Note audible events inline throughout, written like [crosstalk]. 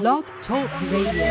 Blog Talk Radio.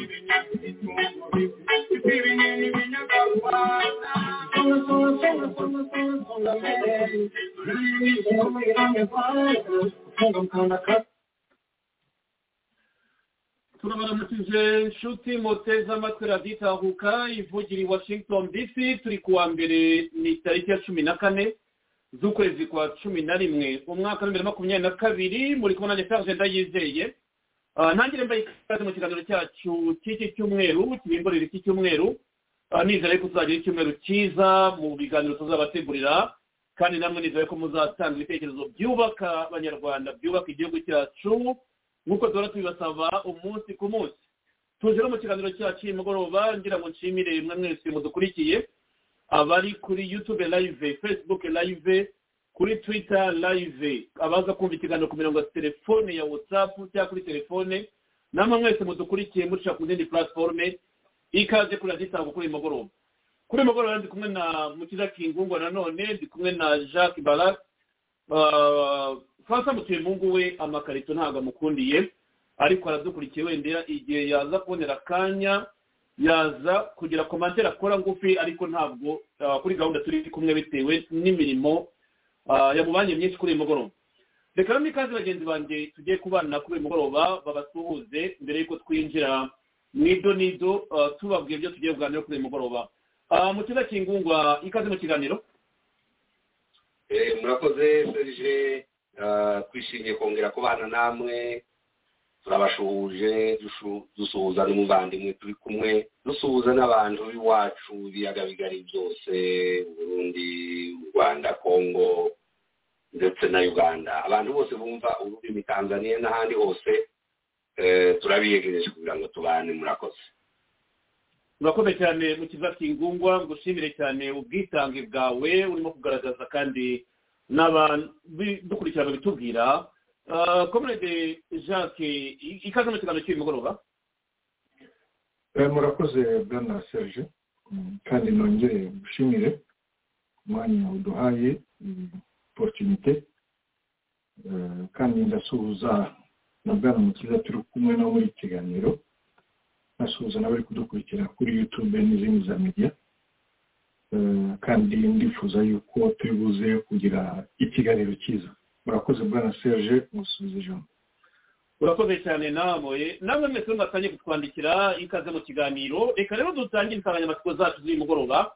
turabaramukije inshuti muteze amatwi radiyo ivugira i washington dc turi kuwa mbere ni tariki ya cumi na kane z'ukwezi kwa cumi na rimwe. Umwaka wa bibiri na makumyabiri na kabiri muri kubona agenda ndayizeye. Ntangire mbaye ikaze mu kiganiro cyacu cy'iki cyumweru kibimburira iki cyumweru nizere ko tuzagira icyumweru cyiza mu biganiro tuzabategurira kandi namwe nizere ko muzatanga ibitekerezo byubaka abanyarwanda byubaka igihugu cyacu nk'uko duhora tubibasaba umunsi ku munsi tuje no mu kiganiro cyacu y'umugoroba ngira ngo nshimire mwe mwese mudukurikiye abari kuri youtube live facebook live kuri twitter live. Abaza kumva ikiganiro ku mirongo ya telefone ya whatsapp cyangwa kuri telefone. Namwe mwese mudukurikiye muca ku zindi platforme ikaze kuri radiyo kuri uyu mugoroba. Kuri uyu mugoroba ndi kumwe na mukiza kingungwa nanone ndi kumwe na jacques barak francois mutuyemungu we amakarito ntabwo amukundiye ariko aradukurikiye wenda igihe yaza kubonera akanya yaza kugira komantere akora ngufi ariko ntabwo kuri gahunda turi kumwe bitewe n'imirimo yamubanye myinshi kuri uyu mugoroba. Reka rero n'ikaze bagenzi banjye tugiye kubana kuri uyu mugoroba babasuhuze mbere y'uko twinjira mu ido n'ido tubabwira ibyo tugiye kuganira kuri uyu mugoroba. Mu kiza kingungwa ikaze mu kiganiro. Murakoze serije twishimiye kongera kubana namwe. Turabashuhuje dusuhuza n'umuvandimwe turi kumwe dusuhuza n'abantu b'iwacu ibiyaga bigari byose burundi rwanda kongo ndetse na uganda. Abantu bose bumva ururimi tanzania n'ahandi hose turabiyegereje kugira ngo tubane murakoze. Murakoze cyane mu kiza kingungwa ngushimire cyane ubwitange bwawe urimo kugaragaza kandi n'abadukurikirana bitubwira. Komerede jacques ikaze mu kiganiro cy'uyu mugoroba murakoze bwana serge kandi nongere gushimire umwanya uduhaye oporutunite kandi ndasuhuza na bwana mukiza turi kumwe no muri kiganiro ndasuhuza n'abari kudukurikira kuri yutube n'izindi za media kandi ndifuza yuko turi buze kugira ikiganiro cyiza murakoze bwana serge. Musubize ijambo. Urakoze cyane nawe namwe mwese mwatangiye kutwandikira ikaze mu kiganiro. Reka rero dutangire insanganyamatsiko zacu z'uyu mugoroba.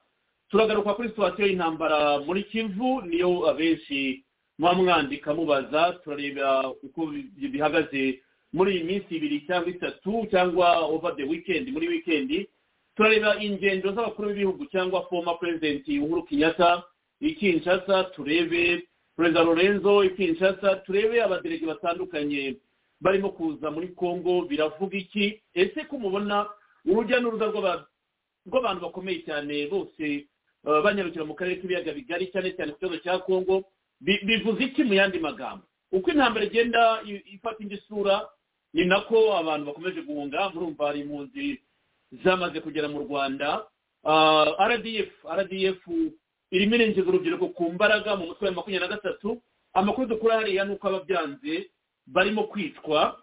Turagaruka kuri situwasiyo y'intambara muri kivu niyo abenshi muba mwandika mubaza turareba uko bihagaze muri iyi minsi ibiri cyangwa itatu cyangwa over the weekend muri weekend. Turareba ingendo z'abakuru b'ibihugu cyangwa former president uhuru kenyatta ikinshasa turebe perezida lorenzo ikinshasa turebe abaderege batandukanye barimo kuza muri congo biravuga iki? Ese ko mubona urujya n'uruza rw'abantu bakomeye cyane bose banyarukira mu karere k'ibiyaga bigari cyane cyane ku kibazo cya congo bivuze iki mu yandi magambo? Uko intambara igenda ifata indi sura ni nako abantu bakomeje guhunga murumva hari impunzi zamaze kugera mu rwanda. Rdf rdf irimo irengeje urubyiruko ku mbaraga mu mutwe wa makumyabiri na gatatu amakuru dukura hariya ni uko ababyanze barimo kwicwa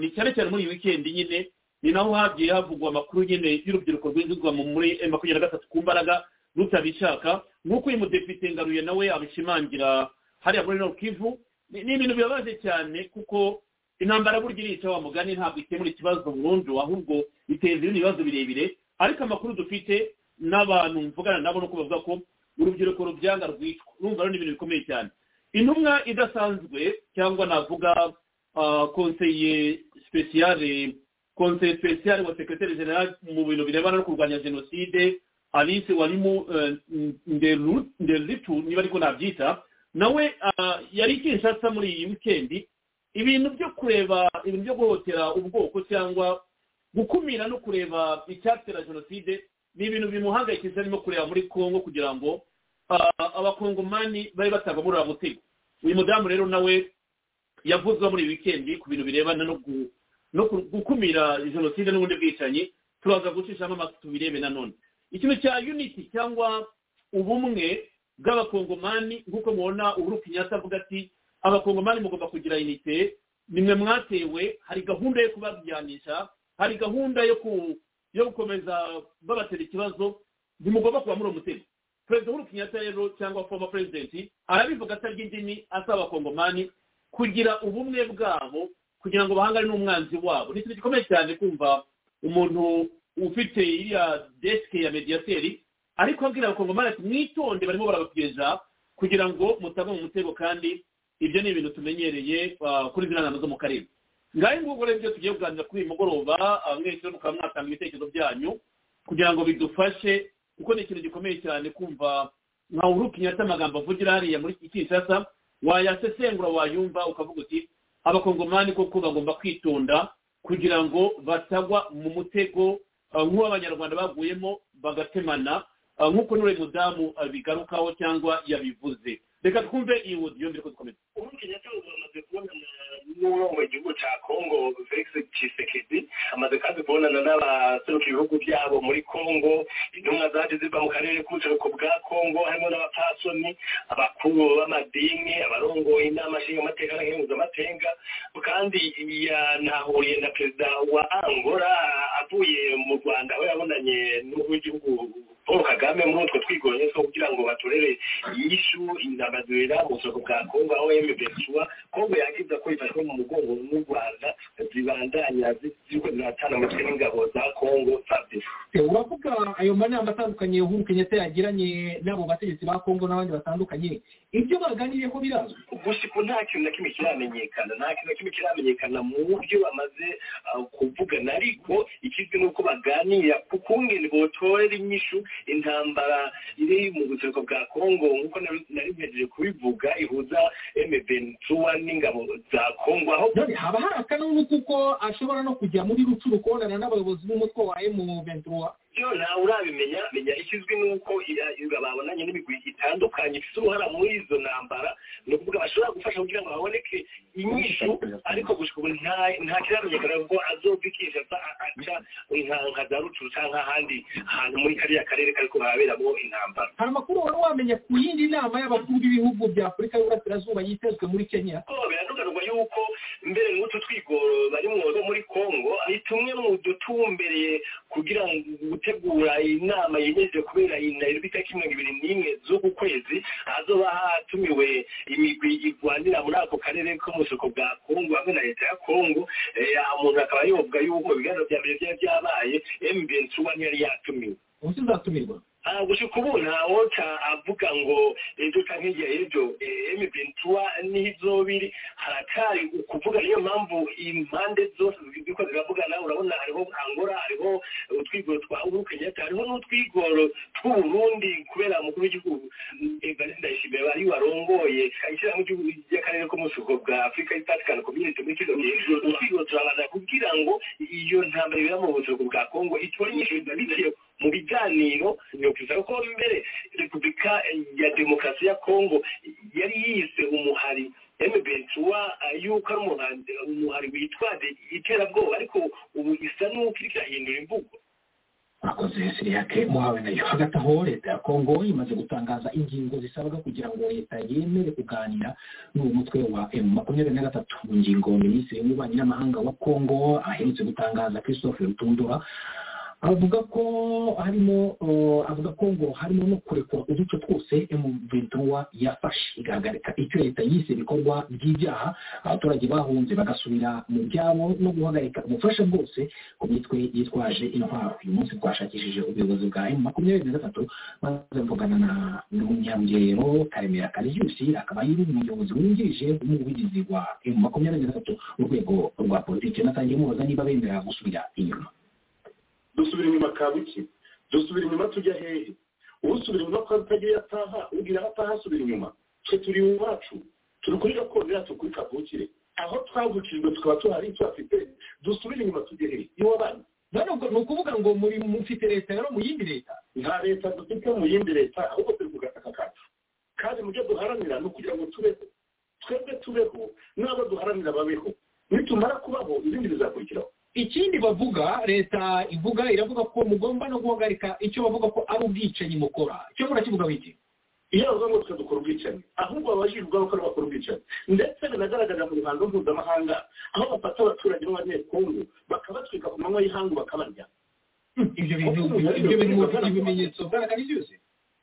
ni cyane cyane muri iyi wikendi nyine ni naho hagiye havugwa amakuru nyine y'urubyiruko rwinjizwa mu muri makumyabiri na gatatu ku mbaraga rutabishaka nk'uko uyu mudepite ngaruye nawe abishimangira hariya muri Kivu ni ibintu bibabaje cyane kuko intambara burya irica wa mugani ntabwo ikemura ikibazo burundu ahubwo iteza ibindi bibazo birebire ariko amakuru dufite n'abantu mvugana nabo nuko bavuga ko urubyiruko rubyanga rwicwa urumva ni ibintu bikomeye cyane. Intumwa idasanzwe cyangwa navuga konseye sipesiyare konseye sipesiyare wa sekretari general mu bintu birebana no kurwanya jenoside alice warimu nderitu niba ariko nabyita nawe ah, yari kinshasa muri iyi wikendi ibintu byo kureba ibintu byo guhotera ubwoko cyangwa gukumira no kureba icyatera jenoside ni ibintu bimuhangayikishije arimo kureba muri congo kugira ngo ah, abakongomani babe batagwa muri uriya mutego uyu mudamu rero nawe yavuzwe muri wikendi ku bintu birebana no gu- no ku- gukumira jenoside n'ubundi bwicanyi turaza gucishamo amaso tubirebe nanone ikintu cya unity cyangwa ubumwe bw'abakongomani nk'uko mubona uhuru kenyatta avuga ati abakongomani mugomba kugira inite nimwe mwatewe hari gahunda yo kubabyanisha hari gahunda yo yo gukomeza babatera ikibazo ntimugomba kuba muri uwo mutego perezida uhuru kenyatta rero cyangwa former president arabivuga atarya indimi asaba abakongomani kugira ubumwe bwabo kugira ngo bahangane n'umwanzi wabo. Ni ikintu gikomeye cyane kumva umuntu ufite iriya desike ya mediyateri ariko abwira abakongomani ati mwitonde barimo barababwiriza kugira ngo mutagwa mu mutego kandi ibyo ni ibintu tumenyereye ah, kuri ziriya nama zo mu karere. Ngaho ngubu rero ibyo tugiye kuganira kuri uyu mugoroba ah, mwese mukaba mwatanga ibitekerezo byanyu kugira ngo bidufashe kuko ni ikintu gikomeye cyane kumva nka uhuru kenyatta amagambo avugira hariya muri kinshasa wayasesengura wayumva ukavuga uti abakongomani koko bagomba kwitonda kugira ngo batagwa mu mutego ah, nk'uw'abanyarwanda baguyemo bagatemana ah, nk'uko n'uriya mudamu abigarukaho cyangwa yabivuze. Reka twumve iyi wodiyo mbere ko dukomeza uhuru kenyatta ubu amaze kubonana n'uwo mu gihugu cya congo felix tshisekedi amaze kandi kubonana n'abaseruka ibihugu byabo muri congo. Intumwa zaje ziva mu karere k'ubuseruko bwa congo harimo n'abapasoni abakuru b'amadini abarongoye inama nshingamateka n'abahinguzamateka kandi yanahuriye na perezida wa angola avuye mu rwanda aho yabonanye n'umukuru w'igihugu paul kagame muri utwo twigoro two kugira ngo batorere inyishu intambara mu buseruko bwa congo aho emebesua congo yagize ko ifashwe mu mugongo n'u rwanda zibandanya ziriko ziratana umutwe n'ingabo za congo sadef uravuga ayo manama atandukanye uhuru kenyatta yagiranye n'abo bategetsi ba kongo n'abandi batandukanye ibyo baganiriyeho birazwi? Ubu nta kintu na kimwe kiramenyekana nta kintu na kimwe kiramenyekana mu buryo bamaze uh, kuvugana ariko ikizwi ni uko baganira ku kungene botorera inyishu intambara iri mu buseruko bwa kongo nk'uko nari nari mpejeje kubivuga ihuza emeventura n'ingabo za kongo aho haba hari akanunu kuko ashobora no kujya muri rucuru kubonana n'abayobozi b'umutwe wa emu ventura byo ntawe urabimenya menya ikizwi ni uko babonanye n'imigwi itandukanye ifite uruhara muri izo ntambara ni ukuvuga bashobora gufasha kugira ngo haboneke inyishu ariko gusa ubu nta kiramenyekana kuko azobikisha aca nka za rucuru cyangwa ahandi hantu muri kariya karere kariko baraberamo intambara. Hari amakuru wari wamenya ku yindi nama y'abakuru b'ibihugu bya afurika y'uburasirazuba yitezwe muri kenya? Ko biradugarurwa yuko mbere n'utu twigoro barimwo bo muri congo ni tumwe mu dutumbereye kugira ngo gutegura inama yemeje kubera i nairobi itariki mirongo ibiri n'imwe z'uku kwezi hazoba hatumiwe imigwi igwanira muri ako karere ko mu buseruko bwa congo hamwe na leta ya congo Eh, umuntu akaba yovuga yuko ibiganiro bya mbere byari byabaye mbensuwa ntiyari yatumiwe. Ubu uzatumirwa Ah, gushika ubu ntawoca avuga ngo ejo canke hirya y'ejo M23 nizo biri haratari ukuvuga niyo mpamvu impande zose ziriko ziravugana urabona hariho Angola hariho utwigoro twa Uhuru Kenyatta hariho n'utwigoro tw'Uburundi kubera umukuru w'igihugu. Evariste Ndayishimiye bari warongoye ishyirahamwe ry'akarere ko mu buseruko bwa Africa African Community muri kino gihe utwigoro turabana kugira ngo iyo ntambara ibera mu buseruko bwa Congo itore inyishu biciye mu biganiro nyokiza ko mbere repubulika ya demokarasi ya kongo yari yise umuhari emebentuwa yuko ari umuhari witwaje iterabwoba ariko ubu isa n'uko iriko irahindura imvugo. Mwakoze siriyake muhawe na yo hagati aho leta ya kongo imaze gutangaza ingingo zisabwa kugira ngo leta yemere kuganira n'uwo mutwe wa emu makumyabiri na gatatu mu ngingo minisitiri w'ububanyi n'amahanga wa kongo aherutse gutangaza christophe rutundura avuga ko harimo avuga ko ngo harimo no kurekura uduce twose ventura yafashe. Igahagarika icyo leta yise ibikorwa by'ibyaha abaturage bahunze bagasubira mu byabo no guhagarika ubufasha bwose ku mitwe yitwaje intwaro. Uyu munsi twashakishije ubuyobozi bwa emu makumyabiri na gatatu maze mvugana na n'umunyarugero karemera kariyusi akaba ari umuyobozi wungirije w'umuvugizi wa emu makumyabiri na gatatu mu rwego rwa politiki. Natangiye mubaza niba bemera gusubira inyuma. Dusubira inyuma kabuki dusubira inyuma tujya hehe? Usubira inyuma ko atagiye ataha aho ataha asubira inyuma. Twe turi iwacu. Turi kuri gakondo yacu kuri kavukire aho twavukijwe tukaba tuhari tuhafite dusubire inyuma tujye hehe? Iw'abandi none ubwo ni ukuvuga ngo muri mufite leta rero mu yindi leta? Nta leta dufite mu yindi leta ahubwo turi ku gataka kacu. Kandi mu byo duharanira ni ukugira ngo tubeho. Twebwe tubeho n'abo duharanira babeho. Nitumara kubaho ibindi bizakurikiraho ikindi bavuga leta ivuga iravuga ko mugomba no guhagarika icyo bavuga ko ari ubwicanyi mukora. Icyo murakivuga biki iyo bavuga ngo twe dukora ubwicanyi ahubwo babajijwe ubwabo ko bakora ubwicanyi. Ndetse binagaragarira mu ruhando mpuzamahanga aho bafata abaturage b'abanyekongo bakabatwika ku manywa y'ihangu bakabarya. Ibyo bintu ibyo bintu mufite ibimenyetso bwarakari byose?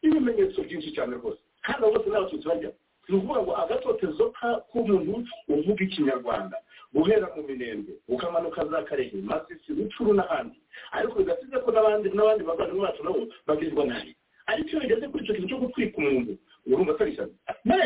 Ibimenyetso byinshi cyane rwose. Kandi abo bose n'abatutsi barya. Ni ukuvuga ngo agatotezo k'umuntu uvuga ikinyarwanda guhera mu minembwe ukamanuka za karehe masisi rucuru n'ahandi. Ariko bidasize ko n'abandi n'abandi bavandimwe bacu nabo bagirirwa nabi. Ariko iyo bigeze kuri icyo kintu cyo gutwika umuntu urumva atari ishyano.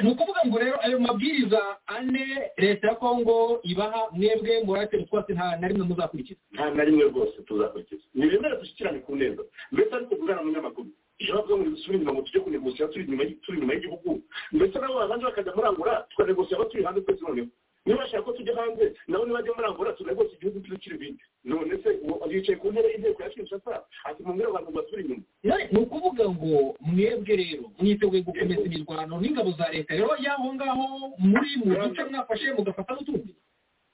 Ni ukuvuga ngo rero ayo mabwiriza ane leta ya kongo ibaha mwebwe muratera utwatsi nta na rimwe muzakurikiza. Nta na rimwe rwose tuzakurikiza. Ni bemere dushyikirane ku neza. Mbese ariko kuvugana n'umunyamakuru iyo bavuga ngo dusubire inyuma ngo tujye kunegosiya turi inyuma y'igihugu. Ndetse nabo babanje bakajya murangura tukanegosiya abo turi hanze twese noneho. Niba bashaka ko tujya hanze nabo nibajya murangura tunegosiya igihugu turi kiri bindi none se yicaye ku ntebe y'inteko ya kinshasa ati mubwire abantu basubire inyuma ni ukuvuga ngo mwebwe rero mwiteguye gukomeza imirwano n'ingabo za leta rero y'aho ngaho muri mu duce mwafashe mugafata n'utundi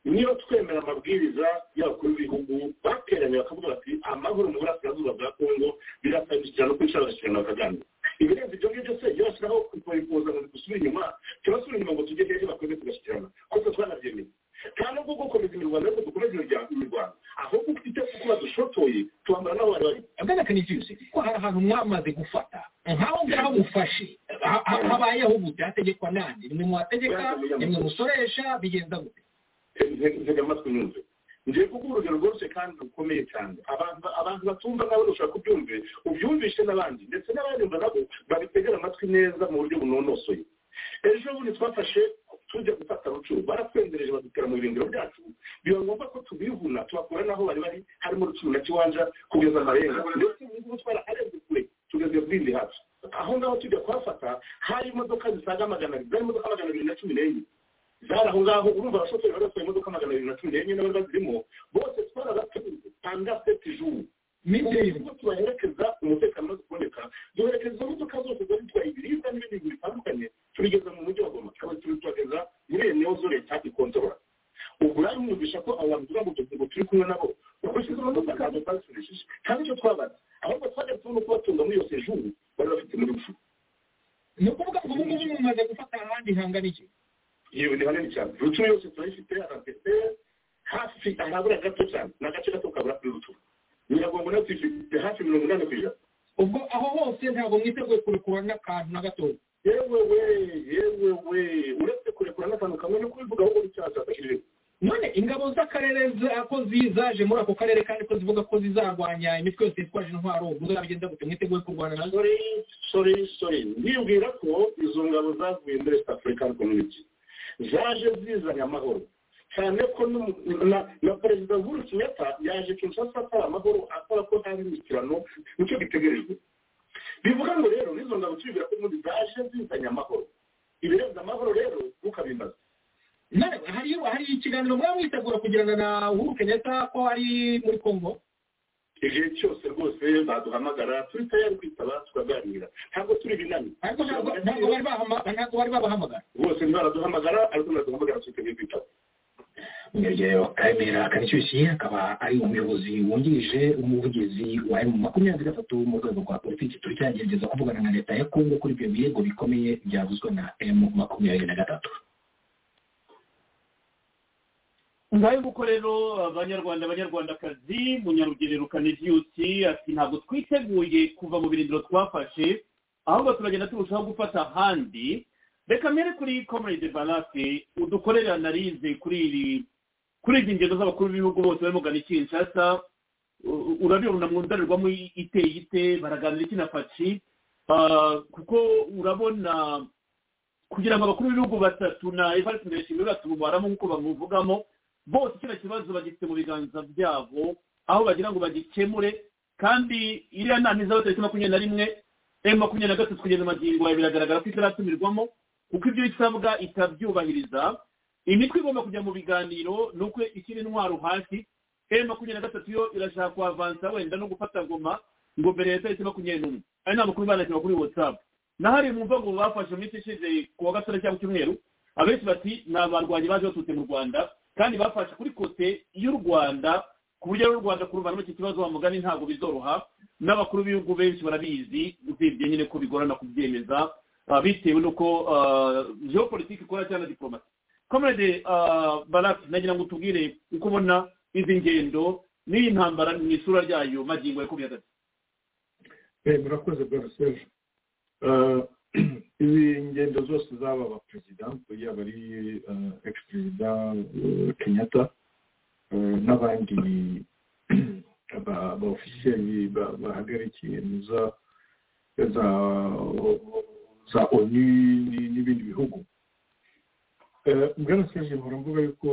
niba twemera amabwiriza y'abakuru b'ibihugu bateranye bakavuga bati amahoro mu burasirazuba bwa kongo birasabikira no kwicara bagashyirana bakaganira ibirenze ibyo ngibyo se iyo bashyiraho kubifuza ngo dusubire inyuma tubasubire inyuma ngo tujye hehe bakwiriye tugashyikirana kuko twanabyemeye nta nubwo gukomeza imirwano ariko dukomeze imirwano ahubwo ufite kuko badushotoye tubambara n'aho bari bari agana kanifiyusi ko hari ahantu mwamaze gufata nk'aho ngaho mufashe habayeho gute hategekwa nande nimwe mwategeka nimwe musoresha bigenda gute ntega amatwi nyumve ngiye kuguha urugero rworoshye kandi rukomeye cyane abantu batumva nawe ushaka kubyumve ubyumvishe n'abandi. Ndetse n'abanyumva nabo babitegera amatwi neza mu buryo bunonosoye ejo bundi twafashe tujya gufata rucuru baratwendereje badutera mu birindiro byacu biba ngombwa ko tubivuna tubakura n'aho bari bari harimo rucuru na kiwanja kugeza amarenga ndetse n'ubwo twaraharenze kure tugeze bwindi hafi aho ngaho tujya kuhafata hari imodoka zisaga magana abiri zari imodoka magana abiri na cumi n'enye. Zari aho ngaho urumva abashoferi bari batwaye imodoka magana abiri na cumi n'enye n'abari bazirimo bose twarabatunze panda seti juru ubwo tubaherekeza umutekano umaze kuboneka. Duherekeza izo modoka zose zari zitwaye ibiribwa n'ibindi bintu bitandukanye tubigeza mu mujyi wa goma tukaba tubigeza muri iyo niyo zo leta ikontorora. Ubwo rero mwumvisha ko abantu tuvuga ngo turi kumwe nabo bakoresheje imodoka kandi twazikoresheje kandi icyo twabaza ahubwo twajya tubona kubatunga muri iyo sejuru bari bafite muri rufu ni ukuvuga ngo ubu ngubu mumaze gufata ahandi hangana iki yewe ni hanini cyane rucuru yose turayifite arafite hafi ahabura gato cyane ni agace gato kabura kuri rucuru nyiragongo na yo tuyifite hafi mirongo inani ku ijana ubwo aho hose ntabwo mwiteguye kurekura n'akantu na gatoya yewe we yewe we uretse kurekura n'akantu kamwe no kubivuga ahubwo n'icyaha cyafashije none ingabo z'akarere ko zaje muri ako karere kandi ko zivuga ko zizarwanya imitwe yose yitwaje intwaro muzabigenda gute mwiteguye kurwana na zo sori sori sori ndibwira ko izo ngabo zavuye muri east african community zaje zizanye amahoro cyane ko na perezida uhuru kenyatta yaje kinshasa asaba amahoro asaba ko hari imishyikirano ni cyo gitegerejwe. Bivuga ngo rero n'izo ngabo tubibwira ko ubundi zaje zizanye amahoro ibirenze amahoro rero ntukabimaze hari hari ikiganiro mwaba mwitegura kugirana na uhuru kenyatta ko ari muri congo. Igihe cyose rwose baduhamagara turi tayari kwitaba tukaganira. Ntabwo turi binani. Ntabwo bari babahamagara. Rwose ntibaraduhamagara ariko ntibaduhamagara twiteguye kwitaba. Umunyarugero karemera kanishyushye akaba ari umuyobozi wungirije umuvugizi wa emu makumyabiri gatatu mu rwego rwa politiki. Turi cyagerageza kuvugana na leta ya kongo kuri ibyo birego bikomeye byavuzwe na emu makumyabiri na gatatu ngaho nguko rero abanyarwanda abanyarwandakazi munyarugerero kaniziyusi ati ntabwo twiteguye kuva mu birindiro twafashe ahubwo turagenda turushaho gufata ahandi. Reka mbere kuri comrade barake udukorere analize kuri iri kuri izi ngendo z'abakuru b'ibihugu bose barimo gana kinshasa urabibona mu ndorerwamo iteye ite baraganira iki na faci kuko urabona kugira ngo abakuru b'ibihugu batatu na evariste ndayishimiye batububaramo nk'uko bamuvugamo bose kino kibazo bagifite mu biganza byabo aho bagira ngo bagikemure kandi iriya nama izaba tariki makumyabiri na rimwe emu makumyabiri na gatatu kugeza amagingo yawe biragaragara ko itaratumirwamo kuko ibyo isabwa itabyubahiriza. Imitwe igomba kujya mu biganiro ni uko ikiri intwaro hasi emu makumyabiri na gatatu yo irashaka kuhavansa wenda no gufata ngoma ngo mbere ya tariki makumyabiri n'umwe. Ari nta makuru bandikira kuri watsapu nahari mu mvugo bafashe mu minsi ishize ku wa gatandatu cyangwa cyumweru abenshi bati ni abarwanyi baje baturutse mu rwanda kandi bafashe kuri kote y'u rwanda ku buryo u rwanda kuruvanamo iki kibazo mugani ntabwo bizoroha n'abakuru b'ibihugu benshi barabizi usibye nyine ko bigorana kubyemeza bitewe n'uko geopolitike ikora cyangwa diplomasi comrade baraki nagira ngo tubwire uko ubona izi ngendo n'iyi ntambara mu isura ryayo magingo yakubiye hagati murakoze bwa serge. [clears throat] izi ngendo zose zaba abaperezida yaba ari ex perezida kenyatta n'abandi [clears throat] abaofisiyeri bahagarikiye za onu n'ibindi bihugu. Bwana serge mpora mvuga yuko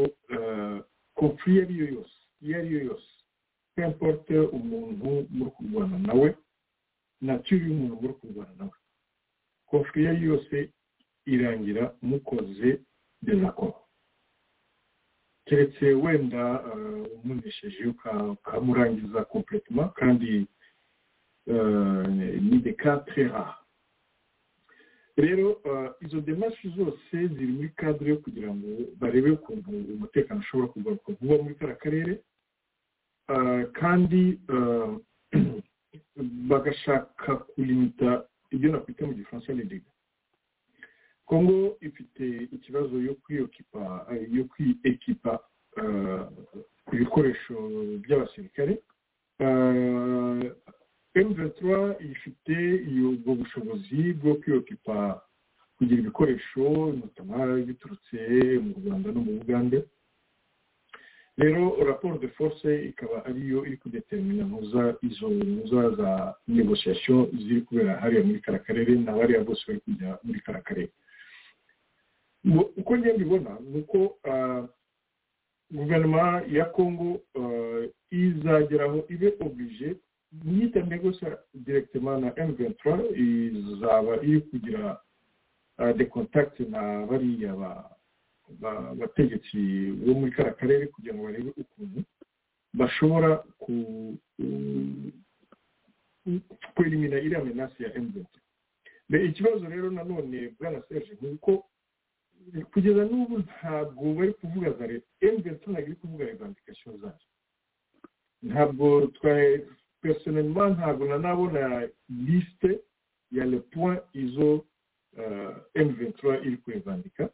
konfuri iyo ari yo yose iyo ari yo yose importe umuntu muri kurwana nawe naturi y'umuntu muri kurwana nawe. Konfuri iyo yose irangira mukoze dezakoro keretse wenda umunesheje ukamurangiza kompletema kandi ni de ka tre rare rero izo demashi zose ziri muri kadire yo kugira ngo barebe ukuntu umutekano ushobora kugaruka vuba muri kariya karere kandi [clears throat] bagashaka kulimita ibyo nakwita mu gifaransa n'indiga kongo ifite ikibazo yo kwiyokipa yo kwiekipa ibikoresho by'abasirikare. M23 ifite ubwo bushobozi bwo kwiyokipa kugira ibikoresho biturutse mu rwanda no mu bugande rero raporo de force ikaba ariyo iri kudetermina izo za ziri kubera hariya muri kara karere n'abariya bose congo izageraho ibe oblige niyita negosia directement na m23 izaba iri kugira de contact na bariya bategetsi bo muri kara karere kugira ngo barebe ukuntu bashobora kwelimina iriya menasi ya m23 ikibazo rero nanone bwana serge ni uko kugeza n'ubu ntabwo bari kuvuga za leta. M23 ntabwo iri kuvuga revandikasiyo zayo ntabwo twaye personnellement ntabwo nanabona liste ya le point izo m23 iri kurevandika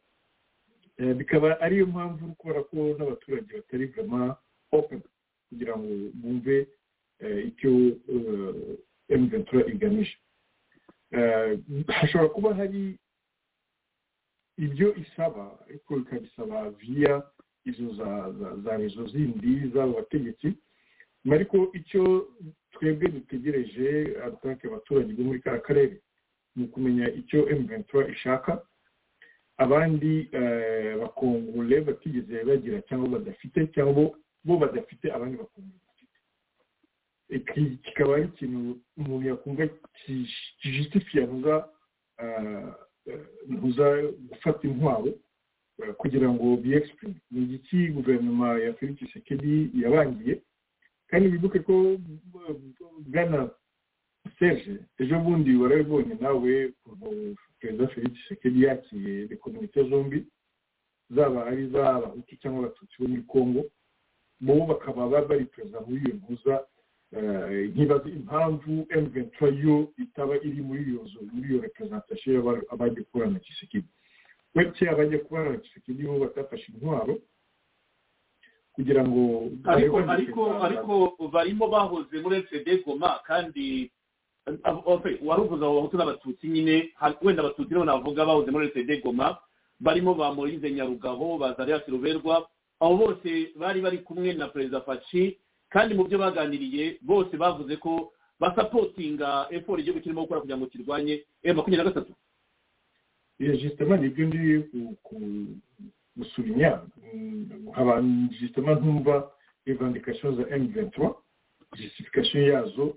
bikaba ariyo mpamvu kubona ko n'abaturage batari vraiment open kugira ngo bumve icyo m23 igamije hashobora kuba hari ibyo isaba ariko ikabisaba via izo za rezo zindi z'abo bategetsi ariko icyo twebwe dutegereje abaturage bo muri kara karere ni ukumenya icyo m23 ishaka abandi bakongole batigeze bagira cyangwa badafite cyangwa bo badafite abandi bakongole bafite kikaba ari ikintu umuntu yakumva kijusitifiya ntuza ntuza gufata intwaro kugira ngo biyexprime ni igiki guverinoma ya felix sekedi yabangiye kandi wibuke ko bwana serge ejo bundi warabibonye nawe perezida felix sekedi yakiriye rekomite zombi zaba ari iz'abahutu cyangwa abatutsi bo muri congo bo bakaba bari perezida muri iyo mpuza nkibaza impamvu emuventura yo itaba iri muri iyo muri iyo reperezantasiyo abagiye kubona na kisekedi uretse abagiye kubona na kisekedi bo batafashe intwaro kugira ngo ariko ariko barimo bahoze muri fpd goma kandi wari uvuze abo bahutu n'abatutsi nyine wenda abatutsi nibo navuga bahoze muri fpd goma barimo ba moyize nyarugabo ba zariya siruberwa abo bose bari bari kumwe na perezida faci kandi mu byo baganiriye bose bavuze ko basapotinga efori igihugu kirimo gukora kugira ngo kirwanye emu makumyabiri na gatatu. Jisitema ni ibyo ndi gusubinya. Nkaba jisitema ntumva revandikasiyo za emu ventura jisifikasiyo yazo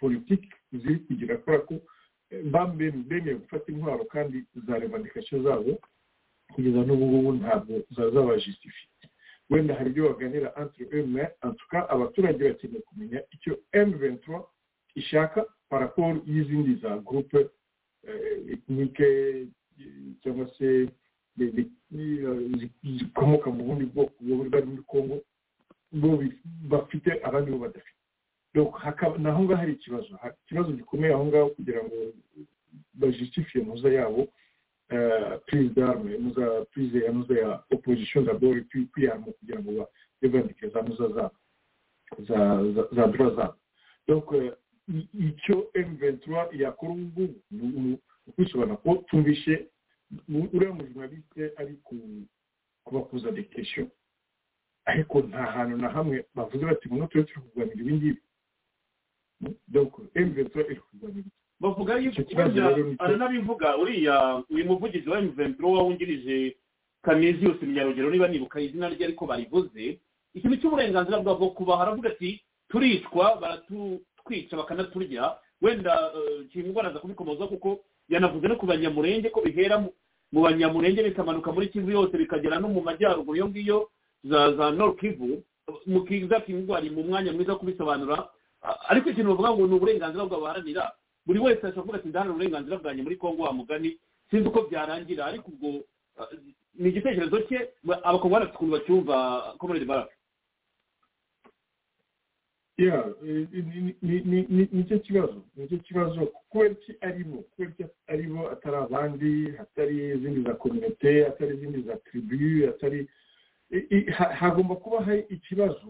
politique ziri kugira kubera ko bemeye gufata intwaro kandi za revendication zabo kugeza n'ubu ngubu ntabwo zabajustifie wenda hari ibyo baganira tout cas abaturage bakeneye kumenya icyo M23 ishaka par rapport y'izindi za groupe ethnike cyangwa se zikomoka mu bundi bwoko bari muri Congo bo bafite abandi bo badafite. Naho ngaho hari ikibazo. Ikibazo gikomeye aho ngaho kugira ngo bajustifie muza yabo prise d'arme muza prise ya muza ya opposition d'abord puis kwiyarma kugira ngo bevandike za muza za droit zabo donc icyo M23 yakora ubu ngubu ukwisobanura ko tumvishe uriya mujournaliste ari kubakuza questions. Ariko nta hantu na hamwe bavuze bati muno turi turi kurwanira ibi ngibi donc M23 iri kurwanira bavuga yuko aranabivuga uriya uyu muvugizi wa M23 wungirije Canisius Munyarugero niba nibuka izina rye ariko barivuze ikintu cy'uburenganzira bwabo kuba haravuga ati turicwa baratwica bakanaturya wenda kintu araza kubikomoza kuko yanavuze no ku banyamurenge ko bihera mu banyamurenge bikamanuka muri kivu yose bikagera no mu majyaruguru iyo ngiyo za za nord kivu. Mukiza kingwari mu mwanya mwiza kubisobanura. Ariko ikintu bavuga ngo ni uburenganzira bwabo baharanira buri wese ashobora kuvuga ati ndaharanira uburenganzira bwanjye muri kongo wa mugani sinzi uko byarangira. Ariko ubwo ni igitekerezo cye abakobwa barafite ukuntu bacyumva komerede baraka. Nicyo kibazo ni cyo kibazo. Kubera iki arimo kubera iki ari bo atari abandi hatari izindi za kominote atari izindi za tribu atari hagomba kuba hari ikibazo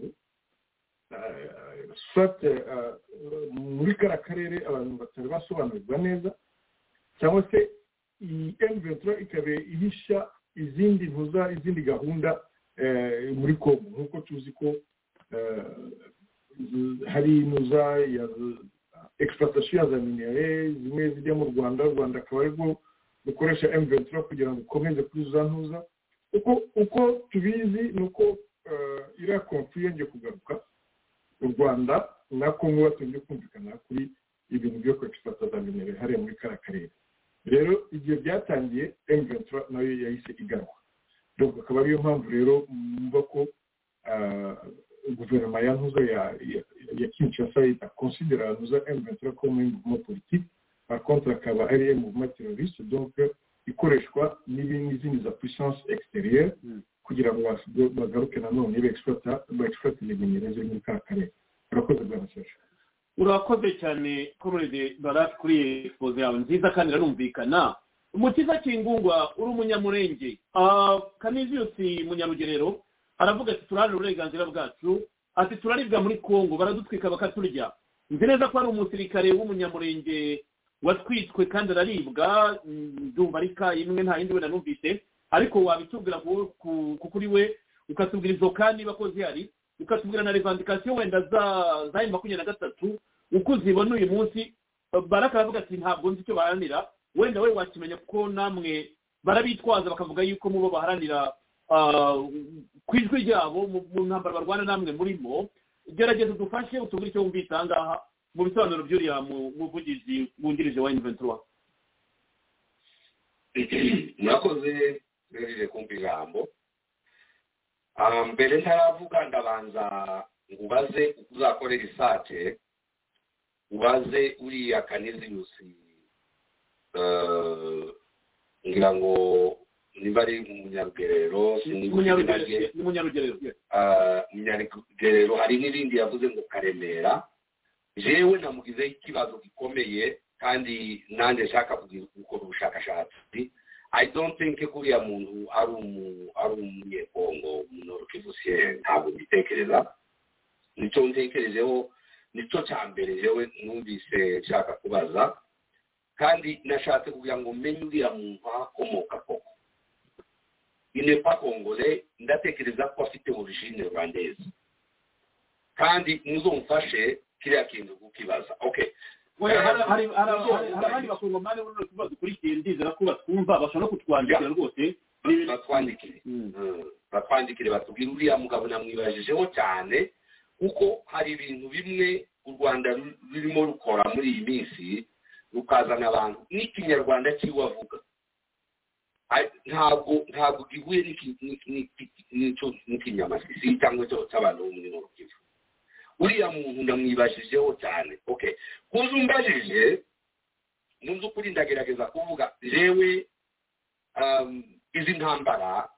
muri kariya karere abantu batari basobanurirwa neza cyangwa se iyi M23 ikaba ihisha izindi ntuza izindi gahunda muri kongo nk'uko tuzi ko hari inuza ya exploitation ya za minere zimwe zijya mu rwanda u rwanda akaba ari bwo rukoresha M23 kugira ngo ukomeze kuri za ntuza. Uko tubizi ni uko iriya konfu yongeye kugaruka u rwanda na kongo batongeye kumvikana kuri ibintu byo kwexploita za minere hariya muri karere rero igihe byatangiye M23 nayo yahise donc akaba ariyo mpamvu rero mwumva ko guverinoma ya ntuza ya kinshasa itakonsidera ntuza M23 comme un mouvement politique. Par contre akaba ari un mouvement terroriste donc ikoreshwa n'izindi za puissance kugira ngo bagaruke nanone minere ziri muri kariya karere urakoze bwana serge urakoze cyane komerede barake kuri iyi expoze yawe. Nziza kandi iranumvikana umukiza kingungwa uri umunyamurenge. Kaniziyusi munyarugerero aravuga ati turaharanira uburenganzira bwacu. Ati turaribwa muri kongo baradutwika bakaturya. Nzi neza ko ari umusirikare w'umunyamurenge watwitswe kandi araribwa. Ndumva ari ka imwe nta yindi wenda numvise. Ariko wabitubwira kuko uri we ukatubwira izo ka niba ko zihari ukatubwira na revandikasiyo wenda za za makumyabiri na gatatu uko uzibona uyu munsi baraka aravuga ati ntabwo nzi icyo baharanira. Wenda we wakimenya kuko namwe barabitwaza bakavuga yuko mubo baharanira ku ijwi ryabo mu ntambara barwana namwe murimo gerageza udufashe utubwire icyo wumvise aha ngaha mu bisobanuro by'uriya muvugizi wungirije wa inventura murakoze. Mwerere kumva ijambo mbere ntaravuga ndabanza ngo ubaze uko uzakorera isake ubaze uriya kaniziyusi ngira ngo niba ari umunyarugerero umunyarugerero hari n'irindi yavuze ngo karemera. Jewe namugizeho ikibazo gikomeye kandi nanjye nshaka gukora ubushakashatsi. I don't think kuriya muntu ari ari umunyekongo umunorokivusiye ntabwo mbitekereza ni cyo ntekerejeho ni cyo cya mbere jewe numvise nshaka kubaza. Kandi nashatse kugira ngo menye uriya muntu akomoka koko. Inepa kongole ndatekereza ko afite origine rwandaise. Kandi muzomfashe kiriya kintu kukibaza. Okay hari abandi bakongomani bano kuba dukurikiye ndizera ko batwumva bashobora no kutwandikira rwose batwandikire batwandikire batubwire uriya mugabo namwibajijeho cyane kuko hari ibintu bimwe u rwanda rurimo rukora muri iyi minsi rukazana abantu n'ikinyarwanda avuga ntabwo ntabwo gihuye n'ikinyamasisi cyangwa cy'abantu bo muri norukivu uriya muntu ndamwibajijeho cyane. Okay kuza umbajije mu by'ukuri ndagerageza kuvuga jewe izi ntambara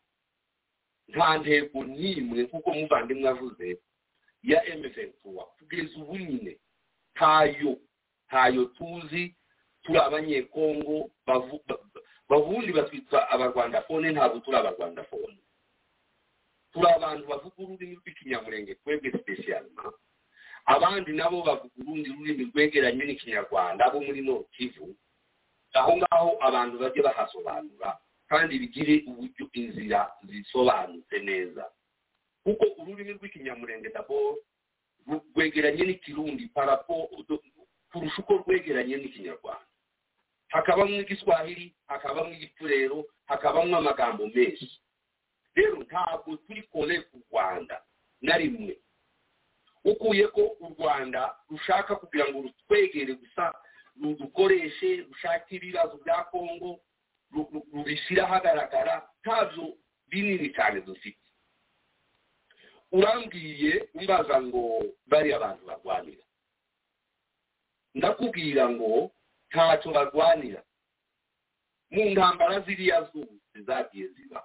nta ntego n'imwe nk'uko muvandimwe avuze ya emeventura kugeza ubu nyine ntayo ntayo tuzi. Turi abanyekongo bavundi batwitwa abarwandafone ntabwo turi abarwandafone. Turi abantu bavuga ururimi rw'ikinyamurenge twebwe sipesiyalima abandi nabo bavuga urundi rurimi rwegeranye n'ikinyarwanda abo muri kivu. Aho ngaho abantu bajye bahasobanura kandi bigire uburyo inzira zisobanutse neza. Kuko ururimi rw'ikinyamurenge dabo rwegeranye n'ikirundi parapo kurusha uko rwegeranye n'ikinyarwanda. Hakabamo igiswahili hakabamo igipfurero hakabamo amagambo menshi. Rero ntabwo turi kore ku rwanda na rimwe. Ukuye ko u rwanda rushaka kugira ngo rutwegere gusa rudukoreshe rushake ibibazo bya kongo rubishyira ahagaragara ntabyo binini cyane dufite. Urambwiye umbaza ngo bariya abantu barwanira. Ndakubwira ngo ntacyo barwanira. Mu ntambara ziriya zose zagiye ziba.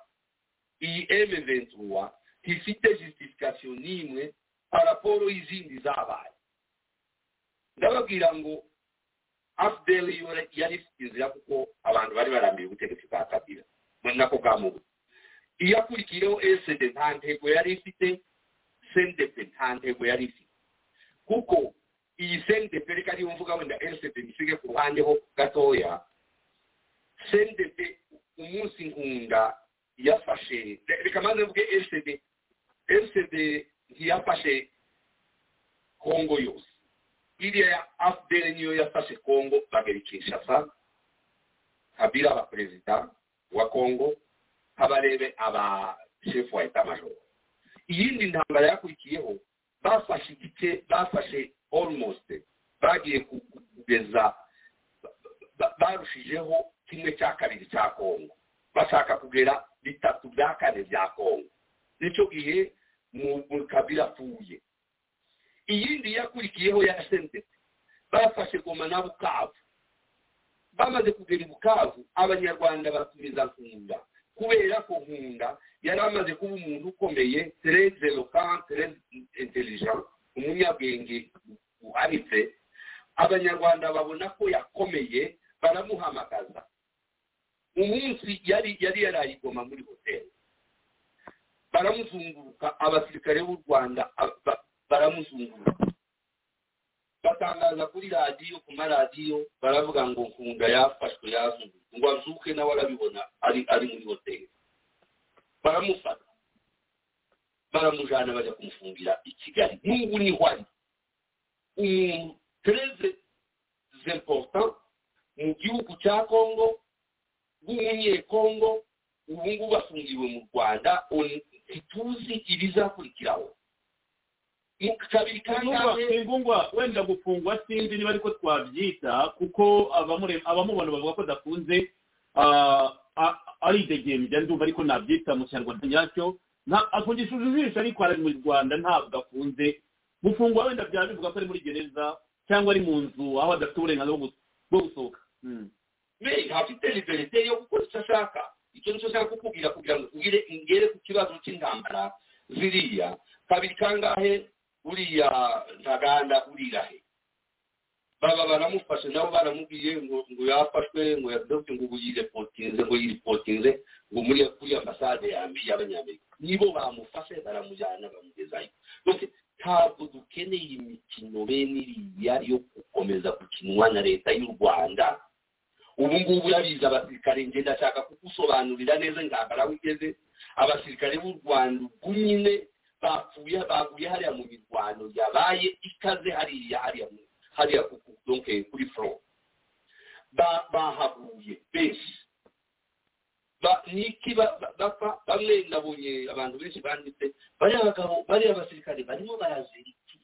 Iyi eme ventura ntifite justification n'imwe paraporo y'izindi zabaye. Ndababwira ngo afdel yo yari ifite inzira kuko abantu bari barambiye ubutegetsi bwa kabila. Nako bwamubu iyo akurikiyeho esd nta ntego yari ifite sendepe nta ntego yari ifite. Kuko iyi sendepe reka ariyo mvuga wenda esd isige ku ruhande ho gatoya sendepe umunsi nkunda yafashe. Reka maze mvuge esd esd ntiyafashe kongo yose. Iriya ya afdel niyo yafashe kongo bagera kinshasa kabila aba perezida wa kongo abarebe aba shefu wa eta majoro iyindi ntambara yakurikiyeho bafashe igice bafashe almost bagiye kugeza barushijeho kimwe cya kabiri cya kongo. Bashaka kugera bitatu bya kane bya kongo. Nicyo gihe mu kabila apfuye iyindi yakurikiyeho ya sentete bafashe goma na bukavu. Bamaze kugera i bukavu abanyarwanda batumiza nkunda. Kubera ko nkunda yari amaze kuba umuntu ukomeye tereze lokan tereze intelligent umunyabwenge buhanitse abanyarwanda babona ko yakomeye baramuhamagaza. Umunsi yari yari yarayigoma muri hoteli baramuzunguruka abasirikare b'u rwanda baramuzunguruka. Batangaza kuri radiyo ku maradiyo baravuga ngo nkunda yafashwe yazunguruka ngo azuke nawe arabibona ari muri hoteli. Baramufata. Baramujyana bajya kumufungira i kigali. N'ubu ni ho ari umuntu tereze zimporta mu gihugu cya kongo w'umunyekongo ubu ngubu bafungiwe mu rwanda ntituzi ibizakurikiraho kabiri ingungwa wenda gufungwa sinzi niba ariko twabyita kuko abamubona bavuga ko adafunze ah, ah, aridegembya ndumva ariko nabyita mu kinyarwanda nyacyo. Afungishije ijisho ariko ari mu rwanda ntabwo afunze. Gufungwa wenda byaba bivuga ko ari muri gereza cyangwa ari mu nzu aho adafite uburenganzira bwo gu- bwo gusohoka. Mm. me afite liberite yo gukora icyo ashaka. Icyo ni cyo ashaka kukubwira kugira ngo ugire ingere ku kibazo cy'intambara ziriya. Kabiri kangahe? Uriya ntaganda urirahe baba baramufashe nabo baramubwiye ngo ngo yafashwe ngo yadofite ngo ubu yirepotinze ngo yiripotinze ngo muri kuri ambasade y'abanyamerika. Nibo bamufashe baramujyana bamugezayo. Ntabwo dukeneye imikino bene iriya yo gukomeza gukinwa na leta y'u rwanda. Ubu ngubu urabizi abasirikare njye ndashaka kugusobanurira neza intambara aho igeze abasirikare b'u rwanda ubwo nyine bapfuye baguye hariya mu mirwano yabaye ikaze hariya hariya hariya kuri Ba- bahaguye benshi. Niki ba- ba- bapfa bamwe nabonye abantu benshi banditse bariya bagabo bariya basirikare barimo barazira iki?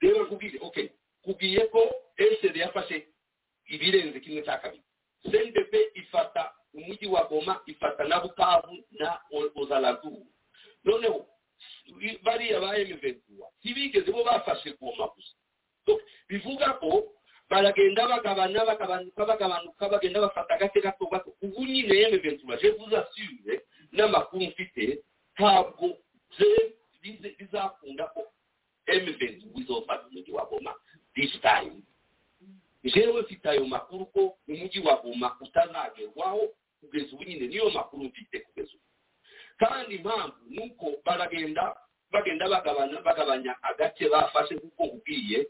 Rero kubwire okay kubwiye ko esd yafashe ibirenze kimwe cya kabiri. Ifata umujyi wa goma ifata na bukavu na O- noneho bariya ba emuventura ntibigeze bo bafashe goma gusa. Bivuga ko baragenda bagabana bagabanuka bagabanuka bagenda bafata agace gato gato. Ubu nyine emuventura je vous assure n'amakuru mfite ntabwo bizakunda ko emuventura izofata umujyi wa goma this time jewe mfite ayo makuru ko umujyi wa goma utazagerwaho kugeza ubu nyine niyo makuru mfite kugeza ubu. Kandi impamvu ni uko baragenda bagenda bagabanya agace bafashe kuko ubwiye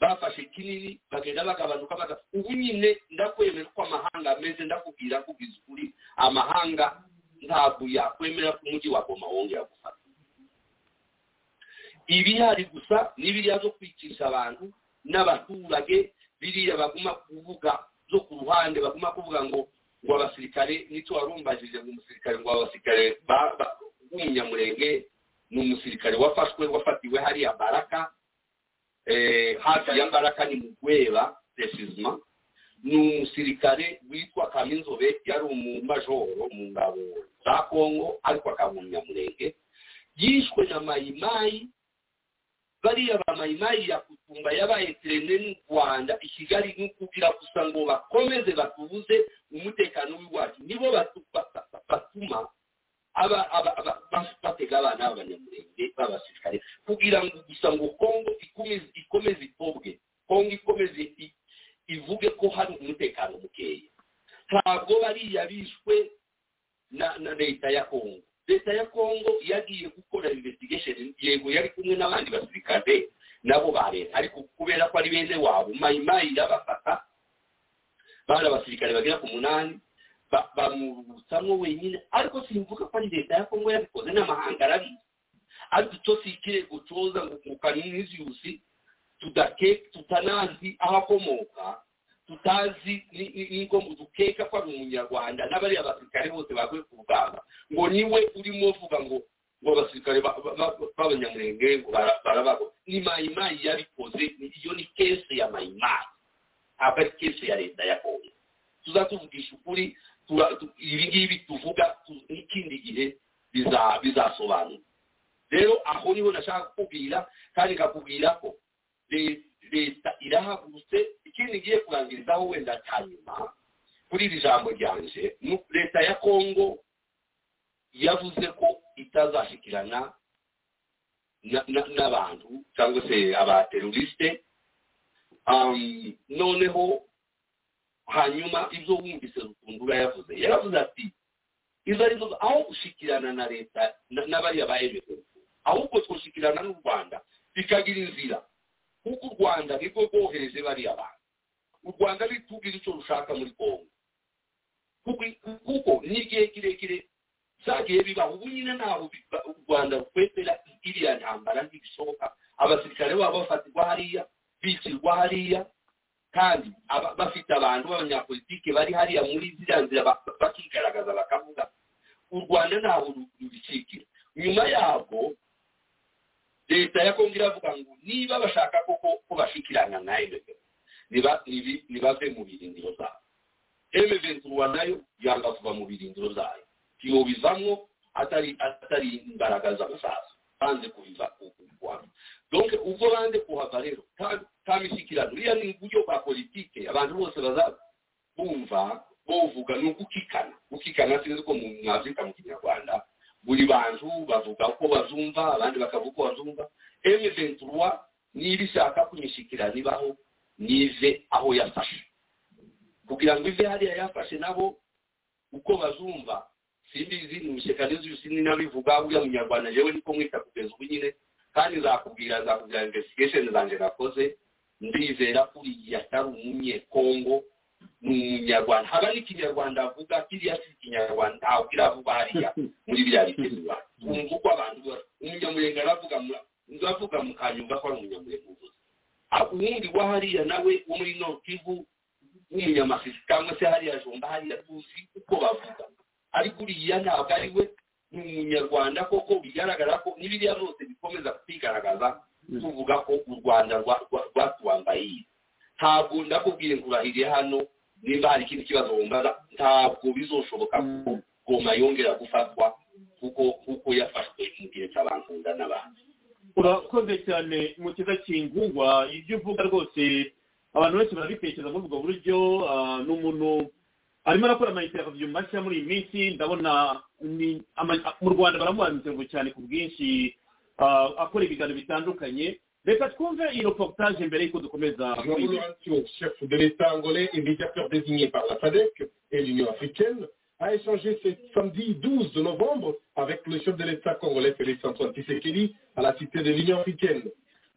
bafashe kinini bagenda bagabanuka baga ubu nyine ndakwemera ko amahanga ameze ndakubwira kubwiza ukuri amahanga ntabwo yakwemera ko umujyi wa goma wongera gufata. Ibihari gusa n'ibiriya zo kwicisha abantu n'abaturage biriya baguma kuvuga zo ku ruhande baguma kuvuga ngo ngo abasirikare ni cyo warumbajije ngo umusirikare ngo abasirikare ba- ba- b'umunyamurenge ni umusirikare wafashwe wafatiwe hariya baraka eh, hafi ya baraka ni mu gweba precisement ni umusirikare witwa kaminzobe yari umumajoro mu ngabo za kongo ariko akaba umunyamurenge yishwe na mayimayi bariya ba mayimayi ya kutumba yabaye terene n'u rwanda i kigali ni ukugira gusa ngo bakomeze batubuze umutekano w'iwacu nibo batu- ba- ba- ba- batuma batega abana b'abanyamurenge b'abasirikare kugira ngo gusa ngo kongo ikomeze itobwe. Kongo ikomeze ivuge ko hari umutekano mukeya. Ntabwo bariya bishwe na leta ya kongo. Leta ya kongo yagiye gukora investigation. Yego yari kumwe n'abandi basirikare nabo ba leta. Ariko kubera ko ari bene wabo mayimayi irabafata bari abasirikare bagera ku munani ba- bamurutsamo wenyine. Ariko simvuga ko ari leta ya kongo yabikoze n'amahanga arabizi ariko icyo si ikirego coza ngo mu kaniziyusi tudake tutanazi aho akomoka tutazi ni- ni- niko dukeka ko ari umunyarwanda n'abariya basirikare bose baguye ku rugamba. Ngo ni we urimo uvuga ngo ngo abasirikare ba- ba- ba- b'abanyamurenge ngo bara- barabago ni mayimayi yabikoze iyo ni kese ya mayimayi ntabwo ari kese ya leta ya kongo tuzatuvugisha ukuri ibi ngibi tuvuga tu- n'ikindi gihe biza- bizasobanura. Rero aho ni ho nashaka kukubwira kandi nkakubwira ko le- leta irahagurutse ikindi ngiye kurangirizaho wenda cya kuri iri jambo ryanje leta ya kongo yavuze ko itazashyikirana na- na- n'abantu cyangwa se abaterorisite um, noneho hanyuma ibyo wumvise rukundura yavuze yaravuze ati izo ari zo aho gushyikirana na leta na- n'abariya ba emutiyeni ahubwo twushyikirana n'u rwanda bikagira inzira. Kuko u rwanda nirwo rwohereje bariya bantu u rwanda ritubwira icyo rushaka muri kongo kuko- n'igihe kirekire zagiye bibaho ubu nyine ntaho u rwanda rukwepera iriya ntambara ntibishoboka abasirikare babo bafatirwa hariya bicirwa hariya kandi bafite abantu b'abanyapolitike bari hariya muri ziriya nzira ba- bakigaragaza bakavuga. U rwanda ntaho rubikikira nyuma yabwo leta ya kongo iravuga ngo niba bashaka koko ko bashikirana na emuventi ntibave mu birindiro zabo emuventi na yo yanga kuva mu birindiro zayo. Ntiyobivamo atari atari imbaraga z'amasasu banze kubiva ku rwanda donc ubwo banze kuhava rero nta mishyikirano uriya ni uburyo bwa politike abantu bose baza bumva bovuga ni ugukikana gukikana sinzi ko mu mwafurika mu kinyarwanda buri bantu bavuga uko bazumva abandi bakavuga uko bazumva. M23 niba ishaka ibaho nive aho yafashe. Kugira ngo ive hariya yafashe nabo uko bazumva simbizi ni ishyaka n'izisi ninabivuga uriya munyarwanda yewe niko mwita kugeza ubu nyine kandi nzakubwira nzakubwira investigation zanjye nakoze ndizera ko uriya atari umunyekongo ni umunyarwanda haba n'ikinyarwanda avuga kiriya si ikinyarwanda ntabwo iravuga hariya. Muri biriya biterwa twumva uko abantu umunyamurenge aravuga nzavuga mu kanyumva ko ari umunyamurenge uvuze. Uwundi wa hariya nawe wo muri nokivu w'umunyamasisi cyangwa se hariya jomba hariya tuzi uko bavuga. Ariko uriya ntabwo ari we. Ni umunyarwanda koko bigaragara ko n'ibiriya byose bikomeza kwigaragaza tuvuga ko u rwanda rwatwambaye ntabwo ndakubwire ngo urahiriye hano nimba hari ikindi kibazo wumvaga ntabwo bizoshoboka ko goma yongera gufatwa kuko kuko yafashwe mu gihe cy'abankunda n'abandi. Urakoze cyane mu kiza kingungwa ibyo uvuga rwose abantu benshi barabitekereza muri ubwo buryo ni umuntu arimo arakora amayinterviyu mashya muri iyi minsi ndabona mu rwanda baramuha cyane ku bwinshi akora ibiganiro bitandukanye. Reportage mbere y'uko dukomeza chef de l'état angolais et médiateur désigné par la SADC et l'Union africaine a échangé ce samedi 12 novembre avec le chef de l'État congolais Félix Antoine Tshisekedi à la cité de l'Union africaine.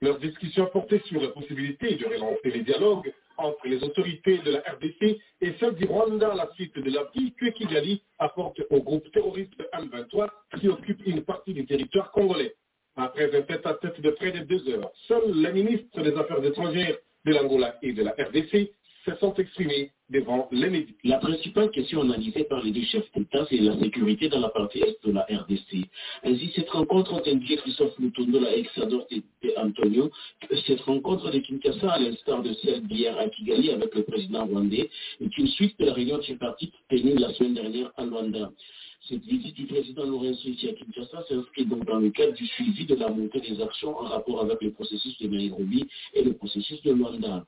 Leur discussion portait sur la possibilité de relancer les dialogues entre les autorités de la RDC et celles du Rwanda à la suite de l'appui que Kigali apporte au groupe terroriste M23 qui occupe une partie du territoire congolais. Après un tête-à-tête de près de deux heures, seuls les ministres des Affaires étrangères de l'Angola et de la RDC sont exprimés devant les médias. La principale question analysée par les deux chefs d'État, c'est la sécurité dans la partie est de la RDC. Ainsi, cette rencontre ont indiqué Christophe Lutondola et Xador et Antonio, cette rencontre de Kinshasa, à l'instar de celle d'hier à Kigali avec le président rwandais, est une suite de la réunion tripartite tenue la semaine dernière à Luanda. Cette visite du président Lorenzo ici à Kinshasa s'inscrit donc dans le cadre du suivi de la montée des actions en rapport avec le processus de Nairobi et le processus de Luanda.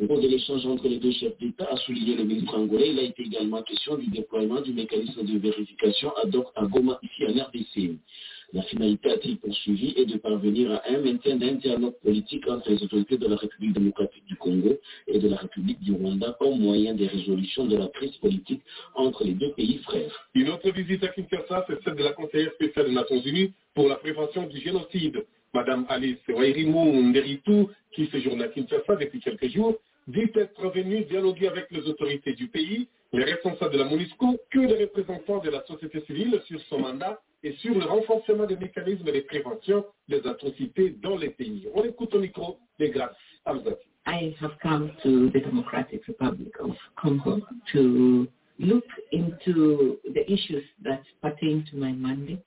Au cours de l'échange entre les deux chefs d'État, a souligné le ministre angolais, il a été également question du déploiement du mécanisme de vérification ad hoc à Goma, ici en RDC. La finalité a-t-il poursuivi est de parvenir à un maintien d'un dialogue politique entre les autorités de la République démocratique du Congo et de la République du Rwanda comme moyen de résolution de la crise politique entre les deux pays frères? Une autre visite à Kinshasa, c'est celle de la conseillère spéciale des Nations Unies pour la prévention du génocide. Madame Alice Wairimu Nderitu, qui séjourne à Kinshasa depuis quelques jours, dit être venue dialoguer avec les autorités du pays, les responsables de la MONUSCO, que les représentants de la société civile sur son mandat et sur le renforcement des mécanismes de prévention des atrocités dans les pays. On écoute au micro de Grace Amzati. I have come to the Democratic Republic of Congo to look into the issues that pertain to my mandate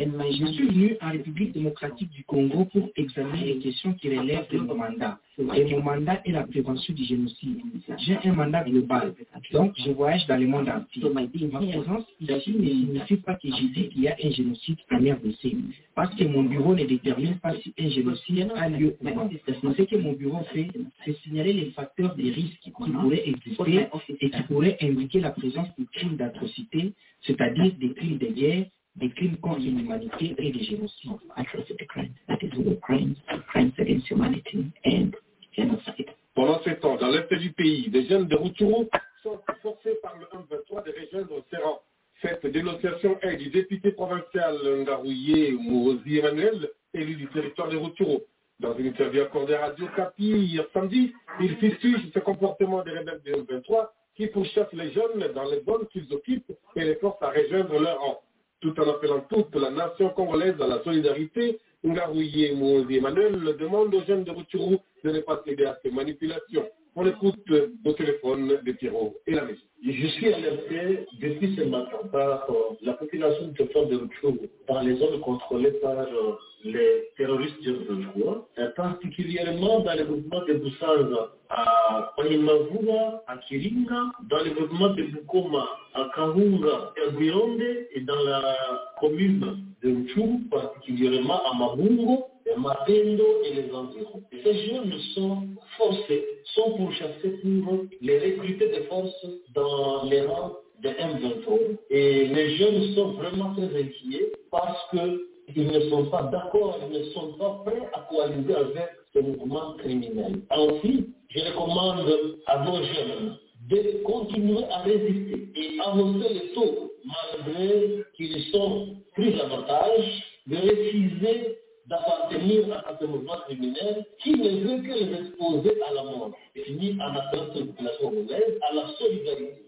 Je suis venu en République démocratique du Congo pour examiner les questions qui relèvent de mon mandat. Et mon mandat est la prévention du génocide. J'ai un mandat global, donc je voyage dans le monde entier. Ma présence ici ne signifie pas que je dis qu'il y a un génocide en RDC, parce que mon bureau ne détermine pas si un génocide a lieu ou. Ce que mon bureau fait, c'est signaler les facteurs de risque qui pourraient exister et qui pourraient indiquer la présence de crimes d'atrocité, c'est-à-dire des crimes de guerre, des crimes contre l'humanité et des génocides. Atrocity crimes, that is war crimes, crimes against humanity and genocide. Pendant ce temps, dans l'est du pays, des jeunes de Rutshuru sont forcés par le 1-23 de rejoindre ses rangs. Cette dénonciation est du député provincial Ngarouye Mourozi Emmanuel, élu du territoire de Rutshuru. Dans une interview accordée à Radio Capi hier samedi, il fustige ce comportement des rebelles du 1-23 qui pourchassent les jeunes dans les zones qu'ils occupent et les forcent à rejoindre leur rang tout en appelant toute la nation congolaise à la solidarité, Ngarouye Mouzi Emmanuel demande aux jeunes de Rutshuru de ne pas céder à ces manipulations. On écoute au téléphone de Pierrot et la maison. Je suis alerté depuis ce matin par euh, la population de Fort dans les zones contrôlées par euh, les terroristes de et particulièrement dans le mouvement de Busanza à Onyemavua, à Kiringa, dans le mouvement de Bukoma à Kahunga et à Guyonde, et dans la commune de Rutshuru, particulièrement à Mabungo, et Mapendo et les environs. Ces jeunes sont forcés, sont pourchassés pour les recruter de force dans les rangs de M23. Et les jeunes sont vraiment très inquiets parce qu'ils ne sont pas d'accord, ils ne sont pas prêts à coaliser avec ce mouvement criminel. Ensuite, je recommande à nos jeunes de continuer à résister et avancer le taux, malgré qu'ils sont pris otage, de refuser d'appartenir à ce mouvement criminel qui ne veut que les exposer à la mort. Et finit en appelant cette population congolaise à la solidarité.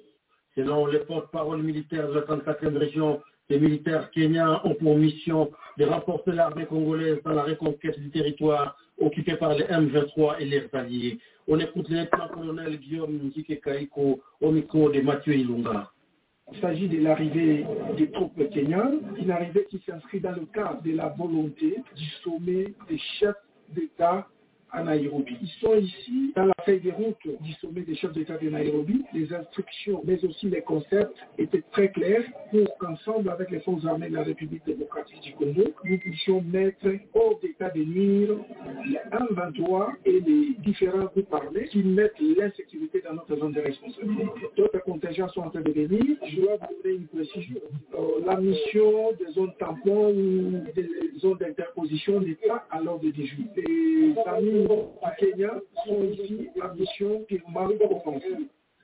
Selon les porte-parole militaires de la 34e région, les militaires kenyans ont pour mission de renforcer l'armée congolaise dans la reconquête du territoire occupé par les M23 et leurs alliés. On écoute le lieutenant-colonel Guillaume Nzike Kaiko au micro de Mathieu Ilunga. Il s'agit de l'arrivée des troupes kenyanes, une arrivée qui s'inscrit dans le cadre de la volonté du sommet des chefs d'État à Nairobi. Ils sont ici dans la feuille de route du sommet des chefs d'État de Nairobi. Les instructions, mais aussi les concepts étaient très clairs pour qu'ensemble avec les forces armées de la République démocratique du Congo, nous puissions mettre hors d'état de nuire les M23 et les différents groupes armés qui mettent l'insécurité dans notre zone de responsabilité. D'autres contingents sont en train de venir. Je dois vous donner une précision. Euh, la mission des zones tampons ou des zones d'interposition n'est pas à l'ordre du jour. Kenya ici mission.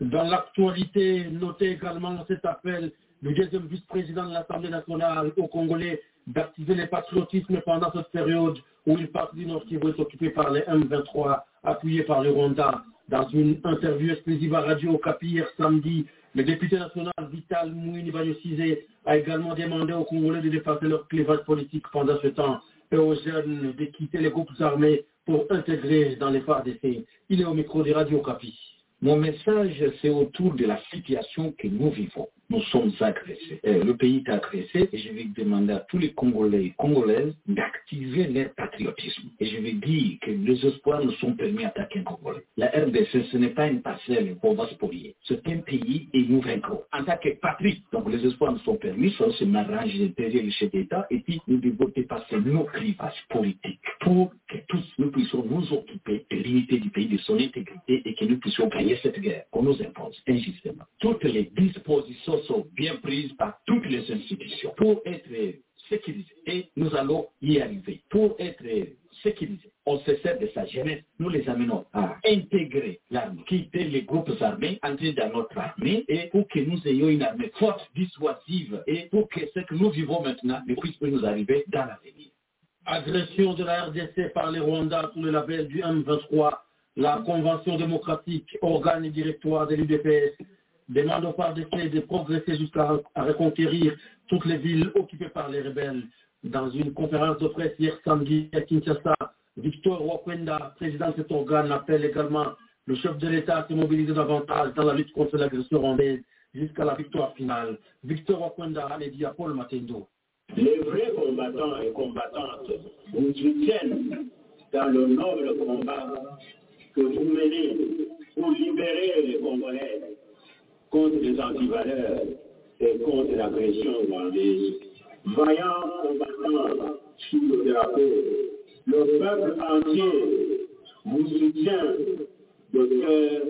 Dans l'actualité, notez également cet appel du deuxième vice-président de l'Assemblée nationale aux Congolais d'activer le patriotisme pendant cette période où une partie du Nord Kivu est occupée par les M23, appuyés par le Rwanda. Dans une interview exclusive à Radio hier samedi, le député national Vital Mouini Bagnosizé a également demandé aux Congolais de dépasser leur clivage politique pendant ce temps et aux jeunes de quitter les groupes armés pour intégrer dans les FARDC. Il est au micro de Radio Okapi. Mon message, c'est autour de la situation que nous vivons. Nous sommes agressés. Euh, le pays est agressé et je vais demander à tous les Congolais et Congolaises d'activer leur Et je vais dire que les espoirs nous sont permis d'attaquer un Congolais. La RDC, ce n'est pas une parcelle pour va spolier. C'est un pays et nous vaincrons. En tant que patrie, donc les espoirs nous sont permis, soit se m'arranger derrière le chef d'État et puis nous devons dépasser nos clivages politiques pour que tous nous puissions nous occuper de l'unité du pays, de son intégrité et que nous puissions gagner cette guerre qu'on nous impose injustement. Toutes les dispositions sont bien prises par toutes les institutions pour être sécurisées et nous allons y arriver. Pour être sécurisés, on se sert de sa jeunesse, nous les amenons à intégrer l'armée, quitter les groupes armés, entrer dans notre armée et pour que nous ayons une armée forte, dissuasive et pour que ce que nous vivons maintenant ne puisse plus nous arriver dans l'avenir. Agression de la RDC par les Rwandais sous le label du M23, la Convention démocratique, organe et directoire de l'UDPS, demande au PARDC de progresser jusqu'à reconquérir toutes les villes occupées par les rebelles. Dans une conférence de presse hier samedi à Kinshasa, Victor Wakwenda, président de cet organe, appelle également le chef de l'État à se mobiliser davantage dans la lutte contre l'agression rwandaise jusqu'à la victoire finale. Victor Wakwenda a dit à Paul Matendo. Les vrais combattants et combattantes vous soutiennent dans le noble combat que vous menez pour libérer les Congolais contre les antivaleurs et contre l'agression rwandaise. Vaillants combattants sous le drapeau, le peuple entier vous soutient de cœur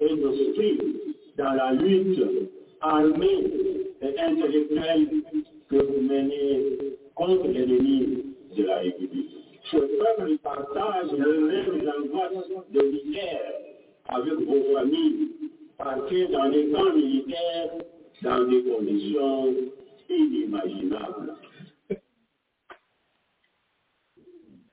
et d'esprit dans la lutte armée et intellectuelle que vous menez contre l'ennemi de la République. Ce peuple partage les mêmes angoisses de l'hiver avec vos familles, parquées dans les camps militaires dans des conditions inimaginables.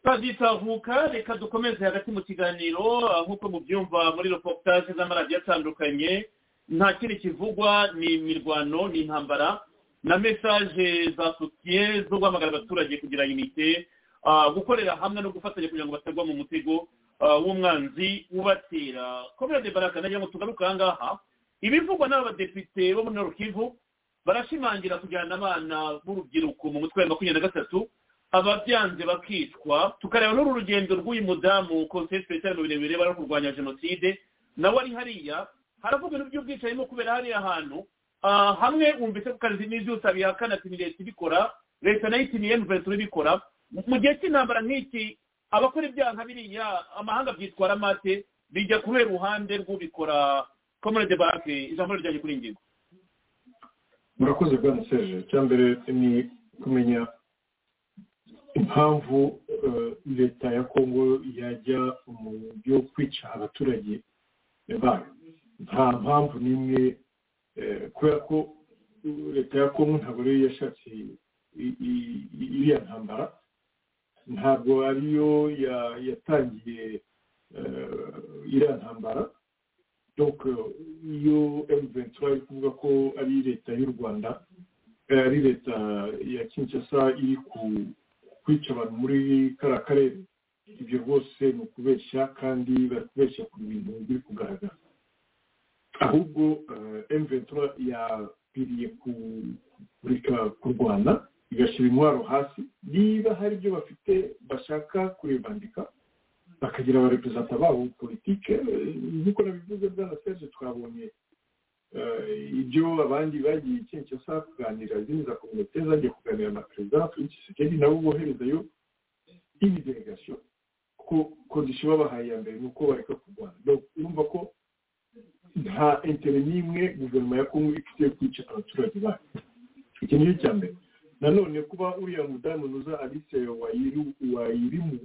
twaditahuka reka dukomeze hagati mu kiganiro nk'uko mubyumva muri reportage z'amaradiyo atandukanye nta kindi kivugwa ni imirwano ni intambara na mesaje za sotiye zo guhamagara abaturage kugira inite gukorera hamwe no gufatanya kugira ngo batagwa mu mutego w'umwanzi ubatera komera de baraka nagira ngo tugaruke aha ngaha ibivugwa n'abadepite bo muri norukivu barashimangira kujyana abana b'urubyiruko mu mutwe wa makumyabiri na gatatu ababyanze bakicwa. Tukareba n'uru rugendo rw'uyu mudamu konseye sipesiyali mu bintu bireba no kurwanya jenoside nawe ari hariya haravuga ibintu by'ubwicanyi no kubera hariya hantu hamwe wumvise ko kazi n'ibyose abihakana ati ni leta ibikora leta na yo iti ni emuventi ibikora. Mu gihe cy'intambara nk'iki abakora ibyaha biriya amahanga byitwara mate bijya kubera uruhande rw'ubikora komerede banke ijambo ryanjye kuri ingingo murakoze serge. Icya mbere ni kumenya impamvu leta ya kongo yajya mu byo kwica abaturage bayo. Nta mpamvu n'imwe kubera ko leta ya kongo ntabwo ariyo yashatse iriya ntambara. Ntabwo ariyo yatangiye iriya ntambara. Iyo emuventura iri kuvuga ko ari leta y'u rwanda ari leta ya kinshasa iri kwica abantu muri kariya karere ibyo rwose ni ukubeshya kandi bari kubeshya ku bintu biri kugaragara ahubwo emuventura yakwiriye kureka kurwana igashyira intwaro hasi niba hari ibyo bafite bashaka kurebandika bakagira abareperezanta babo politike nk'uko nabivuze bwana serge twabonye ibyo abandi bagiye kinshasa kuganira izindi za kominote zagiye kuganira na perezida felix tshisekedi nabo boherezayo iyi delegasiyo kuko kondisiyo babahaye ya mbere ni uko bareka kurwana urumva ko nta intere n'imwe guverinoma ya kongo ifite kwica abaturage bayo iki ni cya mbere nanone kuba uriya mudamu nuza alice wayirimu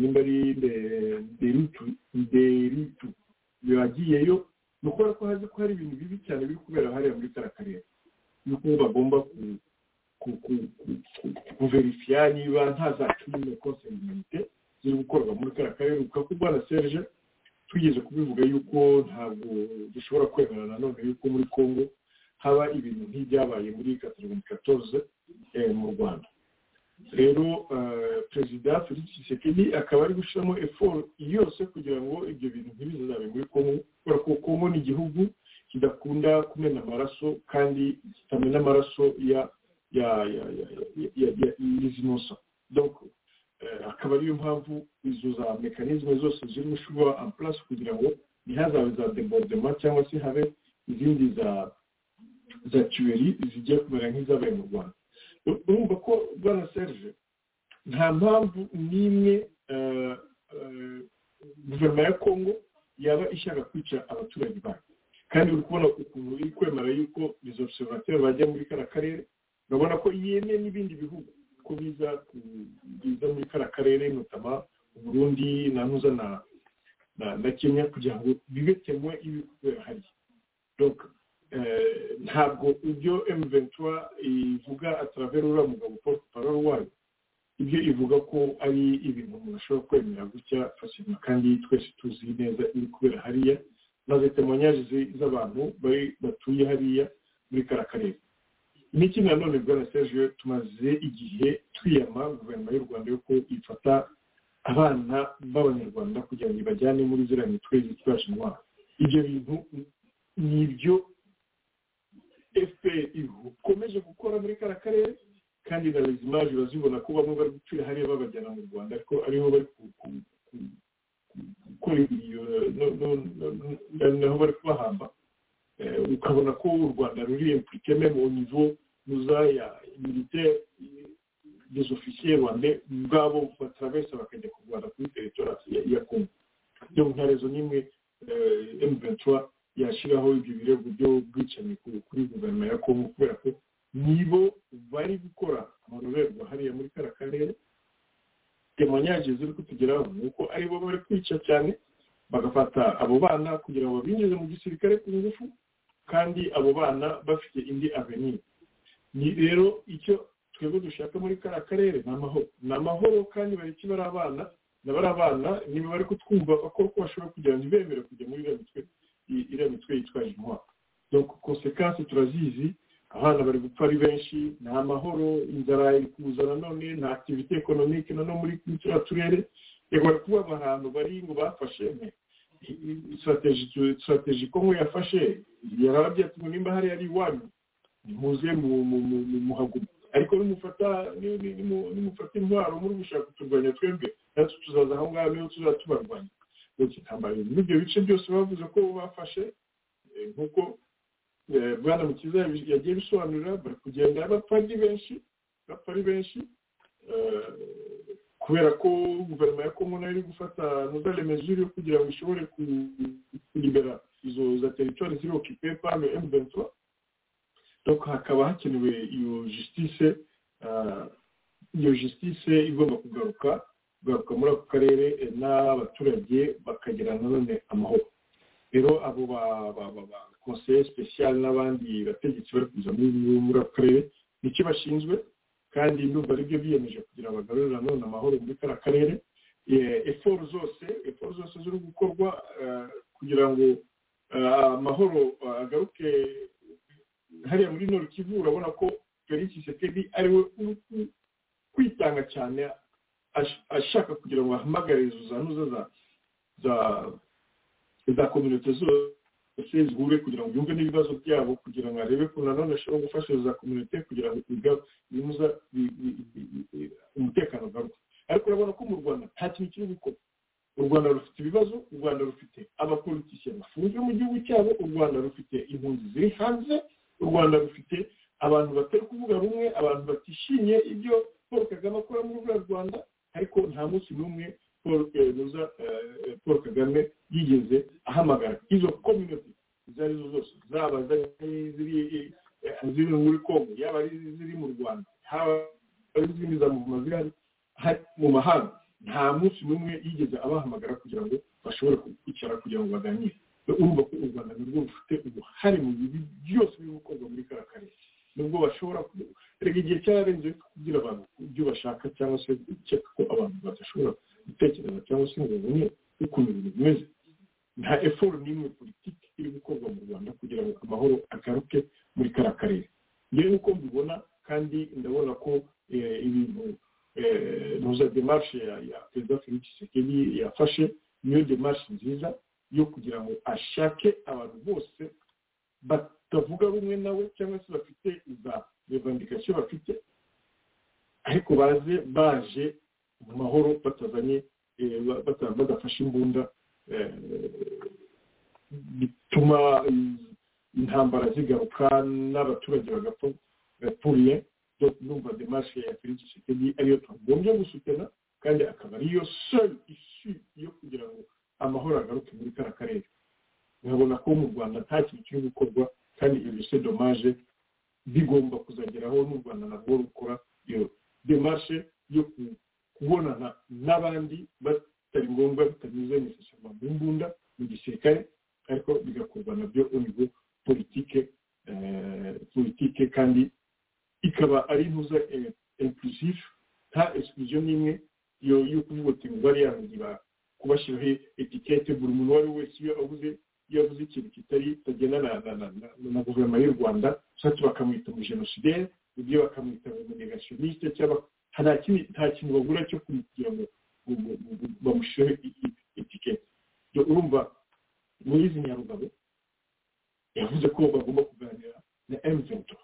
nimba ari nderitu nderitu yagiyeyo ni ukubera ko hazi ko hari ibintu bibi cyane biri kubera hariya muri kariya karere yuko bagomba kuverifiya niba nta za kirime konsentimite ziri gukorwa muri kariya karere uvuga ko bwana serge tugeze kubivuga yuko ntabwo dushobora kwemera nanone yuko muri congo haba ibintu nk'ibyabaye muri katariboni katoze mu rwanda. Rero perezida felix tshisekedi akaba ari gushyiramo eforo yose kugira ngo ibyo bintu ntibizabe muri kongo kubera ko kongo ni igihugu kidakunda kumena amaraso kandi kitamena amaraso ya ya ya y'izinosa donc akaba ariyo mpamvu izo za mekanizme zose ziri gushyirwa place kugira ngo ntihazabe za debordement cyangwa se habe izindi za za tuweri zigiye kumera nk'izabaye mu rwanda. Urumva ko bwana serge nta mpamvu n'imwe guverinoma ya kongo yaba ishaka kwica abaturage bayo. Kandi uri kubona ukuntu iri kwemera yuko izo observateur bajya muri kariya karere urabona ko yemeye n'ibindi bihugu ko biza biza muri kariya karere notama uburundi na ntuza na kenya kugira ngo bibe temwe ibi kubera hariya. Ntabwo ibyo emuventura ivuga ataravera uriya mugabo paul parole wayo. Ibyo ivuga ko ari ibintu umuntu ashobora kwemera gutya fasima kandi twese tuzi neza iri kubera hariya maze temonyaje z'abantu batuye hariya muri kariya karere n'iki nanone bwana serge tumaze igihe twiyama guverinoma y'u rwanda yuko ifata abana b'abanyarwanda kugira ngo ibajyane muri ziriya mitwe zitwaje intwaro ibyo bintu ni ibyo fpr ikomeje gukora muri kariya karere kandi na rezimaje urazibona ko bamwe bari gucira hariya babajyana mu rwanda ariko ariho bari gukora iyo naho bari kubahamba. Ukabona ko u rwanda ruri impurike meme au niveau nuza ya militaire des officiers rwandais ubwabo batravesa bakajya kurwana kuri teritori ya kongo byo nta rezo n'imwe m23 yashyiraho ibyo birego by'ubwicanyi kuri guverinoma ya kongo kubera ko nibo bari gukora amarorerwa hariya muri kariya karere temonyaje ziri kutugeraho ni uko ari bo bari kwica cyane bagafata abo bana kugira ngo babinjize mu gisirikare ku ngufu kandi abo bana bafite indi avenir ni rero icyo twebwe dushaka muri kariya karere ni amahoro. Ni amahoro kandi bareke bari abana. Na bari abana niba bari kutwumva bakora uko bashoboye kugira ngo ntibemere kujya muri iriya mitwe iriya mitwe yitwaje intwaro donc konsekansi turazizi abana bari gupfa ari benshi nta mahoro inzara iri kuza nanone nta activite ekonomike nanone muri turiya turere. Bari kuba ahantu bari ngo bafashe sitrategi kongo yafashe yarababwiye ati nimba hariya ari iwanyu nimuze muhaguma ariko nimufata intwaro muri gushaka kuturwanya twebwe natwe tuzaza aho ngaho niho tuzaba muri ibyo bice byose bavuze ko bafashe nk'uko bwana mukiza yagiye bisobanurira bari kugenda bapfa ari benshi bapfa ari benshi kubera ko guverinoma ya kongo na yo iri gufata nozale mesure yo kugira ngo ishobore kuribera izo za teritwari ziri okipe le m23 donc hakaba hakenewe iyo justice iyo justice igomba kugaruka kugaruka muri ako karere n'abaturage bakagira nanone amahoro. Rero abo ba conseiller special n'abandi bategetsi bari kuza muri ako karere ni cyo bashinzwe? Kandi ndumva ari byo biyemeje kugira ngo bagarurire nanone amahoro muri kariya karere. Eforo zose eforo zose ziri gukorwa kugira ngo amahoro agaruke hariya muri nord kivu urabona ko felix sekedi ari we kwitanga cyane ashaka kugira ngo ahamagare izo za nuza za za za kominote zose zihure kugira ngo yumve n'ibibazo byabo kugira ngo arebe ko nanone ashobora gufasha za kominote kugira ngo bimuza umutekano ugaruke. Ariko urabona ko mu rwanda nta kintu kiri gukora. U rwanda rufite ibibazo u rwanda rufite abapolitisiye bafunzwe mu gihugu cyabo u rwanda rufite impunzi ziri hanze u rwanda rufite abantu batari kuvuga rumwe abantu batishimiye ibyo paul kagame akora muri ruriya rwanda ariko nta munsi n'umwe paul kagame yigeze ahamagara. Izo kominoti izo ari zo zose zaba ziri muri kongo yaba ari ziri mu rwanda haba ari izindi za muvuma ziri mu mahanga nta munsi n'umwe yigeze abahamagara kugira ngo bashobore kwicara kugira ngo baganire. Urumva ko u rwanda nirwo rufite uruhare mu bibi byose biri gukorwa muri kariya karere. Nubwo bashobora reka igihe cyararenze kugira abantu ibyo bashaka cyangwa se ko abantu badashobora gutekereza cyangwa se ngo babone ukuntu ibintu bimeze. Nta eforo n'imwe politiki iri gukorwa mu rwanda kugira ngo amahoro agaruke muri kariya karere. Ngewe uko mbibona kandi ndabona ko ibintu ntuza demarshe ya perezida felix sekedi yafashe niyo demarshe nziza yo kugira ngo ashake abantu bose batavuga rumwe nawe cyangwa se bafite za revandikasiyo bafite ariko baze baje mu mahoro batazanye badafashe imbunda bituma intambara zigaruka n'abaturage bagapfa puriye numva demashe ya felix sekedi ariyo tugombye gusutena kandi akaba ariyo seul isu yo kugira ngo amahoro agaruke muri kariya karere. Nkabona ko mu rwanda nta kintu kiri gukorwa kandi ibyo se domaje bigomba kuzageraho n'u rwanda narwo rukora iyo demarshe yo kubonana n'abandi batari ngombwa bitanyuze mu mbunda mu gisirikare ariko bigakorwa na byo univo politike politike kandi ikaba ari ntuza inclusive nta exclusion n'imwe yo kuvuga ngo bariya kubashyiraho etikete buri muntu uwo ari we wese iyo avuze iyo avuze ikintu kitari kitagenda na guverinoma y'u rwanda ushatse bakamwita umujenosideri ibyo bakamwita umunegasiyoniste cyangwa nta kintu bagura cyo kugira ngo bamushyiraho etikete urumva muri izi nyarugabo yavuze ko bagomba kuganira na emuvento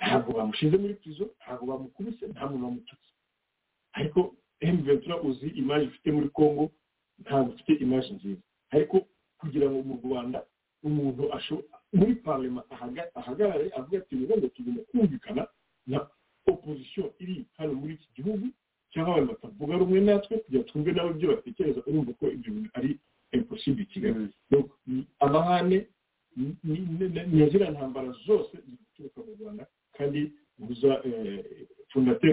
ntabwo bamushyize muri pizo ntabwo bamukubise nta muntu wamututse ariko emuvento uzi imaji ifite muri congo ntabwo ufite imaji nziza ariko kugira ngo mu rwanda umuntu muri parlema ahagarare avuga ati ngo tugomba kumvikana na opozisiyo iri hano muri iki gihugu cyangwa abantu batavuga rumwe natwe kugira twumve nabo ibyo batekereza urumva ko ibyo bintu ari impossible i kigali. Amahane ni ziriya ntambara zose ziri guturuka mu rwanda kandi guza fundateri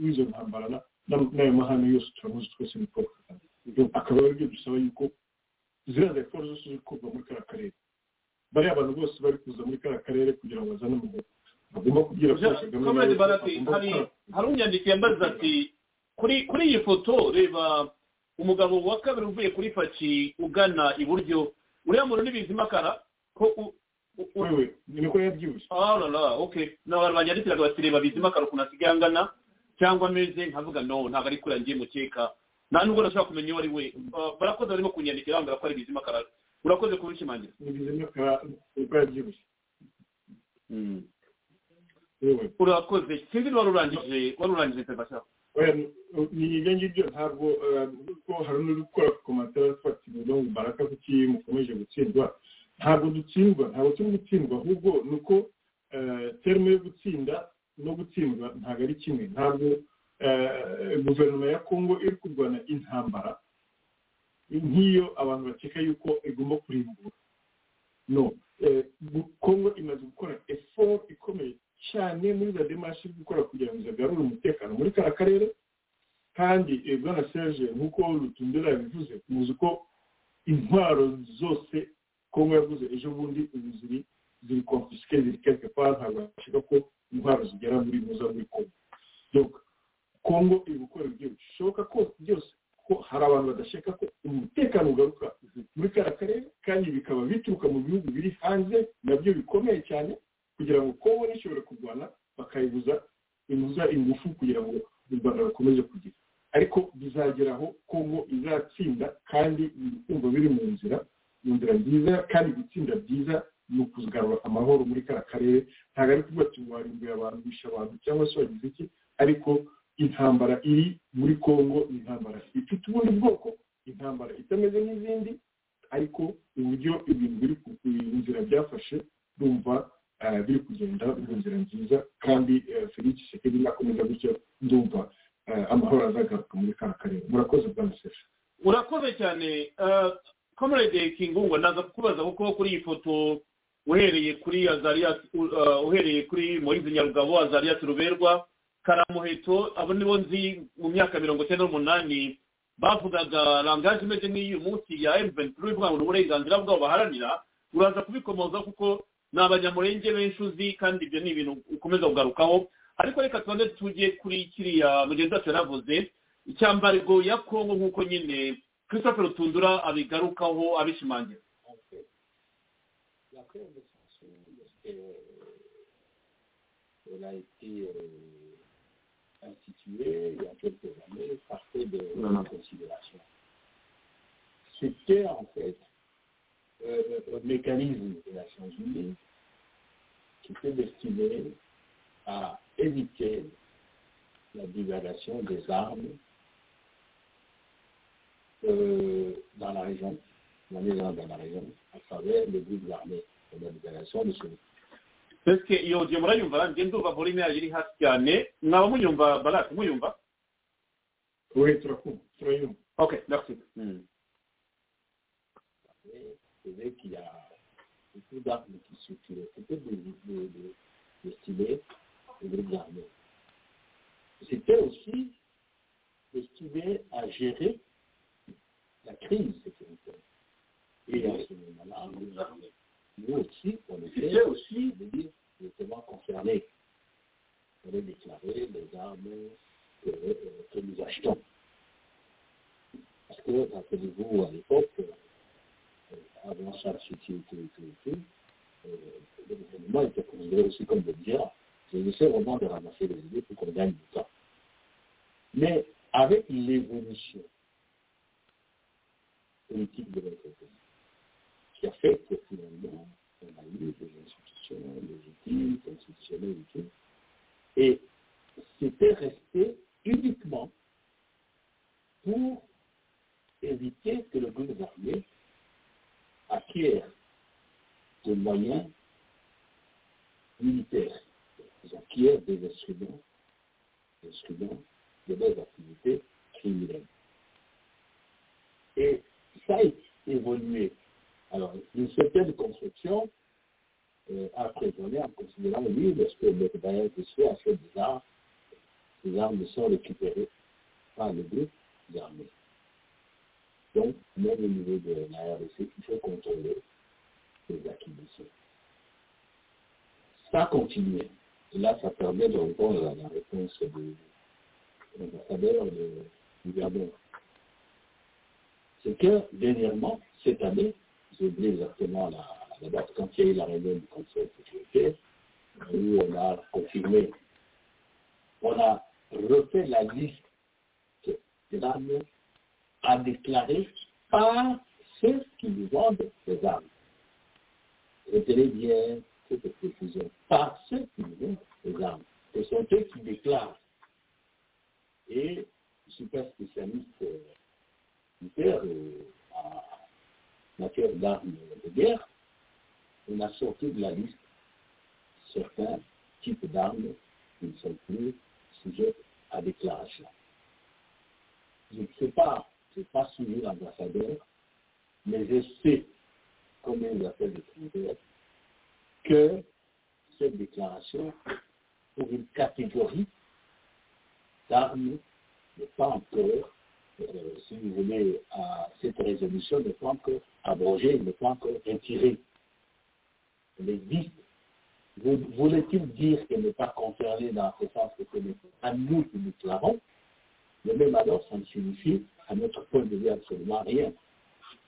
w'izo ntambara n'ayo mahane yose turamuzi twese ni paul kagame. Akaba ari byo dusaba yuko ziriya reforo zose ziri gukorwa muri kariya karere. Bariya abantu bose bari kuza muri kariya karere kugira ngo bazane amahoro bagomba kubwira paul kagame hari unyandikiye ambaza ati kuri kuri iyi foto reba umugabo wa kabiri uvuye kuri paki ugana iburyo uriya muntu ntibizimakara ko wewe niko yabyibushye ah la la okay n'abantu banyandikiraga bati reba bizimakara ukuntu asigaye angana cyangwa ameze nkavuga no ntabwo ari kuriya ngiye mukeka nta nubwo nashobora kumenya uwo ari we. Uh, barakoze barimo kunyandikira bambwira ko ari bizima karara urakoze kubishimangira ni bizima karara uko yabyibushye urakoze. Sinzi niba warurangije warurangije sebastien Oya, ni ibyo ngibyo ntabwo eh, ko hari n'uri gukora komantere afata ibintu ngo baraka kuki mukomeje gutsindwa. Ntabwo dutsindwa ntabwo turi gutsindwa ahubwo ni uko eh, terme yo gutsinda no gutsindwa ntabwo ari kimwe. Ntabwo guverinoma ya kongo iri kurwana intambara nk'iyo abantu bakeka yuko igomba kurimbura. No eh, kongo imaze gukora effort ikomeye cyane muri za demashi iri gukora kugira ngo zagarure umutekano muri kara karere kandi eh, bwana serge nk'uko rutundera yabivuze muzi ko intwaro zose kongo yavuze ejo bundi ubu ziri ziri confisque ziri quelque part ntabwo bashaka ko intwaro zigera muri muza muri kongo kongo iri gukora ibyo bishoboka ko byose ko hari abantu badashaka ko umutekano ugaruka muri kara karere kandi bikaba bituruka mu bihugu biri hanze na byo bikomeye cyane kugira ngo kongo nishobore kurwana bakayibuza imuza ingufu kugira ngo u rwanda rukomeze kugira ariko bizagera aho kongo izatsinda kandi kumva biri mu nzira mu nzira nziza kandi gutsinda byiza ni ukugarura amahoro muri kara karere ntabwo ari kuvuga ati warimbuye abantu wishe abantu cyangwa se wagize iki ariko intambara iri muri kongo ni intambara ifite ubundi bwoko intambara itameze nk'izindi ariko uburyo ibintu biri ku inzira byafashe ndumva eh, biri kugenda mu nzira nziza kandi eh, felix sekedi nakomeza gutyo ndumva eh, amahoro azagaruka muri kara karere murakoze bwana sefu urakoze cyane. Comrade kingungo ndaza kukubaza kuko kuri iyi foto uhereye kuri azarias uh, uhereye kuri moyizi nyarugabo azarias ruberwa karamuheto abo nibo nzi mu myaka mirongo icyenda n'umunani bavugaga rangaje imeze nk'iyi munsi ya M23 ivuga ngo ni uburenganzira bwabo baharanira. Uraza kubikomoza kuko ni abanyamurenge benshi uzi kandi ibyo ni ibintu ukomeza kugarukaho. Ariko reka tubanze tujye kuri kiriya mugenzi wacu yaravuze icyambargo ya kongo nk'uko nyine christophe rutundura abigarukaho abishimangira. La instituée il y a quelques années, partait de non. considération. C'était en fait euh, un mécanisme des Nations Unies qui était destiné à éviter la divulgation des armes euh, dans la région, dans les dans la région, à travers le armé de la divulgation de ce ese iyo audio murayumva ndumva iri hasi cyane mwaba barake muyumva? Turakumva turayumva. Merci. C'est qu'il y a beaucoup d'armes qui. C'était de, de, de, aussi destiné à gérer la crise sécuritaire. Et à ce moment-là, nous, armés, nous aussi, on était aussi dire, justement concernés. On a déclaré les armes que, euh, que nous achetons. Parce que, rappelez-vous, à l'époque, euh, avant ça, tout, tout, tout, tout, euh, le gouvernement était considéré aussi comme le diable. C'est vraiment de ramasser les idées pour qu'on gagne du temps. Mais avec l'évolution politique de notre pays, qui a fait que finalement, on a eu des institutions légitimes, constitutionnelles et tout, et c'était resté uniquement pour éviter que le groupe armé acquiert des moyens militaires. Ils acquièrent des instruments, des instruments de leurs activités criminelles. Et ça a évolué. Alors, une certaine construction euh, a présonné en considérant, oui, lorsque le bailleur de soi a fait des armes, ces armes sont récupérées par le groupe armées. Donc, même au niveau de la RDC, il faut contrôler les acquisitions. Ça continue. Et là, ça permet de répondre à la réponse de l'ambassadeur du Gabon. C'est que, dernièrement, cette année, j'ai exactement la, date, quand il y a eu la réunion du Conseil de sécurité, où on a confirmé, on a refait la liste des armes à déclarer par ceux qui vendent des armes. Retenez bien cette précision. Par ceux qui vendent des armes. Ce sont eux qui déclarent. Et pas spécialiste euh, euh, en matière d'armes de guerre. On a sorti de la liste certains types d'armes qui ne sont plus sujets à déclaration. Je ne sais pas, je ne sais pas suivi l'ambassadeur, mais je sais, comme les affaires étrangères, que cette déclaration pour une catégorie d'armes n'est pas encore, si vous voulez, à cette résolution n'est pas encore abrogée, n'est pas encore retirée. Elle existe. Voulait-il dire qu'elle n'est pas concernée dans ce sens que ce n'est pas nous qui déclarons Mais même alors, ça ne signifie, à notre point de vue, absolument rien.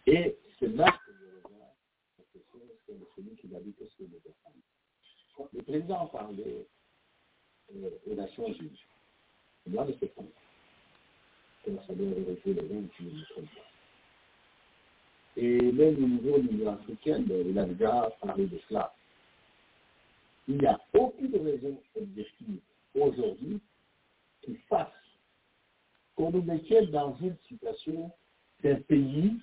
Et c'est là que je reviens à celui qui m'a dit que c'est le défendre. Le président parlait euh, aux Nations Unies, mois de septembre. Et ça doit vérifier le 20, si je ne me trompe pas. Et même au niveau de l'Union africaine, il a déjà parlé de cela. Il n'y a aucune raison objective aujourd'hui qui fasse qu'on nous mette dans une situation d'un pays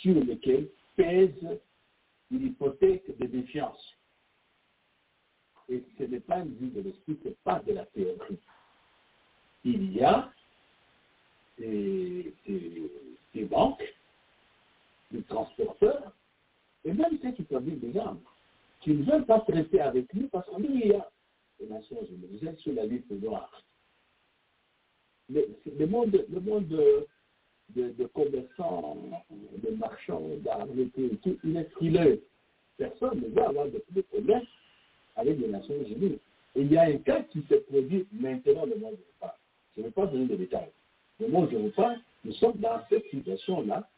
sur lequel pèse une hypothèque de défiance. Et ce n'est pas une vue de l'esprit, ce n'est pas de la théorie. Il y a des, banques, des transporteurs, et même ceux qui produisent des armes, qui ne veulent pas traiter avec nous parce qu'on dit il y a les Nations Unies, vous êtes sur la liste noire. Le, le monde, le monde de, de, de commerçants, de marchands d'armes, il est frileux. Personne ne veut avoir de, de problème avec les Nations Unies. Il y a un cas qui se produit maintenant le monde je parle. Je ne vais pas donner de détails. Le monde parle, nous sommes dans cette situation-là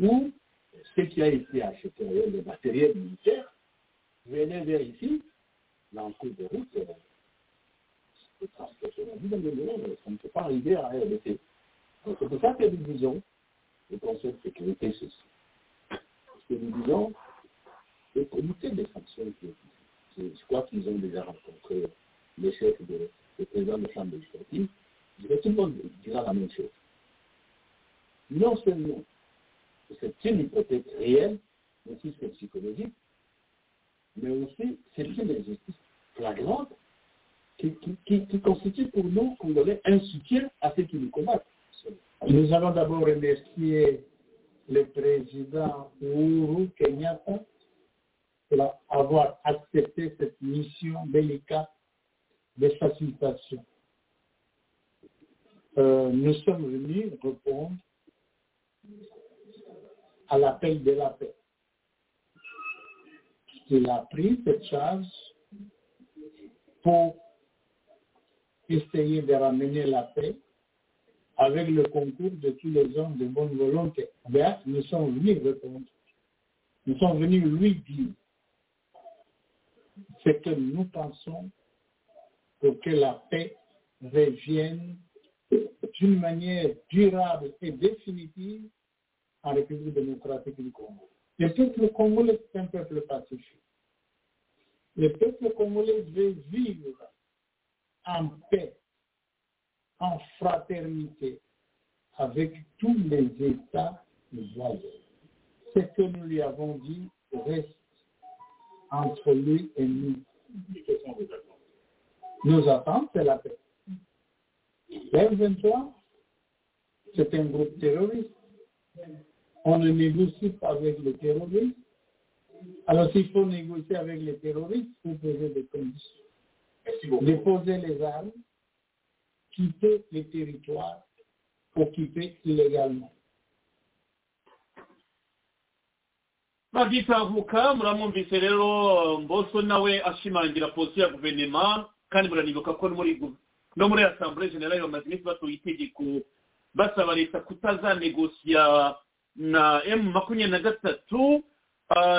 où ce qui a été acheté, le matériel militaire, venait vers ici, dans le de route, le transporteur a dit, ça ne peut pas arriver à RDC. Donc c'est pour ça que nous disons, le Conseil de sécurité, ceci. Parce que nous disons, le comité des sanctions qui je crois qu'ils ont déjà rencontré le chef de, le président de la Chambre législative, monde dira la même chose. Non seulement c'est une hypothèse réelle, mais aussi c'est psychologique, mais aussi c'est une injustice flagrante qui, qui, qui, constitue pour nous, Congolais, un soutien à ceux qui nous combattent. Nous allons d'abord remercier le président Uhuru Kenyatta pour avoir accepté cette mission délicate de facilitation. Euh, nous sommes venus répondre à l'appel de la paix. Il a pris cette charge pour essayer de ramener la paix avec le concours de tous les hommes de bonne volonté. Nous sommes venus répondre. Nous sommes venus lui dire ce que nous pensons pour que la paix revienne d'une manière durable et définitive en République démocratique du Congo. Le peuple congolais est un peuple pacifique. Le peuple congolais veut vivre en paix, en fraternité avec tous les États voisins. Ce que nous lui avons dit reste entre lui et nous. Nous attendons, c'est la paix. M23, c'est un groupe terroriste. On ne négocie pas avec les terroristes. Alors s'il faut négocier avec les terroristes, il faut poser des conditions. Déposer les armes, quitter les territoires, occupés illégalement. bagitahuka muramwumvise rero mboso nawe ashimangira polisi ya guverinoma kandi muranibuka ko muri no muri asambure generale bamaze iminsi batoye itegeko basaba leta kutazanegosiya na emu makumyabiri na gatatu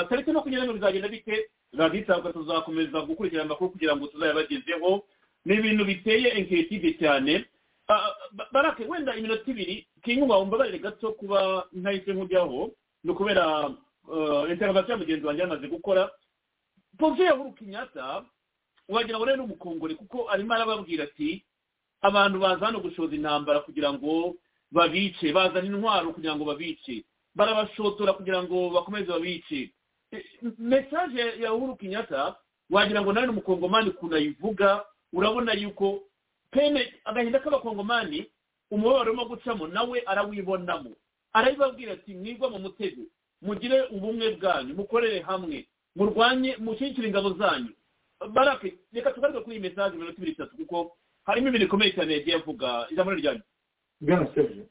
tariki makumyabiri n'imwe bizagenda bite? Raditabuka tuzakomeza gukurikirana amakuru kugira ngo tuzayabagezeho. Ni ibintu biteye enketide cyane. Barake wenda iminota ibiri kinyuma umbabarire gato kuba ntahise nkujyaho ni ukubera intervention ya mugenzi wanjye yamaze gukora. Pompe ya huru kenyatta wagira ngo rero ni umukongore kuko arimo arababwira ati abantu baza hano gushoza intambara kugira ngo babice bazana intwaro kugira ngo babice barabashotora kugira ngo bakomeze babice. Mesaje ya uhuru kenyatta wagira ngo nawe ni umukongomani ukuntu ayivuga urabona yuko pene agahinda k'abakongomani umubabaro urimo gucamo nawe arawibonamo. Arabibabwira ati mwigwa mu mutego mugire ubumwe bwanyu mukorere hamwe murwanye mushyigikire ingabo zanyu. Barake reka tugaruke kuri iyi mesaje mirongo itatu kuko harimo ibintu bikomeye cyane yagiye avuga. Ijambo ryanyu bwana serge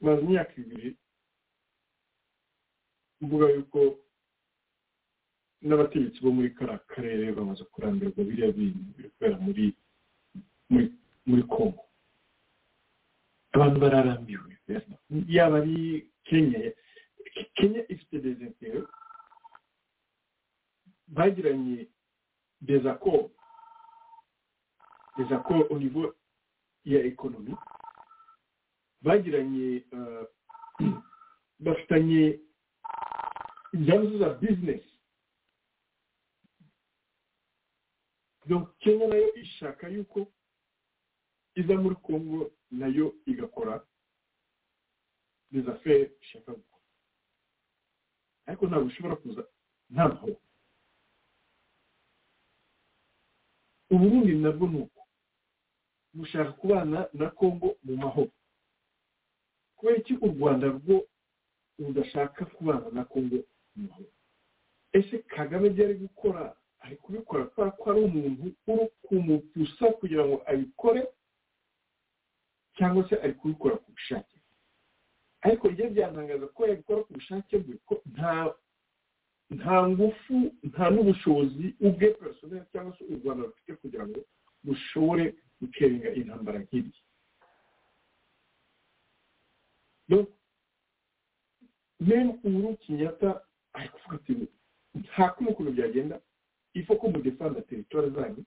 maze imyaka ibiri mvuga yuko n'abategetsi bo muri kariya karere bamaze kurambirwa biriya bintu biri kubera muri muri kongo abantu bararambiwe. Yaba ari kenya. Kenya ifite dezintere bagiranye des accords. Des accords au niveau ya ekonomi bagiranye bafitanye ibyanzu za bizinesi kenya na yo ishaka yuko iza muri congo na yo igakora affaires ishaka gukora ariko ntabwo ushobora kuza nta mahoro uburundi nabwo ni uko. Gushaka kubana na congo mu mahoro. Kubera iki u rwanda rwo rudashaka kubana na congo mu mahoro? Ese kagame ibyo ari gukora ari kubikora kubera ko ari umuntu uri kumupusa kugira ngo abikore cyangwa se ari kubikora ku bushake? Ariko ibyo byantangaza ko yabikora ku bushake bwe ko nta nta ngufu nta n'ubushobozi ubwe personel cyangwa se u rwanda rufite kugira ngo rushobore gukeringa intambara donc meme uhuru kenyatta ari kuvuga ati nta kuno ukuntu byagenda ifo ko mudefanda teritwari zanyu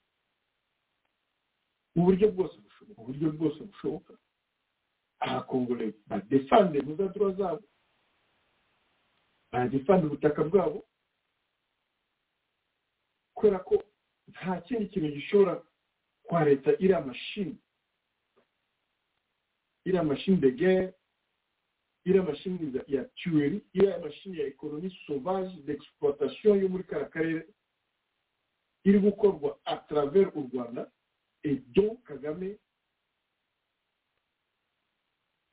mu buryo bwose bushoboka mu buryo bwose bushoboka abakongore badefande muzadura zabo baradefanda ubutaka bwabo kubera ko nta kindi kintu gishobora kwa leta iriya mashini iriya de guerre. Iriya mashini ya tueri iriya mashini ya ekonomi sauvage d'exploitation. Yo muri kariya karere iri gukorwa travers u rwanda et donc kagame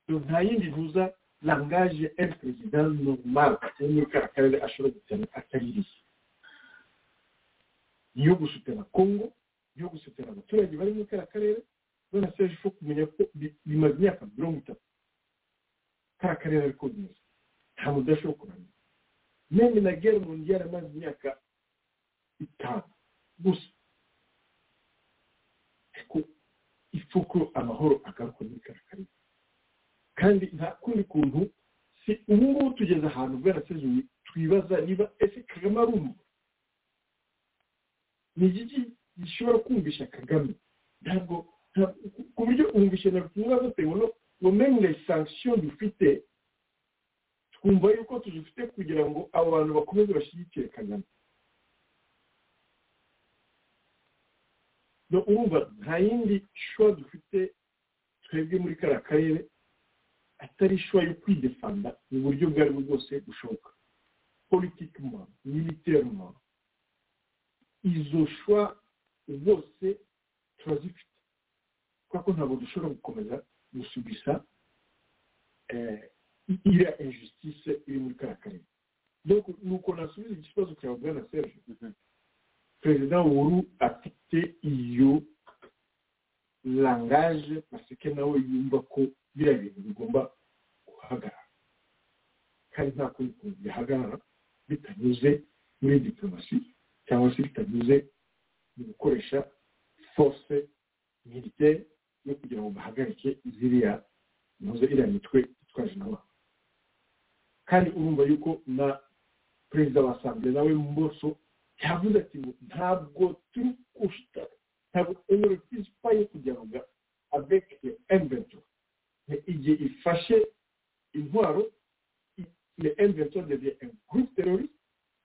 nta yindi ntuza langage un président normal. Wo muri kariya karere ashobora gutera ataririye niyo gusutera congo niyo gusutera abaturage bari muri kariya karere none se ifo kumenya ko bimaze imyaka mirongo itatu. Kariya karere ariko bimeze nta mudashobora kuramenya meme na guerre mondiale amaze imyaka itanu. Gusa. Ariko ifo ko amahoro agaruka muri kariya karere. Kandi nta kundi kuntu si ubu ngubu tugeze ahantu bwarasezeye twibaza niba ese kagame arumva ni igiki gishobora kumvisha kagame. Ntabwo ku buryo umvishe na rutumwa bitewe no meme sanction dufite twumva yuko tuzifite kugira ngo abo bantu bakomeze bashyigikire kagame. Urumva nta yindi shuwa dufite twebwe muri kariya karere atari shuwa yo kwidefanda mu buryo bwo bwose bushoboka. Politikima militerima izo shuwa zose turazifite kubera ko ntabwo dushobora gukomeza gusubisa iriya injustice iri muri kariya karere nasubiza ikibazo cyawe bwana serge. Perezida wuru afite iyo langage baseke nawe yumva ko biriya bintu bigomba guhagarara. Kandi nta kundi kuntu bihagarara bitanyuze muri diplomasi cyangwa se bitanyuze mu gukoresha force militaire yo kugira ngo bahagarike ziriya muze iriya mitwe itwaje n'abantu kandi urumva yuko na perezida wa asambure nawe mboso yavuze ati ngo ntabwo turi kushita ntabwo yo kugira ngo avec M23 igihe ifashe intwaro le M23 devient un groupe terroriste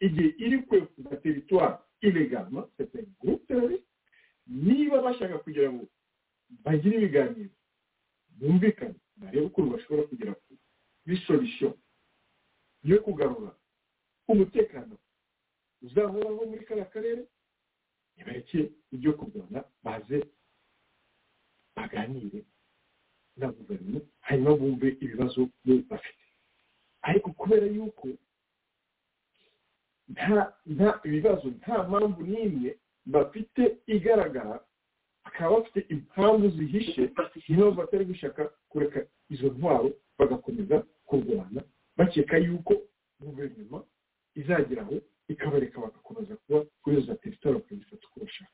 igihe iri kwekuza territoire illégalement c'est un groupe terroriste. Niba bashaka kugira ngo bagire ibiganiro bumvikane barebe ukuntu bashobora kugera kuri solution yo kugarura umutekano uzahoraho muri kariya karere nibareke ibyo kurwana baze baganire na guverinoma hanyuma bumve ibibazo bafite. Ariko kubera yuko nta ibibazo nta mpamvu n'imwe bafite igaragara bakaba bafite impamvu zihishe niyo batari gushaka kureka izo ntwaro bagakomeza kurwana bakeka yuko guverinoma izageraho ikabareka bagakomeza kuba izo teritwari bakazifata uko bashaka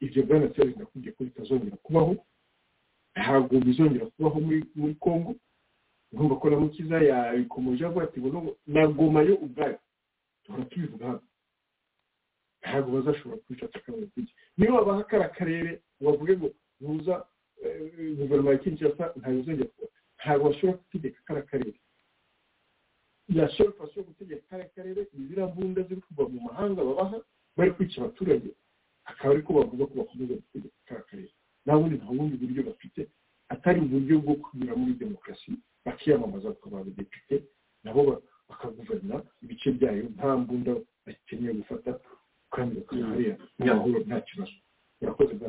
ibyo bwana serivisi ndakubwiye ko bitazongera kubaho ntabwo bizongera kubaho muri congo. Ngomba ko na mukiza yabikomeje avuga ati ngo na goma yo ubwayo. Duhora tubivuga hano ntabwo bazashobora kwifata akabaye kujya niyo babaha kariya karere bavuge ngo ntuza guverinoma ya kinshasa ntabwo izongera kuba ntabwo bashobora gutegeka kariya karere yashobora yo gutegeka kariya karere ni ziriya mbunda ziri kuva mu mahanga babaha bari kwica abaturage akaba ariko bavuga ko bakomeza gutegeka kariya karere nta bundi nta bundi buryo bafite atari uburyo bwo kunyura muri demokarasi bakiyamamaza bakaba abadepite nabo bakaguverinoma ibice byayo nta mbunda bakeneye gufata kandi bakaba hariya amahoro nta kibazo. Urakoze bwa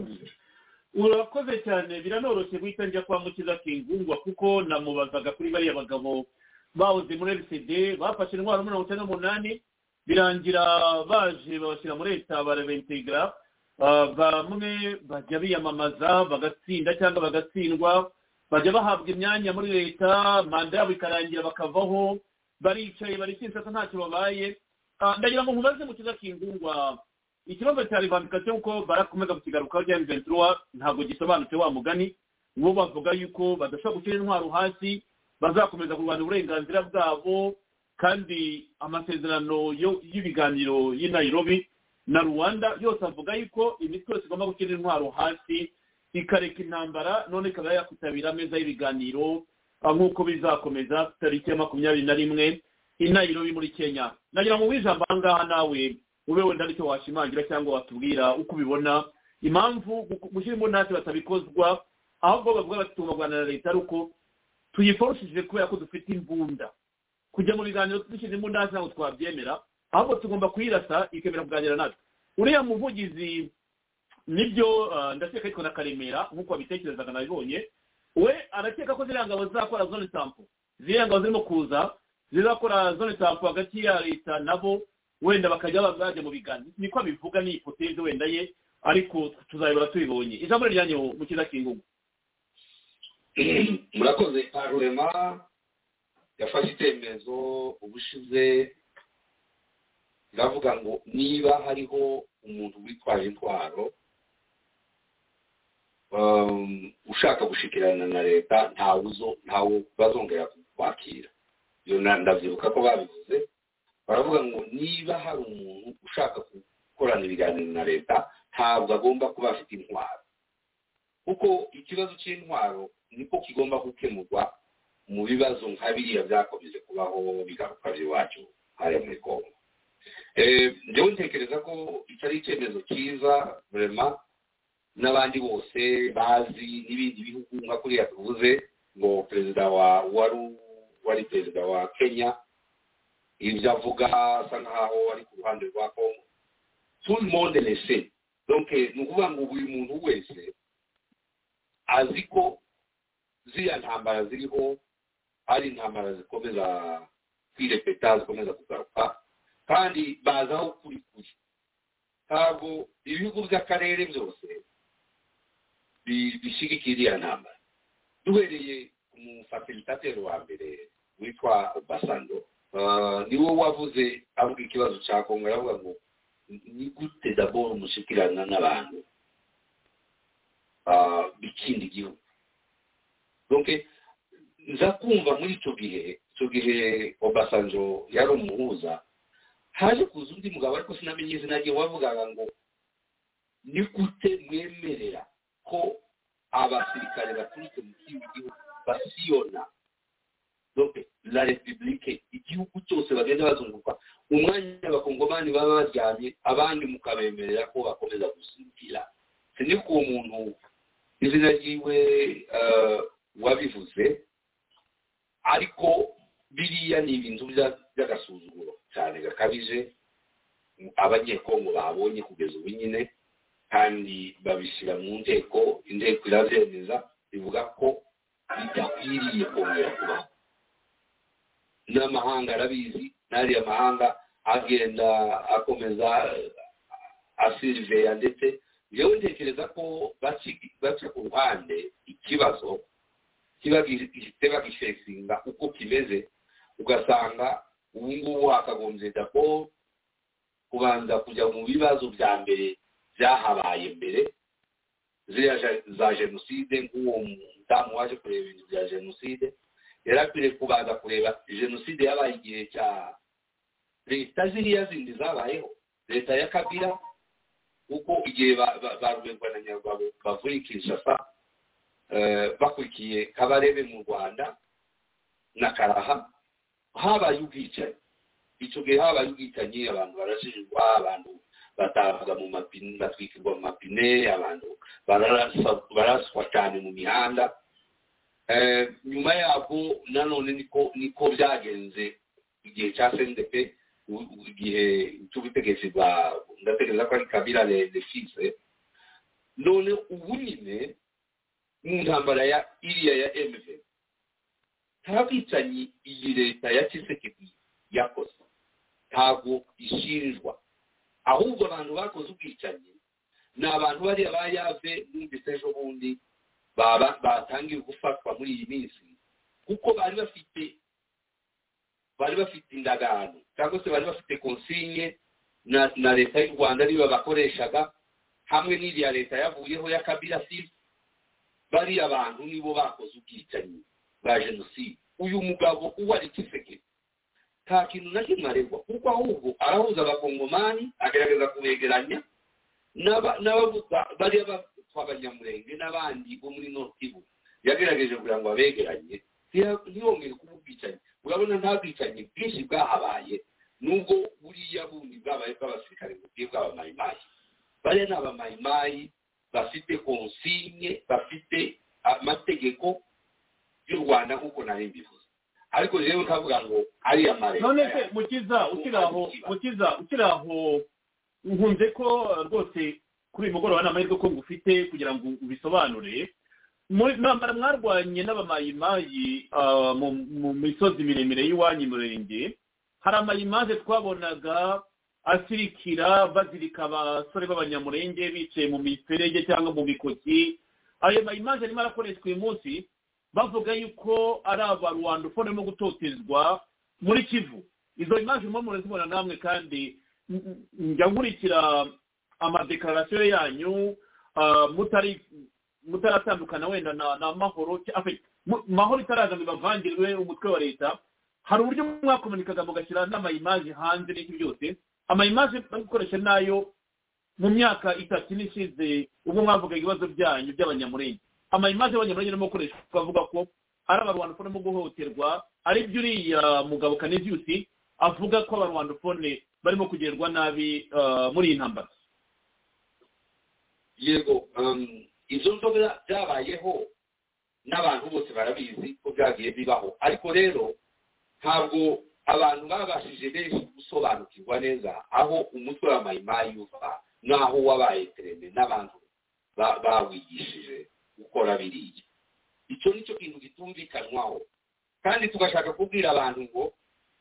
urakoze cyane. Biranoroshye guhita njya kwa mukiza kingungwa kuko namubazaga kuri bariya bagabo bahoze muri rcd bafashe intwaro mirongo icyenda n'umunani birangira baje babashyira muri leta barabentegra bamwe bajya biyamamaza bagatsinda cyangwa bagatsindwa bajya bahabwa imyanya muri leta manda yabo ikarangira bakavaho baricaye bari kinsasa ntacyo babaye. Ndagira ngo nkubaze mu kiza kingungwa ikibazo cya revandikasiyo kuko barakomeza kukigarukaho rya ventura ntabwo gisobanutse wa mugani. Bo bavuga yuko badashobora gushyira intwaro hasi bazakomeza kurwanya uburenganzira bwabo kandi amasezerano y'ibiganiro y'i Nairobi na rwanda yose avuga yuko imitwe yose igomba gushyira intwaro hasi ikareka intambara none ikaba yakwitabira ameza y'ibiganiro nk'uko bizakomeza tariki ya makumyabiri na rimwe i Nairobi muri kenya. Nagira ngo wijambo aha ngaha nawe ube wenda ari cyo washimangira cyangwa watubwira uko ubibona. Impamvu gushyira imbunda batabikozwa ahubwo bavuga bati tugomba kuganira na leta ari uko tuyiforoshije kubera ko dufite imbunda. Kujya mu biganiro dushyize imbunda ntabwo twabyemera ahubwo tugomba kuyirasa ikemera kuganira natwe. Uriya muvugizi ni byo ndakeka ariko na karemera nk'uko wabitekerezaga nabibonye we arakeka ko ziriya ngabo zizakora zone sampo ziriya ngabo zirimo kuza zizakora zone sampo hagati ya leta nabo wenda bakajya bajya mu biganiro niko abivuga ni ipoteze wenda ye ariko tuzayobora tubibonye. Ijambo rijyanye mu kiza kingugu [clears throat] murakoze parurema. Yafashe icyemezo ubushize. Iravuga ngo niba hariho umuntu witwaje intwaro ushaka gushikirana na leta ntawe bazongera kwakira iyo ndabyibuka ko babivuze. Baravuga ngo niba hari umuntu ushaka gukorana ibiganiro na leta ntabwo agomba kuba afite intwaro. Kuko ikibazo cy'intwaro niko kigomba gukemurwa mu bibazo nka biriya byakomeje kubaho bigaruka by'iwacu hariya muri kongo. Njyewe ntekereza ko iki ari icyemezo cyiza burema n'abandi bose bazi n'ibindi bihugu nka kuriya tuvuze ngo perezida wa wari wari perezida wa kenya ibyo avuga asa nkaho ari ku ruhande rwa kongo le monde le sait. Donc ni ukuvuga ngo buri muntu wese azi ko ziriya ntambara ziriho ari intambara zikomeza kwirepeta zikomeza kugaruka kandi bazi aho kuri kuri. Ntabwo ibihugu by'akarere byose bishyigikiye ntambara duhereye ku mufasilitateri wa mbere witwa basando niwe wavuze avuga ikibazo cya kongo yavuga ngo ni gute daboro mushikirana n'abantu bikindi gihugu nza kumva muri icyo gihe icyo gihe obasanjo yari umuhuza haje kuza undi mugabo ariko sinamenye izina rye wavugaga ngo ni gute mwemerera ko abasirikare baturutse mu kindi gihugu basiyona la republique igihugu cyose bagenda bazunguruka. Umwanya abakongomani baba baryamye abandi mukabemerera ko bakomeza gusinzira. Siniko uwo muntu izina ryiwe eh, wabivuze ariko biriya ni ibintu bya- by'agasuzuguro cyane gakabije abanyekongo babonye kugeza ubu nyine. Kandi babishyira mu nteko. Inteko irabyemeza bivuga ko bidakwiriye kongera kubaho. N'amahanga arabizi n'ariya mahanga agenda akomeza asiriveya ndetse yewe ntekereza ko baca ku ruhande ikibazo kiba gifesinga uko kimeze ugasanga ubu ngubu hakagombye dako kubanza kujya mu bibazo bya mbere byahabaye mbere ziriya za jenoside nk'uwo mudamu waje kureba ibintu bya jenoside yari akwiriye kubanza kureba jenoside yabaye igihe cya leta ziriya zindi zabayeho? Leta ya kabira kuko igihe ba- ba- ba rubengwa na nyarwabo bavuye kinshasa eh, bakurikiye kabarebe mu rwanda na karaha habaye ubwicanyi. Icyo gihe habaye ubwicanyi abantu barashinjwa abantu batabwa mu mapine batwikirwa mu mapine abantu baraswa cyane mu mihanda Eh, nyuma yabwo nanone niko byagenze igihe cya u- igihe cy'ubutegetsi bwa ndatekereza ko ari kabila le fise none ubu nyine mu ntambara ya iriya ya mv nta bwicanyi iyi leta ya kisekedi yakoze ntabwo ishinjwa. Ahubwo abantu bakoze ubwicanyi ni abantu bariya ba yave numvise ejo bundi batangiye gufatwa muri iyi minsi kuko bari bafite bari bafite indagano cyangwa se bari bafite konsinye na, leta y'u rwanda niba bakoreshaga hamwe n'iriya leta yavuyeho ya kabila sisi bariya bantu nibo bakoze ubwicanyi bwa jenoside. Uyu mugabo uwo ari kiseke nta kintu na kimwe aregwa kuko ahubwo arahuza abakongomani agerageza kubegeranya bariya batwa abanyamurenge n'abandi bo muri Nord Kivu. Yagerageje kugira ngo abegeranye. Ntiyongere kuba ubwicanyi urabona nta bwicanyi bwinshi bwahabaye. Nubwo buriya bundi bwabaye bw'abasirikare bukwiye bw'abamayimayi bariya ni abamayimayi bafite konsinye bafite amategeko y'u rwanda nk'uko nari mbivuze. Ariko rero nkavuga ngo ariya mareta none se mukiza ukiri aho mukiza ukiri aho nkunze ko rwose kuri uyu mugoroba nta mahirwe ko ngufite kugira ngo ubisobanure. Muri ntambara mwarwanye n'abamayimayi ah, mu misozi miremire y'iwanyu murenge hari amayimaje twabonaga asirikira bazirika abasore b'abanyamurenge bicaye mu miferege cyangwa mu bikoki. Ayo mayimaje arimo arakoreshwa uyu munsi. Bavuga yuko ari abarwanda barimo gutotezwa muri kivu. Izo imaje murimo murazibona namwe kandi njya nkurikira amadekarasiyo yanyu ah, mutari mutaratandukana wenda na na mahoro mu- mahoro itaraza ngo ibavangirwe umutwe wa leta hari uburyo mwakomunikaga mugashyira n'amayimaje hanze n'iki byose amayimaje bari gukoresha na yo mu myaka itatu n'ishize ubwo mwavugaga ibibazo byanyu by'abanyamurenge. Amayimaje y'abanyamurenge arimo gukoreshwa bavuga ko ari abarwandofone barimo guhohoterwa ari byo uriya mugabo kaneziyusi avuga ko abarwandofone barimo kugerwa nabi ah, muri iyi ntambara. Yego um, izo nzoga byabayeho n'abantu bose barabizi ko byagiye bibaho. Ariko rero ntabwo abantu babashije benshi gusobanukirwa neza aho umutwe wa mayimayi uva n'aho wabaye terene n'abantu ba- bawigishije. Gukora biriya icyo ni cyo kintu gitumvikanwaho. Kandi tugashaka kubwira abantu ngo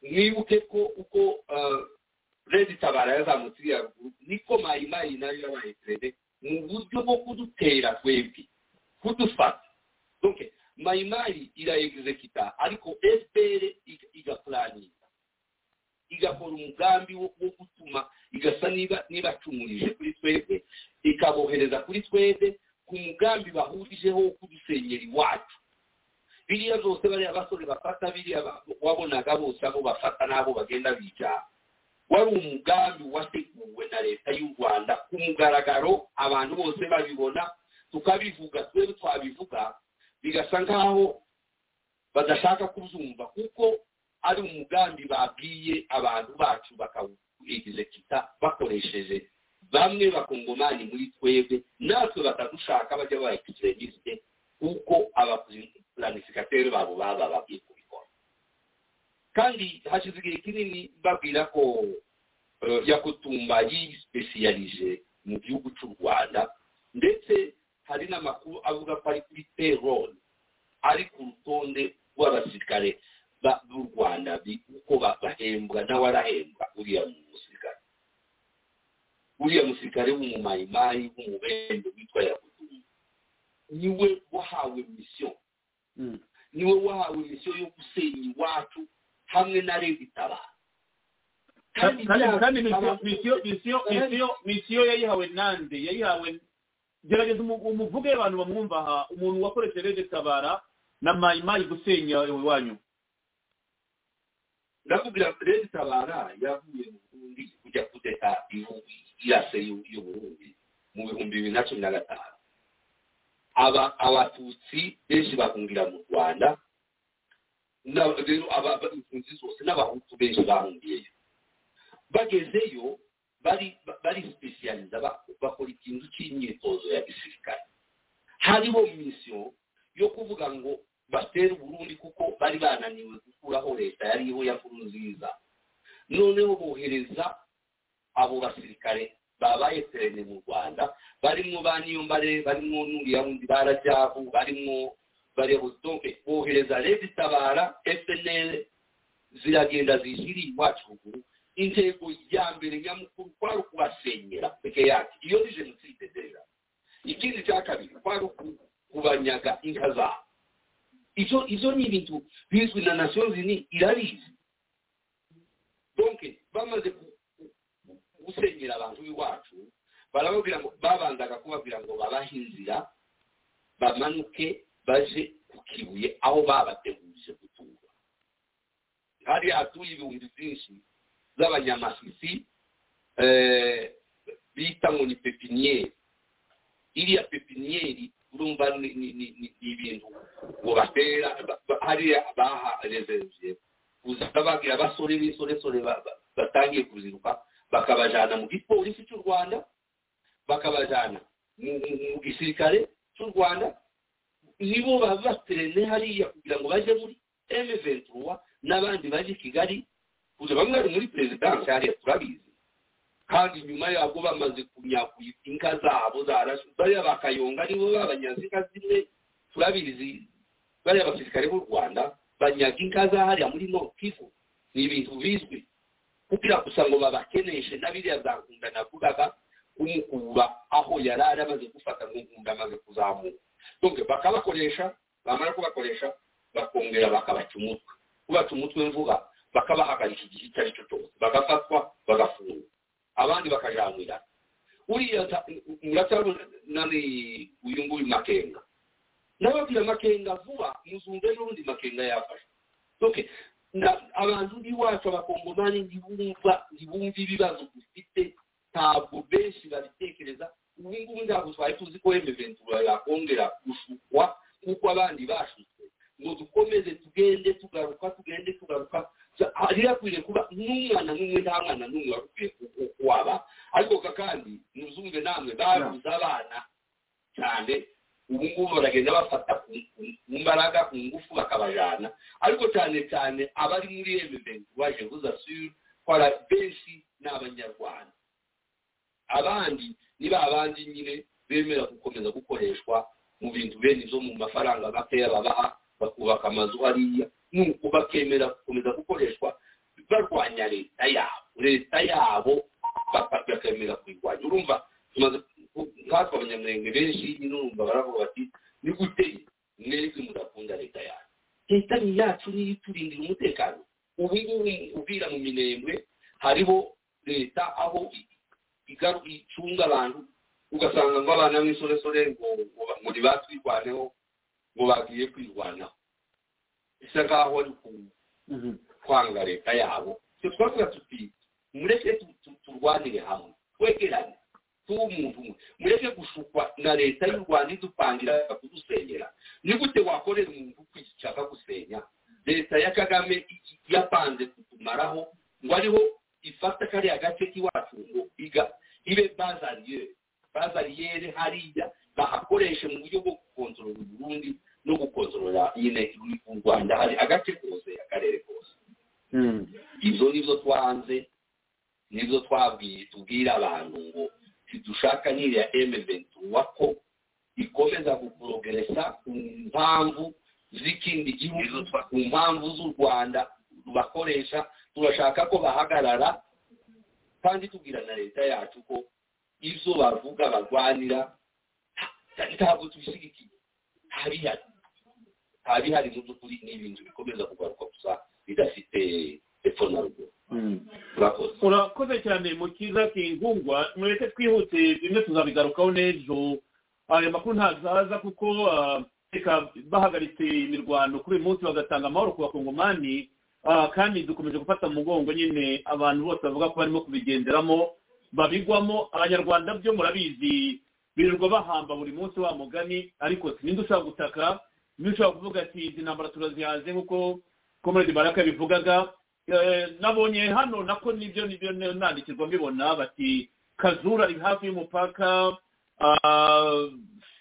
mwibuke ko uko uh, redi tabara yazamutse iriya ruguru niko mayimayi na yo yabaye terene mu buryo bwo kudutera twebwe kudufata. Mayimayi iraexekita ariko iga- igapuraninga igakora umugambi wo gutuma igasa niba nibacumurije kuri twebwe ikabohereza kuri twebwe ku mugambi bahurijeho wo kudusenyera iwacu biriya zose bariya basore bafata biriya wabonaga bose abo bafata n'abo bagenda bica. Wari umugambi wateguwe na leta y'u rwanda. Ku mugaragaro abantu bose babibona tukabivuga twebwe twabivuga bigasa nk'aho badashaka kubyumva kuko ari umugambi babwiye abantu bacu bakawegizekita bakoresheje bamwe bakongomani muri twebwe natwe batadushaka bajya ba ekiseregisite kuko abaplanifikateri babo baba babwiye kubikora. Kandi hashize igihe kinini babwira ko yakutumba yisipesiyalije mu gihugu cy'u rwanda ndetse hari n'amakuru avuga ko ari kuri payroll ari ku rutonde rw'abasirikare b'u rwanda uko bahembwa nawe arahembwa uriya musirikare. Uriya musirikare w'umumayimayi w'umubembe witwa yakutumba ni we wahawe misiyo ni we wahawe misiyo yo gusenya iwacu hamwe na leta itabara kandi misiyo yayihawe nande yayihawe gerageza umuvuge abantu bamwumva aha umuntu wakoresheje rege tabara na mayimayi gusenya iwanyu ndakubwira rege tabara yavuye mu burundi kujya kudeta irase y'uburundi mu bihumbi bibiri na cumi na gatanu. Abatutsi benshi bahungira mu rwanda rero impunzi zose n'abahutu benshi bahungiyeyo. Bagezeyo bari bari sipesiyaliza bakora ikintu cy'imyitozo ya gisirikare. Hariho misiyo yo kuvuga ngo batere uburundi kuko bari bananiwe gukuraho leta yariho ya nziza noneho bohereza abo basirikare babaye terene mu rwanda. Barimo ba niyombare barimo n'uriya wundi barajyabu barimo barebutonke bohereza leta itabara fnl ziragenda zishyiriye iwacu ruguru. Intego ya mbere nyamukuru kwari ukubasenyera peke yacu iyo ni jenoside rero ikindi cya kabiri kwari kubanyaga inka zabo. Ibyo ibyo ni ibintu bizwi na nasiyo zini irabizi donke bamaze gusenyera abantu b'iwacu barababwira ngo babanzaga kubabwira ngo babahe inzira bamanuke baje ku kibuye aho babategurije gutura hariya hatuye ibihumbi byinshi z'abanyamasisi bita ngo ni pepiniyeri iriya pepiniyeri urumva ni ibintu ngo batera hariya baha reserve kuza babwira abasore b'isoresore batangiye kuziruka bakabajyana mu gipolisi cy'u rwanda bakabajyana mu gisirikare cy'u rwanda nibo baba baterene hariya kugira ngo bajye muri emeventura n'abandi baje i kigali kuza bamwe bari muri perezidansi hariya turabizi. Kandi nyuma yabwo bamaze kunyakuye inka zabo zarashe bariya bakayonga nibo babanyaze inka zimwe turabizi. Bariya basirikare b'u rwanda banyaga inka za hariya muri nokivu ni ibintu bizwi. Kugira gusa ngo babakeneshe na biriya za nkunda navugaga kumukura aho yari ari amaze gufata ngo nkunda amaze kuzamuka. Bakabakoresha bamara kubakoresha bakongera bakabaca umutwe. Kubaca umutwe mvuga bakabahagarika igihe icyo ari cyo cyose. Bagafatwa bagafungwa. Abandi bakajanira. Uriya muracyabona nani uyu nguyu makenga. Nababwira makenga vuba muzumve n'ubundi makenga yafashe. Abantu b'iwacu abakongomani ntibumva ntibumva ibibazo dufite ntabwo benshi babitekereza ubu ngubu ntabwo twari tuzi ko emeventura yakongera gushukwa kuko abandi bashutswe. Ngo dukomeze tugende tugaruka tugende tugaruka hari hakwiriye kuba n'umwana n'umwe nta mwana n'umwe wari ukwiye waba ariko kandi muzumve namwe babuze abana cyane ubu ngubu baragenda bafata ku mbaraga ku ngufu bakabajana ariko cyane cyane abari muri emuventi baje buzasure kwara benshi ni abanyarwanda abandi ni ba bandi nyine bemera gukomeza gukoreshwa mu bintu bene izo mu mafaranga makeya babaha bakubaka amazu hariya nuko bakemera gukomeza gukoreshwa barwanya leta yabo. Leta yabo bakemera kuyirwanya. Urumva tumaze nkatwe abanyamurenge benshi urumva baravuga bati ni gute? Mwebwe mudakunda leta yacu leta ni yacu niyo iturindira umutekano. Ubu ngubu ubwira mu minembwe hariho leta aho icunga abantu ugasanga ngo abana b'isoresore ngo ntibatwirwaneho ngo bagiye kwirwanaho. Bisa nkaho ari kwanga leta yabo. Twavuga tuti mureke turwanire hamwe twegerane. Tuba umuntu umwe mureke gushukwa na leta y'u rwanda idupangira kudusenyera ni gute wakorera umuntu kwishaka gusenya? Leta ya kagame yapanze kutumaraho ngo ariho ifata kariya gace k'iwacu ngo iga ibe bazariyeri bazariyeri hariya. Bahakoreshe mu buryo bwo gukontorora uburundi no gukontorora nyine u rwanda. Hari agace kose akarere kose. Ibyo ni byo twanze ni byo twabwiye tubwira abantu ngo ntidushaka n'iriya emeventuwa ko ikomeza guporogeresa ku mpamvu z'ikindi gihugu ku mpamvu z'u rwanda bakoresha. Turashaka ko bahagarara kandi tubwira na leta yacu ko ibyo bavuga barwanira ntabwo tubishyigikiye nta bihari nta bihari mu by'ukuri ni ibintu bikomeza kugaruka gusa bidafite epfo na ruguru urakoze cyane mu kiza kingungwa. Mureke twihute bimwe tuzabigarukaho n'ejo. Ayo makuru ntazaza kuko reka bahagaritse imirwano kuri uyu munsi bagatanga amahoro ku bakongomani. Kandi dukomeje gufata mu mugongo nyine abantu bose bavuga ko barimo kubigenderamo babigwamo. Abanyarwanda byo murabizi birirwa bahamba buri munsi wa mugani. Ariko sininde ushobora gutaka? Niba ushobora kuvuga ati izi ntambara turazihaze nk'uko komedi baraka bivugaga nabonye hano nako ni byo ni byo nandikirwa mbibona bati kazura ari hafi y'umupaka.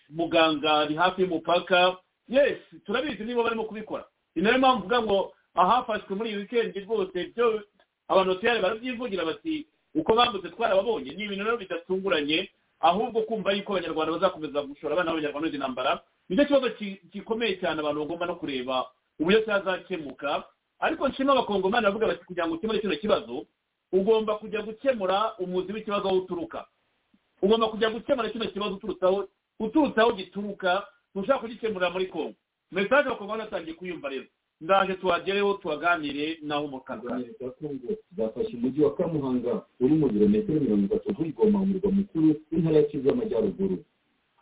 Muganga ari hafi y'umupaka. Yesi turabizi niba barimo kubikora. Ni na yo mpamvu mvuga ngo ahafashwe muri iyi wikendi rwose byo batuyare barabyivugira bati uko bambutse twarababonye. Ni ibintu rero bidatunguranye ahubwo kumva yuko abanyarwanda bazakomeza gushora abana b'abanyarwanda izi ntambara ni cyo kibazo gikomeye cyane abantu bagomba no kureba uburyo cyazakemuka. Ariko nshima abakongomani bavuga bati kugira ngo ukemure kino kibazo ugomba kujya gukemura umuzi w'ikibazo aho uturuka. Ugomba kujya gukemura kino kibazo uturutse uturutse aho gituruka ntushaka kugikemurira muri kongo mesaje abakongomani batangiye kuyumva rero. Ndaje tuhagereho tuhaganire naho ya kongo zafashe umujyi wa kamuhanga uri mu birometero mirongo itatu w'igoma umurwa mukuru w'intara ya kivu y'amajyaruguru.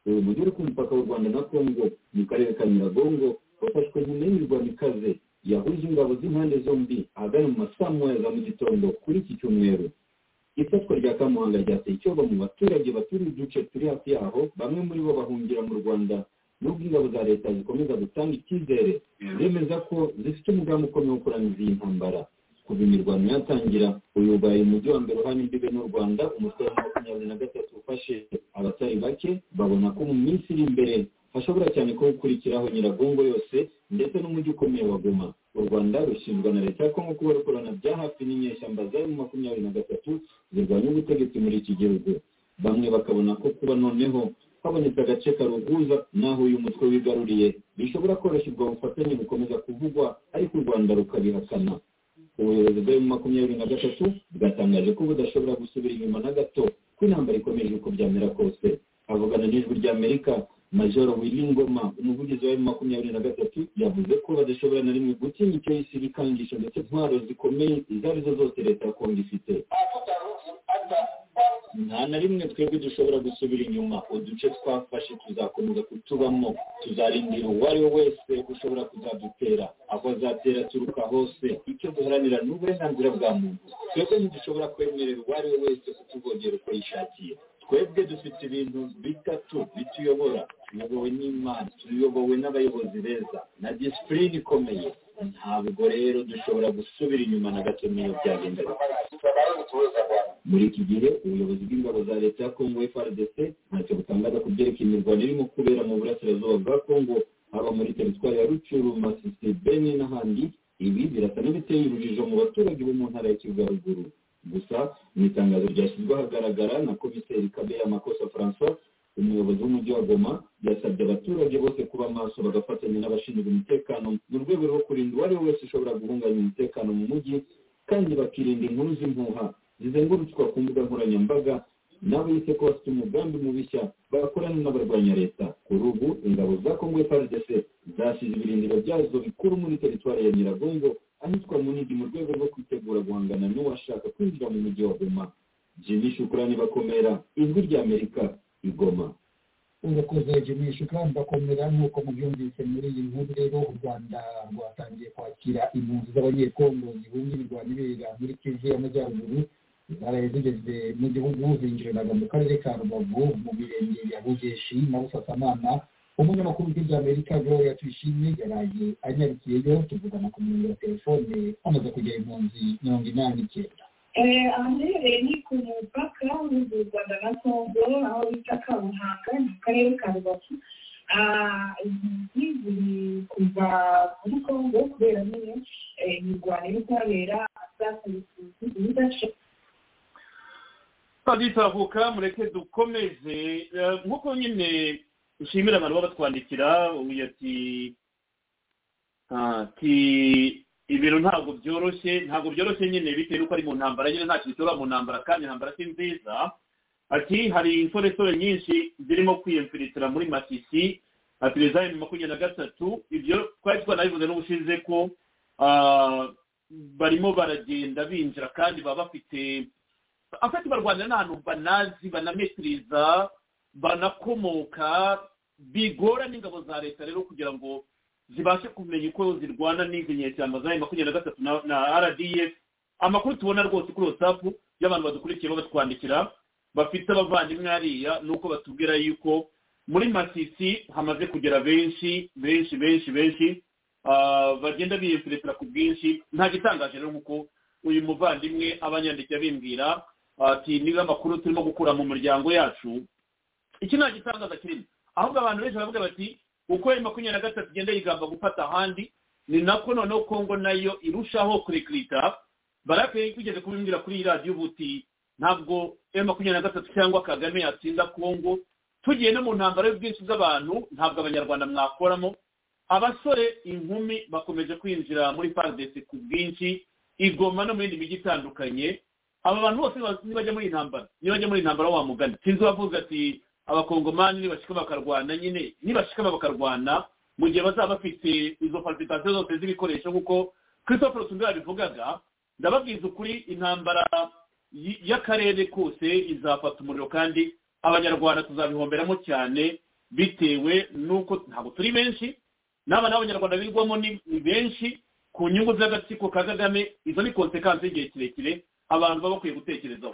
Uyu mujyi uri ku mupaka w'u rwanda na kongo mu karere ka nyiragongo wafashwe nyuma y'imirwano ikaze yahuje ingabo z'impande zombi ahagana mu masaa moya za mu gitondo kuri iki cyumweru. Ifatwa rya kamuhanga ryateye icyoba mu baturage baturiye uduce turi hafi yaho bamwe muri bo bahungira mu rwanda nubwo ingabo za leta zikomeza gutanga icyizere zemeza ko zifite umugambi ukomeye wo kurangiza iyi ntambara. Kuva imirwano yatangira uyu ubaye umujyi wa mbere uhana imbibe n'u rwanda umutwe wa makumyabiri na gatatu ufashe abatari bake babona ko mu minsi iri imbere hashobora cyane ko gukurikiraho nyiragongo yose ndetse n'umujyi ukomeye wa goma. U rwanda rushinjwa na leta ya kongo kuba rukorana bya hafi n'inyeshyamba za mu makumyabiri na gatatu zirwanya ubutegetsi muri iki gihugu. Bamwe bakabona ko kuba noneho habonetse agace karuhuza n'aho uyu mutwe wigaruriye bishobora koroshya ubwo bufatanye bukomeza kuvugwa ariko u rwanda rukabihakana. Ubuyobozi bwa makumyabiri na gatatu bwatangaje ko budashobora gusubira inyuma na gato ko intambara ikomeje uko byamera kose. Avugana n'ijwi ry'amerika majoro wilingoma umuvugizi wa makumyabiri na gatatu yavuze ko badashobora na rimwe gutinya icyo yise ibikangisho ndetse intwaro zikomeye izo ari zo zose leta ya kongo ifite. Nta na rimwe twebwe dushobora gusubira inyuma. Uduce twafashe tuzakomeza kutubamo. Tuzarindira uwo ari we wese ushobora kuzadutera. Aho azatera aturuka hose. Icyo duharanira ni uburenganzira bwa muntu. Twebwe ntidushobora kwemerera uwo ari we wese kutuvogera uko yishakiye. Twebwe dufite ibintu bitatu bituyobora. Tuyobowe n'imana tuyobowe n'abayobozi beza. Na disipurine ikomeye. Ntabwo rero dushobora gusubira inyuma na gato niyo byagenda muri iki gihe ubuyobozi bw'ingabo za leta ya kongo frdc ntacyo butangaza ku byerekeye imirwano irimo kubera mu burasirazuba bwa kongo haba muri teritwari ya rucuru masisi beni n'ahandi. Ibi birasa n'ibiteye urujijo mu baturage bo mu ntara ya kivu ya ruguru gusa mu itangazo ryashyizwe ahagaragara na komiseri kabeya makosa francois umuyobozi w'umujyi wa goma yasabye abaturage bose kuba maso bagafatanya n'abashinzwe umutekano mu rwego rwo kurinda uwo ari we wese ushobora guhunganya umutekano mu mujyi kandi bakirinda inkuru z'impuha zizengurutswa ku mbuga nkoranyambaga nabo yise ko bafite umugambi mubishya bakorana n'abarwanya leta. Kuri ubu ingabo za kongo frdc zashyize ibirindiro byazo bikuru muri teritwari ya nyiragongo ahitwa munigi mu rwego rwo kwitegura guhangana n'uwashaka kwinjira mu mujyi wa goma. Jimmy shukurani bakomera ijwi ry'amerika igoma urakoze jimmy shukurani bakomera nk'uko mubyumvise muri iyi nkuru rero u rwanda rwatangiye kwakira impunzi z'abanyekongo zihunga imirwano ibera muri kivu y'amajyaruguru zaraye zigeze mu gihugu zinjiriraga mu karere ka rubavu mu mirenge ya bugeshi na busasamana umunyamakuru w'ijwi Amerika gloria tuyishimye yaraye anyarukiyeyo tuvugana ku murongo wa telefone amaze kugera impunzi mirongo inani n'icyenda. Ahaherereye ni ku mupaka w'u rwanda na kongo aho bita kabuhanga mu karere ka rubavu. Impunzi ziri kuva muri kongo kubera nyine imirwano iri kuhabera zakoresheje ibidace turavuka mureke dukomeze. Nk'uko nyine dushimira abantu baba batwandikira uyu ati ati ibintu ntabwo byoroshye ntabwo byoroshye nyine bitewe n'uko ari mu ntambara nyine nta kintu cyoroha mu ntambara kandi intambara si nziza. Ati hari insoresore nyinshi zirimo kwiyemfiritira muri masisi ati rezayini makumyabiri na gatatu ibyo twari twanabivuze n'ubushize ko barimo baragenda binjira kandi baba bafite afite barwanira n'ahantu banazi banametiriza banakomoka bigora n'ingabo za leta rero kugira ngo zibashe kumenya uko zirwana n'izi nyeshyamba za makumyabiri na gatatu na rdf amakuru tubona rwose kuri watsapu y'abantu badukurikiye babatwandikira bafite abavandimwe hariya ni uko batubwira yuko muri masisi hamaze kugera benshi benshi benshi benshi bagenda biyemfiretera ku bwinshi. Nta gitangaje rero nk'uko uyu muvandimwe abanyandikira bimbwira ati niba amakuru turimo gukura mu miryango yacu. Iki nta gitangaza kirimo. Ahubwo abantu benshi baravuga bati uko ayo makumyabiri na gatatu igenda yigamba gufata ahandi ni nako noneho kongo na yo irushaho kurekirita barake bigeze kubimbwira kuri iyi radiyo ubuti ntabwo ayo makumyabiri na gatatu cyangwa kagame yatsinda kongo. Tugiye no mu ntambaro y'ubwinshi bw'abantu ntabwo abanyarwanda mwakoramo. Abasore inkumi bakomeje kwinjira muri paradesi ku bwinshi igoma no mu yindi mijyi itandukanye. Aba bantu bose nibajya muri iyi ntambara nibajya muri iyi ntambara wa mugani. Sinzi uwavuze ati abakongomani nibashika bakarwana nyine. Nibashika bakarwana mu gihe bazaba bafite izo palpitation zose z'ibikoresho nk'uko christophe rutumbi yabivugaga ndababwiza ukuri intambara y'akarere kose izafata umuriro kandi abanyarwanda tuzabihomberamo cyane bitewe n'uko ntabwo turi benshi n'aba n'abanyarwanda bigwamo ni benshi ku nyungu z'agatsiko ka kagame izo ni konsekansi y'igihe kirekire abantu baba bakwiye gutekerezaho.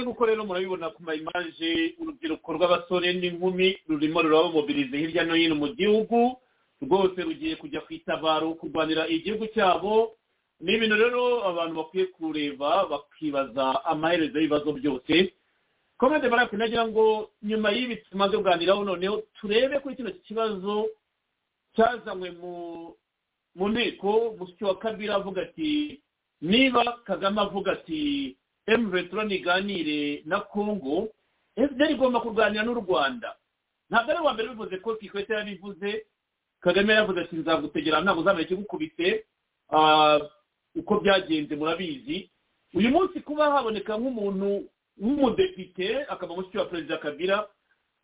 ngaho uko rero murabibona ku mayimaje urubyiruko rw'abasore n'inkumi rurimo rurabamobiriza hirya no hino mu gihugu rwose rugiye kujya ku itabaro kurwanira igihugu cyabo. Ni ibintu rero abantu bakwiye kureba bakibaza amaherezo y'ibibazo byose. Komande barake nagira ngo nyuma y'ibi tumaze kuganiraho noneho turebe kuri kino kibazo cyazanywe mu nteko mushiki wa kabiri avuga ati niba kagame avuga ati emuventura niganire na kongo fdr igomba kuganira n'u rwanda. Ntabwo ari uwa mbere bivuze ko kikwete yabivuze kagame yavuze ati nzagutegera ntabwo uzamenya ikigukubise uko byagenze murabizi. Uyu munsi kuba haboneka nk'umuntu w'umudepite akaba mushiki wa perezida kabira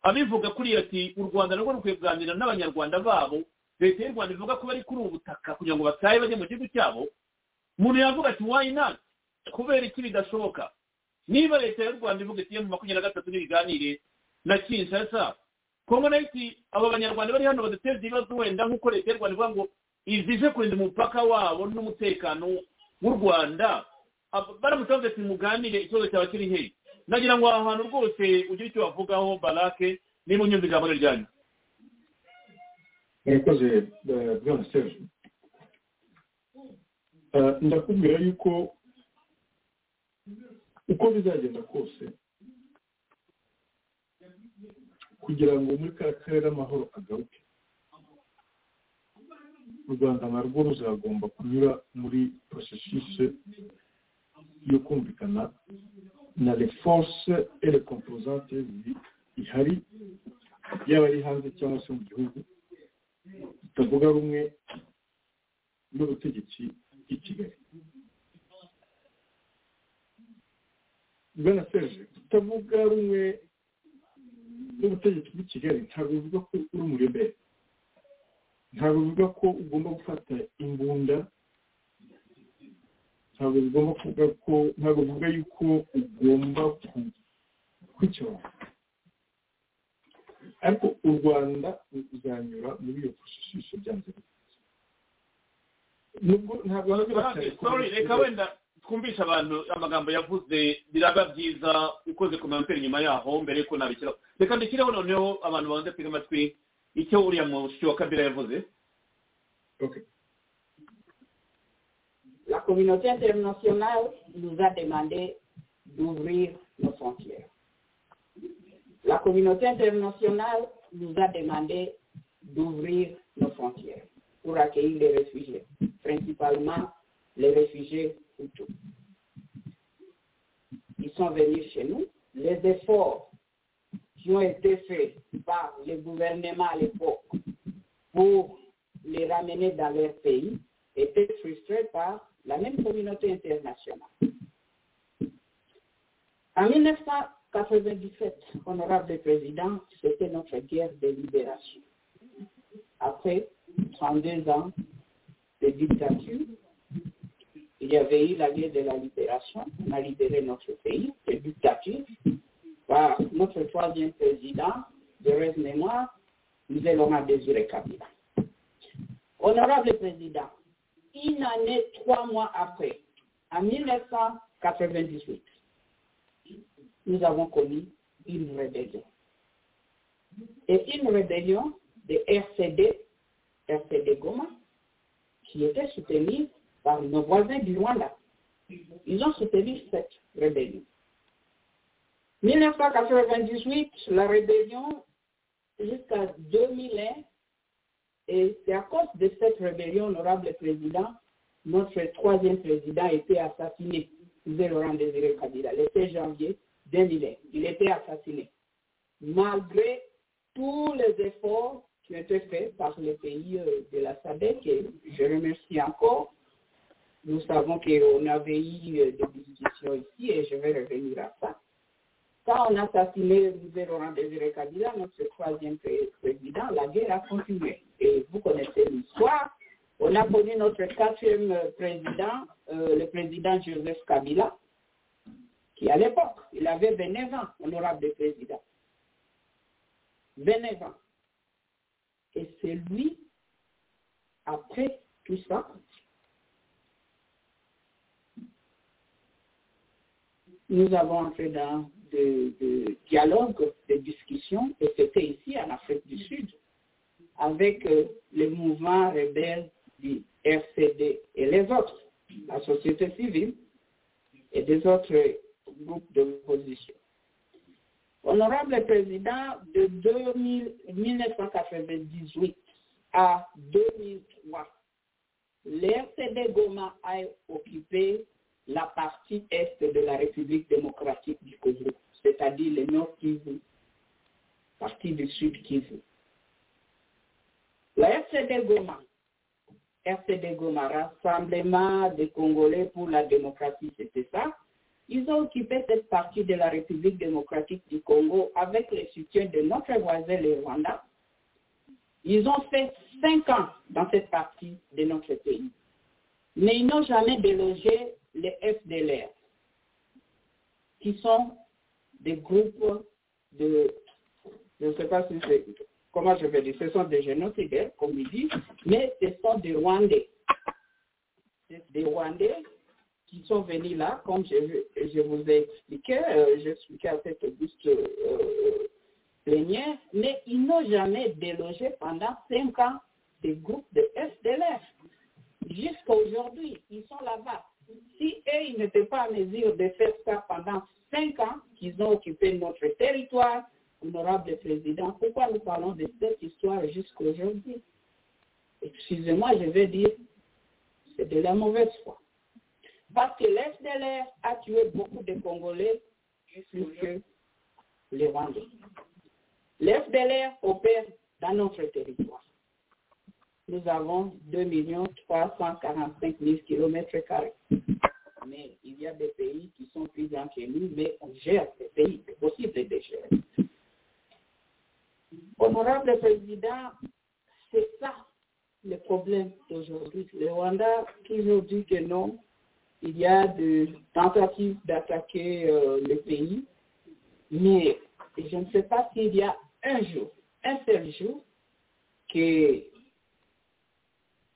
abivuga kuri ati u rwanda narwo rukwiye kuganira n'abanyarwanda babo. Leta y'u rwanda ivuga ko bari kuri ubu butaka kugira ngo batahe bajye mu gihugu cyabo. Umuntu yavuga ati wayi nati kubera iki bidashoboka? Niba leta y'u rwanda ivuga iti mu makumyabiri na gatatu n'ibiganire na kinshasa kongo na yo iti aba banyarwanda bari hano badateza ibibazo wenda nk'uko leta y'u rwanda ivuga ngo izije kurinda umupaka wabo n'umutekano w'u rwanda. Baramutse bavuze ati muganire ikibazo cyaba kiri hehe nagira ngo aha hantu rwose ugire icyo wavugaho barake niba unyumva ijambo ryanyu. Murakoze bwana serge. Ndakubwira yuko uko bizagenda kose. Kugira ngo muri ka karere amahoro agaruke. U rwanda narwo ruzagomba kunyura muri porosesisi yo kumvikana na les forces et les ihari yaba ari hanze cyangwa se mu gihugu. Tutavuga rumwe n'ubutegetsi bw'i kigali. Bwana serge tutavuga rumwe n'ubutegetsi bw'i kigali ntabwo bivuga ko uri umurebere ntabwo bivuga ko ugomba gufata imbunda. Ntabwo bigomba kuvuga ko ntabwo bivuga yuko ugomba kwicara ariko u rwanda ruzanyura muri iyo porosesisi byanze nubwo ntabwo sorry reka wenda twumvisha abantu amagambo yavuze biraba byiza ukoze komantere nyuma yaho mbere yuko nabishyiraho reka ndishyireho noneho abantu babanze kwiga amatwi icyo uriya mushiki wa kabira yavuze. La communauté internationale nous a demandé d'ouvrir nos frontières. La communauté internationale nous a demandé d'ouvrir nos frontières pour accueillir les réfugiés, principalement les réfugiés Hutus. Ils sont venus chez nous. Les efforts qui ont été faits par le gouvernement à l'époque pour les ramener dans leur pays étaient frustrés par la même communauté internationale. En 1997, honorable président, c'était notre guerre de libération. Après 32 ans de dictature, il y avait eu la guerre de la libération. On a libéré notre pays de dictature par notre troisième président de rêve mémoire, M. Laurent Désiré Kabila. Honorable président, une année, trois mois après, en 1998, nous avons connu une rébellion. Et une rébellion de RCD, RCD Goma, qui était soutenue nos voisins du Rwanda. Ils ont soutenu cette rébellion. 1998, la rébellion jusqu'à 2001, et c'est à cause de cette rébellion, honorable président, notre troisième président a été assassiné, Laurent Désiré Kabila, le 16 janvier 2001. Il était assassiné. Malgré tous les efforts qui ont été faits par les pays de la SADC, et je remercie encore, nous savons qu'on avait eu des discussions ici et je vais revenir à ça. Quand on a assassiné Laurent Désiré Kabila, notre troisième président, la guerre a continué. Et vous connaissez l'histoire. On a connu notre quatrième président, euh, le président Joseph Kabila, qui à l'époque, il avait 29 ans, honorable président. 29 ans. Et c'est lui, après tout ça, nous avons entré dans de, de dialogue, de discussion, et c'était ici en Afrique du Sud, avec euh, les mouvements rebelles du RCD et les autres, la société civile et des autres groupes d'opposition. Honorable Président, de 2000, 1998 à 2003, l'RCD Goma a occupé la partie est de la République démocratique du Congo, c'est-à-dire le Nord Kivu, partie du Sud Kivu. La RCD Goma, RCD Rassemblement des Congolais pour la démocratie, c'était ça. Ils ont occupé cette partie de la République démocratique du Congo avec le soutien de notre voisin, le Rwanda. Ils ont fait cinq ans dans cette partie de notre pays. Mais ils n'ont jamais délogé les FDLR, qui sont des groupes de, je ne sais pas si c'est, comment je vais dire, ce sont des génocidaires, comme ils disent, mais ce sont des Rwandais. Des Rwandais qui sont venus là, comme je, vous ai expliqué, euh, j'expliquais à cette auguste euh, plénière, mais ils n'ont jamais délogé pendant cinq ans des groupes de FDLR. Jusqu'à aujourd'hui, ils sont là-bas. Si eux, ils n'étaient pas à mesure de faire ça pendant cinq ans qu'ils ont occupé notre territoire, honorable président, pourquoi nous parlons de cette histoire jusqu'à aujourd'hui excusez-moi, je vais dire, c'est de la mauvaise foi. Parce que l'FDLR a tué beaucoup de Congolais plus que les Rwandais. L'FDLR opère dans notre territoire. Nous avons 2 345 000 kilomètres carrés. Mais il y a des pays qui sont plus grands que nous, mais on gère ces pays. C'est possible de les gérer. Honorable Président, c'est ça le problème d'aujourd'hui. Le Rwanda toujours dit que non, il y a des tentatives d'attaquer euh, le pays, mais je ne sais pas s'il y a un jour, un seul jour, que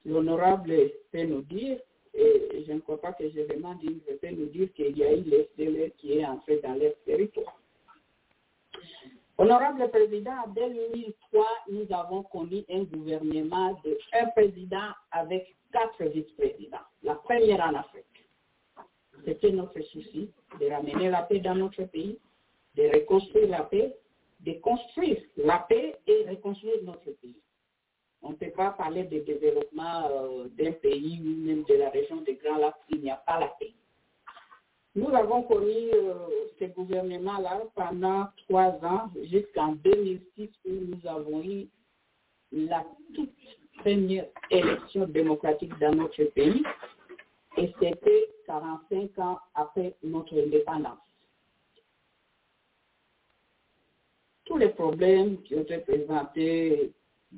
l'honorable peut nous dire, et je ne crois pas que je demande, il peut nous dire qu'il y a eu l'FDL qui est entré dans leur territoire. Honorable Président, en 2003, nous avons connu un gouvernement de un président avec quatre vice-présidents, la première en Afrique. C'était notre souci de ramener la paix dans notre pays, de reconstruire la paix, de construire la paix et reconstruire notre pays. On ne peut pas parler de développement euh, d'un pays ou même de la région des Grands Lacs s'il n'y a pas la paix. Nous avons connu euh, ce gouvernement-là pendant trois ans, jusqu'en 2006, où nous avons eu la toute première élection démocratique dans notre pays, et c'était 45 ans après notre indépendance. Tous les problèmes qui ont été présentés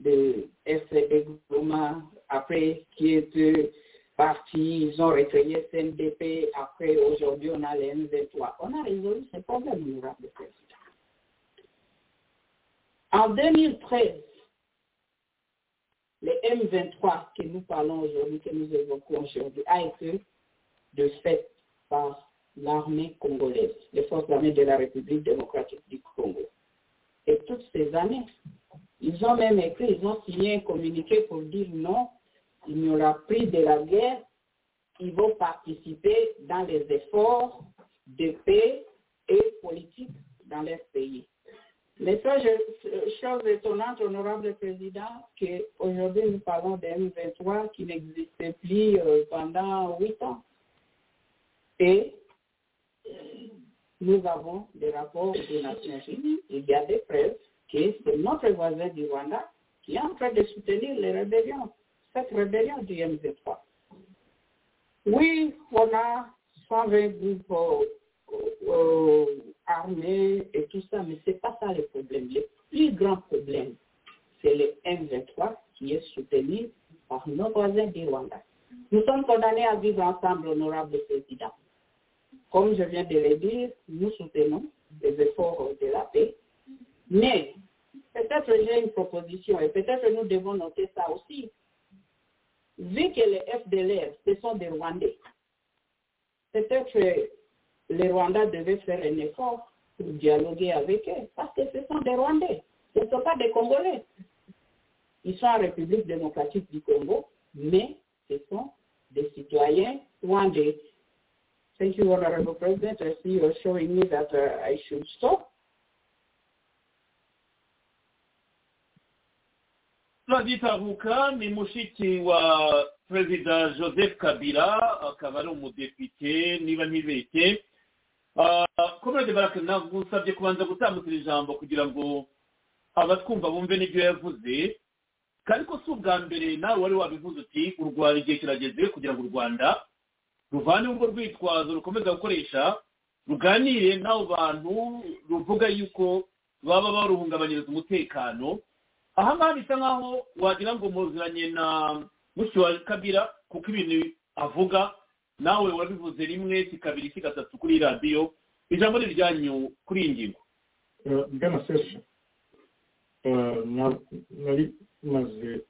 de FCD Gouvernement, après qui étaient partis, ils ont recréé CNDP, après aujourd'hui on a les M23. On a résolu ces problèmes, honorable président. En 2013, le M23 que nous parlons aujourd'hui, que nous évoquons aujourd'hui, a été de fait par l'armée congolaise, les forces armées de la République démocratique du Congo. Et toutes ces années, ils ont même écrit, ils ont signé un communiqué pour dire non, il n'y aura plus de la guerre, ils vont participer dans les efforts de paix et politique dans leur pays. Mais ça, chose étonnante, honorable président, qu'aujourd'hui nous parlons de M23 qui n'existait plus euh, pendant huit ans. Et nous avons des rapports des Nations Unies, il y a des preuves que c'est notre voisin du Rwanda qui est en train de soutenir les rébellions, cette rébellion du M23. Oui, on a 120 groupes euh, euh, armés et tout ça, mais ce n'est pas ça le problème. Le plus grand problème, c'est le M23 qui est soutenu par nos voisins du Rwanda. Nous sommes condamnés à vivre ensemble, honorable président. Comme je viens de le dire, nous soutenons les efforts de la paix, mais peut-être j'ai une proposition et peut-être nous devons noter ça aussi. Vu que les FDLR, ce sont des Rwandais, peut-être les Rwandais devaient faire un effort pour dialoguer avec eux, parce que ce sont des Rwandais, ce ne sont pas des Congolais. Ils sont en République démocratique du Congo, mais ce sont des citoyens rwandais. Thank you, Honorable President. I see you're showing me that uh, I should stop. Turagitahuka ni mushiki wa perezida joseph kabila akaba ari umudepite niba ntibeshye komode barake nagusabye kubanza gutambukira ijambo kugira ngo abatwumva bumve n'ibyo yavuze kandi ko si ubwa mbere nawe wari wabivuze uti u rwanda igihe kirageze kugira ngo u rwanda ruvane urwo rwitwazo rukomeza gukoresha ruganire n'abo bantu ruvuga yuko baba baruhungabanyiriza umutekano aha ngaha bisa nkaho wagira ngo muziranye na mushiki wa kabira kuko ibintu avuga nawe wabivuze rimwe si kabiri si gatatu kuri radiyo ijambo ni iryanyu kuri iyi ngingo. Bwana sesha nari maze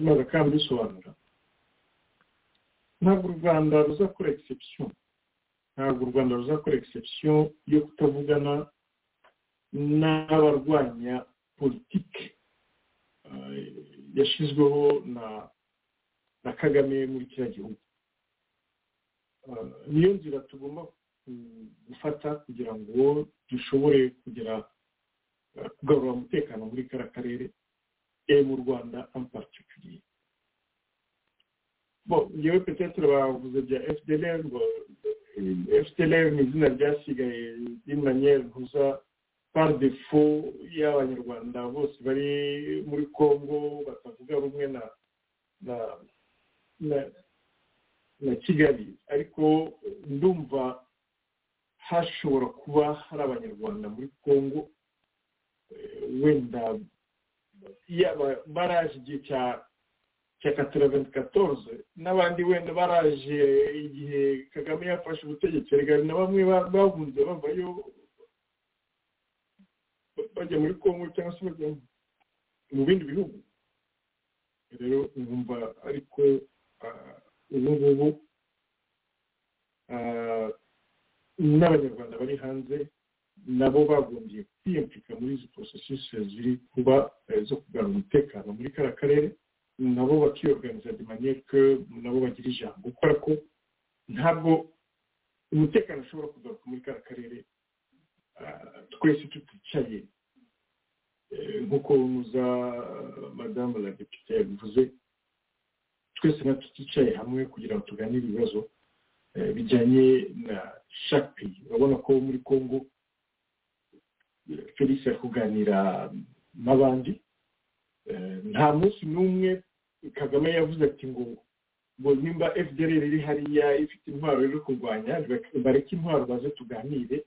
maze kandi bisobanura ntabwo u rwanda ruzakora egisepsiyo ntabwo u rwanda ruzakora egisepsiyo yo kutavugana n'abarwanya politiki yashyizweho na na kagame muri kiriya gihugu. Niyo nzira tugomba gufata kugira ngo dushobore kugera kugarura umutekano muri kariya karere et mu rwanda en particulier. Bon ngewe peut-être bavuze bya fdlr ngo fdlr ni izina ryasigaye d'une manière ntuza par defo y'abanyarwanda bose bari muri congo batavuga rumwe na na na na kigali. Ariko ndumva hashobora kuba hari abanyarwanda muri congo wenda yaba baraje igihe cya cya kataraventi katorze n'abandi wenda baraje igihe kagame yafashe ubutegetsi reka na bamwe bahunze bavayo bajya muri congo cyangwa se bajya mu bindi bihugu. Rero numva ariko ubu ngubu n'abanyarwanda bari hanze nabo bagombye kwiyamplika muri izi porosesisi ziri kuba zo kugarura umutekano muri kariya karere nabo bakiyoganiza de manière que nabo bagira ijambo. Kubera ko ntabwo umutekano ushobora kugaruka muri kariya karere twese tuticaye. Nk'uko nuza madamu la depite yabivuze twese na tuticaye hamwe kugira ngo tuganire ibibazo bijyanye na pays. Urabona ko muri congo felix ari kuganira n'abandi. Nta munsi n'umwe kagame yavuze ati ngo ngo nimba fdr iri hariya ifite intwaro iri kurwanya bareke intwaro baze tuganire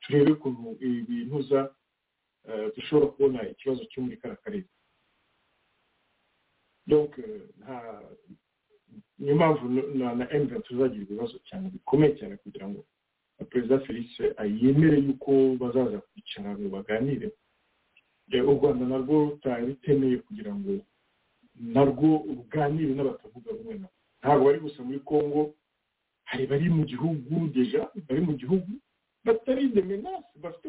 turebe ukuntu ibintuza dushobora kubona ikibazo cyo muri karere nta niyo mpamvu na emuventi tuzagira ibibazo cyane bikomeye cyane kugira ngo perezida felix yemere yuko bazaza kwicara ngo baganire u rwanda narwo rutari rutemeye kugira ngo narwo ruganire n'abatavuga rumwe nabo ntabwo bari gusa muri congo hari bari mu gihugu deja bari mu gihugu batari de menace bafite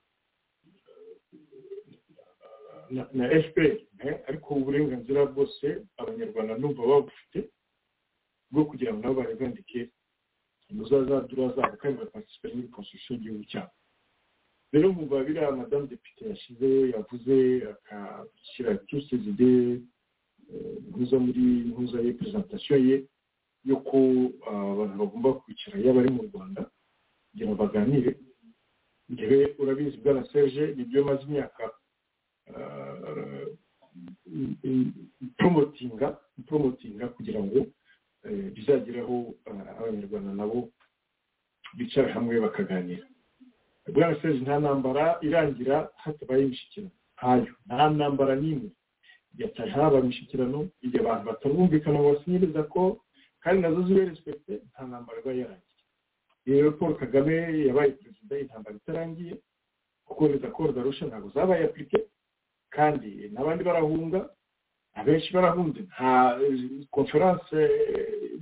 na fpr ariko uburenganzira bwose abanyarwanda numva babufite bwo kugira ngo nabo barevandike muzazadura zabo kandi baparticipe muri constitution y'igihugu cyabo. Rero nkumva biriya madamu depite yashyizeho yavuze akashyira tous ces idées ntuza muri ntuza ye presentation ye yuko abantu bagomba kwicara yaba ari mu rwanda kugira ngo baganire. Ngewe urabizi bwana serge nibyo maze imyaka promotinga promotinga kugira ngo bizagereho abanyarwanda nabo bicara hamwe bakaganira. Bwana serge nta ntambara irangira hatabaye imishyikirano. Ntayo nta ntambara n'imwe. Yatari haba imishyikirano igihe abantu batarumvikana ngo basinyiriza ko kandi na zo zibe respekite nta ntambara iba yarangiye. Rero paul kagame yabaye perezida intambara itarangiye kuko leta koro darusha ntabwo zabaye apurike kandi n'abandi barahunga abenshi barahunze. Nta konferanse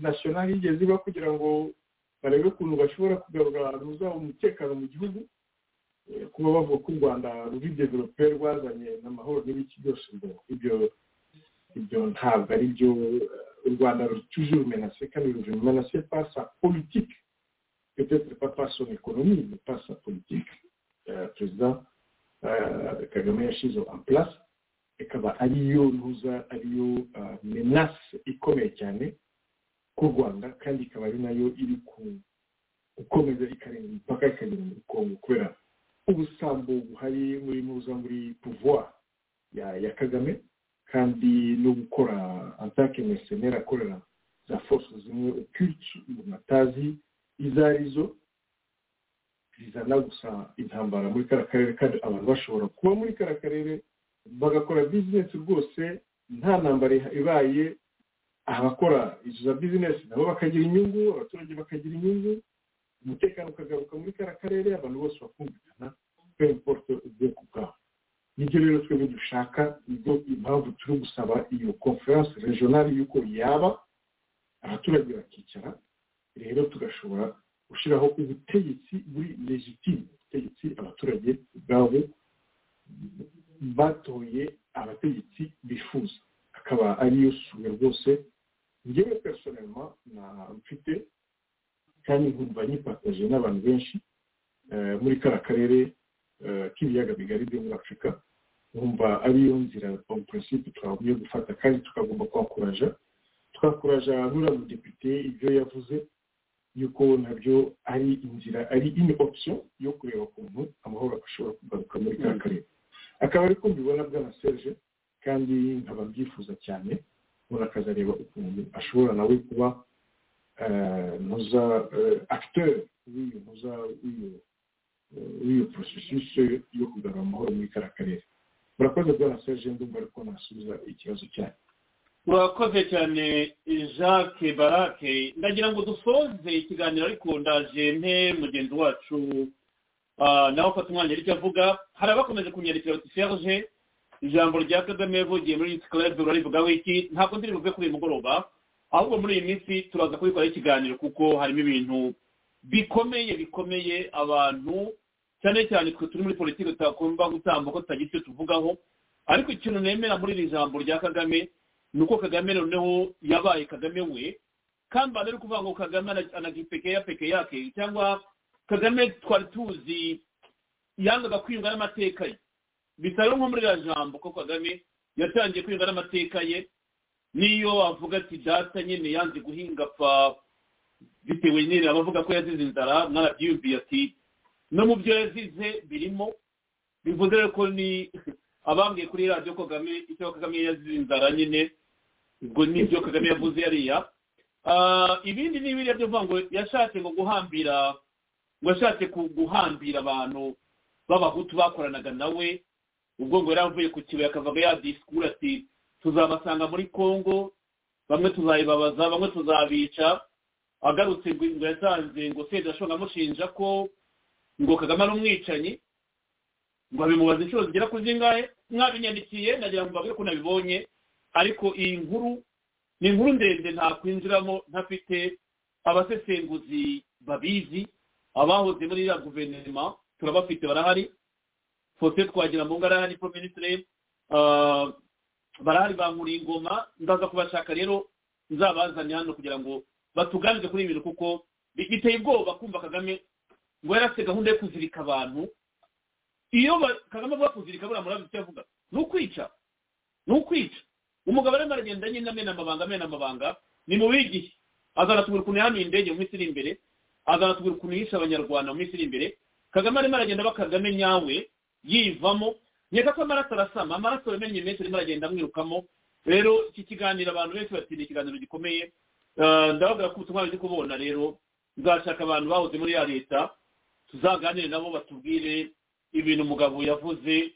nasiyonari yigeze iba kugira ngo barebe ukuntu bashobora kugarura ahantu uzaba umutekano mu gihugu kuba bavuga ko u rwanda ruri develope rwazanye n'amahoro n'ibiki byose ngo ibyo ibyo ntabwo ari byo u rwanda rutuje rumenase kandi rumenase par sa politique. Peut-être pas par son économie mais par sa perezida kagame yashyize en place ikaba ariyo ntuza ariyo menace ikomeye cyane ku rwanda kandi ikaba ari na yo iri gukomeza ikarenga imipaka ikagera muri kongo kubera ubusambo buhari muri ntuza muri pouvoir ya kagame kandi no gukora antake mercenaire akorera za force zimwe occulte umuntu atazi izo ari zo zizana gusa intambara muri kariya karere kandi abantu bashobora kuba muri kariya karere bagakora bizinesi rwose nta ntambara ibaye abakora izo za bizinesi nabo bakagira inyungu abaturage bakagira inyungu umutekano ukagaruka muri kariya karere abantu bose bakumvikana peu importe ubwoko bwabo. Nibyo rero twebwe dushaka ni byo impamvu turi gusaba iyo conference regionale y'uko yaba abaturage bakicara rero tugashobora gushyiraho ubutegetsi buri legitime ubutegetsi abaturage ubwabo batoye abategetsi bifuza. Akaba ariyo sura rwose ngewe personelma mfite kandi nkumva nyipataje n'abantu benshi muri kariya karere k'ibiyaga bigari byo muri afurika nkumva ariyo nzira mu principe twagumye gufata kandi tukagomba kwakuraja. Nuriya mudepite ibyo yavuze yuko na byo ari inzira ari ini option yo kureba ukuntu amahoro ashobora kugaruka muri kariya karere. Akaba ariko mbibona bwana serge kandi nkaba mbyifuza cyane umuntu akazareba ukuntu ashobora nawe kuba ntuza acteur w'iyo ntuza w'iyo processus yo kugarura amahoro muri kariya karere. Murakoze bwana serge ndumva ariko nasubiza ikibazo cyanyu. Urakoze cyane jacques barake ndagira ngo dusoze ikiganiro ariko ndaje mpe mugenzi wacu. Nawe ufata umwanya ari cyo avuga hari abakomeje kunyandikira bati serge ijambo rya kagame yavugiye muri club urarivugaho iki? Ntabwo ndiri buve kuri uyu mugoroba ahubwo muri iyi minsi turaza kubikoraho ikiganiro kuko harimo ibintu bikomeye bikomeye abantu cyane cyane twe turi muri politiki tutagomba gutambuka tutagira icyo tuvugaho. Ariko ikintu nemera muri iri jambo rya kagame ni uko kagame noneho yabaye kagame we. Kandi ari kuvuga ngo kagame anagipekeya peke yake. Cyangwa kagame twari tuzi yangaga kwiyunga n'amateka ye. Bisa rero nko muri iriya jambo ko kagame yatangiye kwiyunga n'amateka ye niyo avuga ati data nyine yanze guhinga apfa bitewe nyine abavuga ko yazize inzara mwarabyiyumviye ati no mu byo yazize birimo. Bivuze ko ni abambwiye kuri radiyo kagame icyo kagame yazize inzara nyine ubwo ni byo kagame yavuze yariya. Ibindi ni biriya byo kuvuga ngo yashatse ngo guhambira ngo yashatse guhambira abantu b'abahutu bakoranaga nawe ubwo ngo yari avuye ku kibaya akavaga ya disikuru ati tuzabasanga muri congo bamwe tuzayibabaza bamwe tuzabica. Agarutse ngo yasanze ngo seza ashobora amushinja ko ngo kagame ari umwicanyi ngo abimubaza inshuro zigera kuri zingahe mwabinyandikiye nagira ngo mbabwire ko nabibonye ariko iyi nkuru ni inkuru ndende ntakwinjiramo ntafite abasesenguzi babizi abahoze muri iriya guverinoma turabafite barahari fose twagira mu ngara ni minisitiri barahari bankuriye ingoma ndaza kubashaka rero nzabazane hano kugira ngo batuganire kuri ibi bintu kuko biteye ubwoba kumva kagame ngo yari afite gahunda yo kuzirika abantu. Iyo kagame avuga kuzirika buriya murabizi icyo avuga? Ni ukwica. Ni ukwica. Umugabo arimo aragenda nyine amena amabanga amena amabanga. Ni mu bigihe azanatubwira ukuntu yahanuye indege mu minsi iri imbere. Azanatubwira ukuntu yishe abanyarwanda mu minsi iri imbere. Kagame arimo aragenda aba kagame nyawe yivamo. Nkeka ko amaraso arasama. Amaraso yamenye menshi arimo aragenda amwirukamo. Rero iki kiganiro abantu benshi bati ni ikiganiro gikomeye. Ndababwira ko ubutumwa buri kubona rero. Nzashaka abantu bahoze muri ya leta tuzaganire nabo batubwire ibintu umugabo yavuze.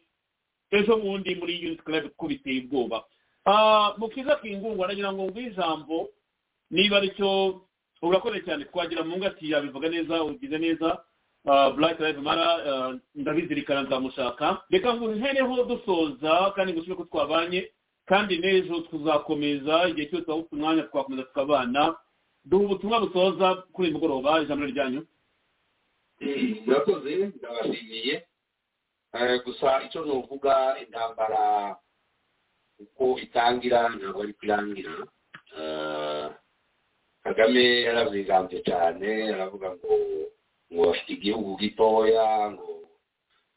Ejo bundi muri yuniti club biteye ubwoba. Mu kiza kingungwa nagira ngo ngwe ijambo niba ari cyo urakoze cyane twagira mu ngati yabivuga neza ugize neza black live mara ndabizirikana nzamushaka reka ngo ntereho dusoza kandi ngo ko twabanye kandi n'ejo tuzakomeza igihe cyose waba ufite umwanya twakomeza tukabana. Duha ubutumwa busoza kuri uyu mugoroba ijambo ryanyu. [clears throat] Murakoze ndabashimiye. Gusa icyo nuvuga intambara uko itangira ntabwo ari kurangira. Kagame yaravigambye cyane aravuga ngo ngo bafite igihugu gitoya ngo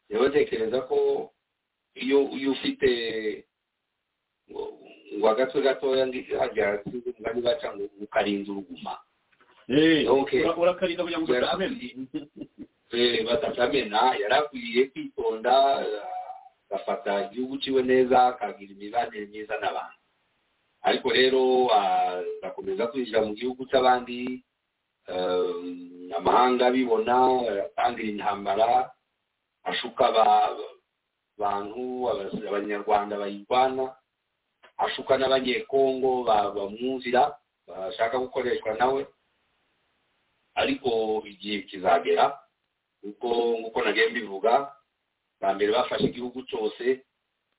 rero ko iyo iyo ufite ngo agatwe gatoya hajya ngani baca ngo ukarinda uruguma. Urakarinda kugira ngo [laughs] batakamena yarakwiye kwitonda agafata igihugu ciwe neza akagira imibanire myiza n'abantu. Ariko rero agakomeza kwinjira mu gihugu cy'abandi amahanga abibona atangira intambara ashuka abantu abanyarwanda bayirwana ashuka n'abanyekongo bamwumvira bashaka gukoreshwa nawe. Ariko igihe kizagera kuko nk'uko nagiye mbivuga bwa mbere bafashe igihugu cyose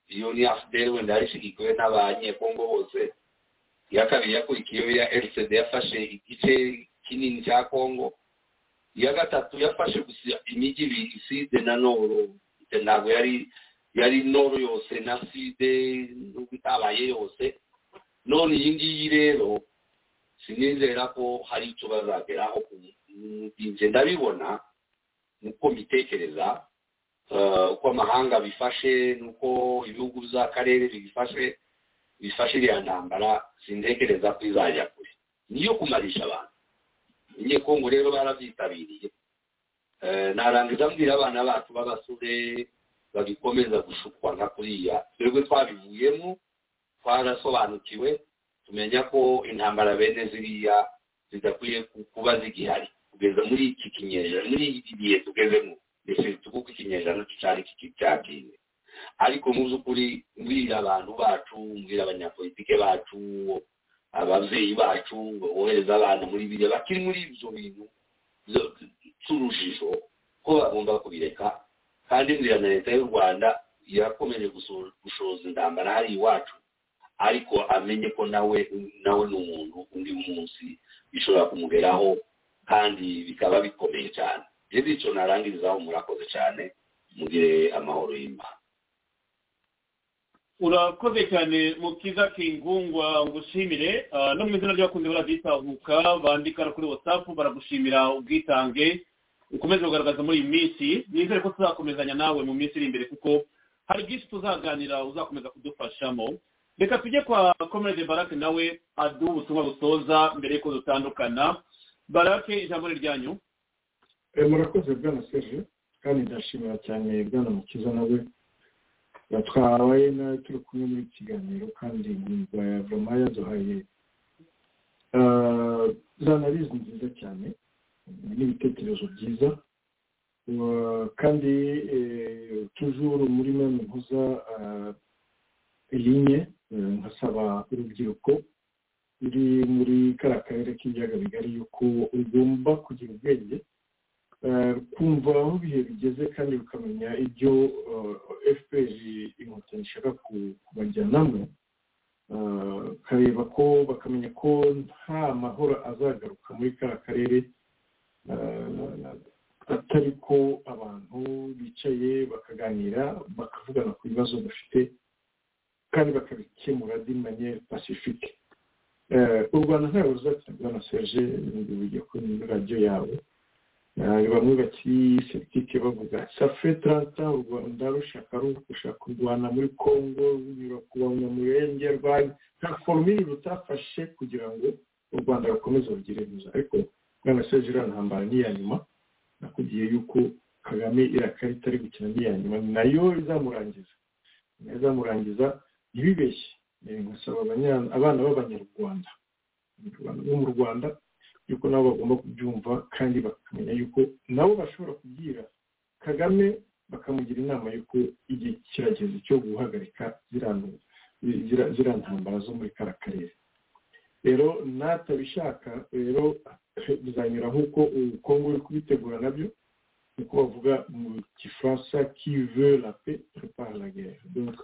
iyo ni afudeli wenda yari ishyigikiwe n'abanyekongo bose iya kabiri yakurikiyeho ya rcd yafashe igice kinini cya kongo iya gatatu yafashe gusa imijyi ibiri side na noro ntabwo yari yari noro yose na side nubwo itabaye yose none iyi ngiyi rero sinizera ko hari icyo bazageraho nje ndabibona nuko mbitekereza uko amahanga bifashe nuko ibihugu by'akarere bifashe bifashe iriya ntambara sintekereza ko izajya kure. Niyo kumarisha abantu. Kongo rero barabyitabiriye. Narangiza mbwira abana bacu b'abasore bagikomeza gushukwa nka kuriya. Twebwe twabivuyemo twarasobanukiwe tumenya ko intambara bene ziriya zidakwiye kuba zigihari. Kugeza muri iki kinyejana muri iki gihe tugezemo. Ndetse tukuko ikinyejana cyari cyagiye ariko mu by'ukuri mbwira abantu bacu mbwira abanyapolitike bacu ababyeyi bacu bohereza abana muri biriya bakiri muri ibyo bintu by'urujijo ko bagomba kubireka. Kandi mbwira na leta y'u rwanda yakomeje gushoza intambara hari iwacu ariko amenye ko nawe nawe ni umuntu undi munsi bishobora kumugeraho kandi bikaba bikomeye cyane rero icyo narangirizaho murakoze cyane mugire amahoro y'imana. Urakoze cyane mukiza kingungwa ngushimire. No mu izina ry'abakunzi baraditahuka bandika kuri watsapu baragushimira ubwitange. Ukomeze kugaragaza muri iyi minsi. Nizere ko tuzakomezanya nawe mu minsi iri imbere kuko hari byinshi tuzaganira uzakomeza kudufashamo. Reka tujye kwa komerede barake nawe aduha ubutumwa busoza mbere y'uko dutandukana. Barake ijambo ni ryanyu. Murakoze bwana serge kandi ndashimira cyane bwana mukiza nawe yatwawe nawe turi kumwe muri kiganiro kandi nyumva ya vama yaduhaye za analize nziza cyane n'ibitekerezo byiza kandi tujuru muri meme mpuza linye nkasaba urubyiruko ruri muri kariya karere k'ibiyaga bigari yuko ugomba kugira ubwenge kumva aho ibihe bigeze kandi ukamenya ibyo fpr inkotanyi ishaka kubajyanamo ukareba ko bakamenya ko nta mahoro azagaruka muri kariya karere atari ko abantu bicaye bakaganira bakavugana ku bibazo bafite kandi bakabikemura dimanye pasifike u rwanda ntabwo ruzatsinda na serge bigiye kuri radiyo yawe. Bamwe bakiri septike bavuga safe taranta u rwanda rushaka rushaka kurwana muri congo runyura ku banyamurenge rwanya nta forumire rutafashe kugira ngo u rwanda rukomeze rugire neza ariko bwana iriya ntambara ni iya nyuma nakubwiye yuko kagame iriya karita ari gukina ni iya nyuma na yo izamurangiza. Nayo izamurangiza ntibibeshye. Nkasaba abana b'abanyarwanda bo mu rwanda yuko nabo bagomba kubyumva kandi bakamenya yuko nabo bashobora kubwira kagame bakamugira inama y'uko igihe kirageze cyo guhagarika ziriya ntambara zo muri kariya karere rero natabishaka rero bizanyura nk'uko ubukungu buri kubitegura na byo nk'uko bavuga mu gifaransa kive la pe prepare la guerre. Donc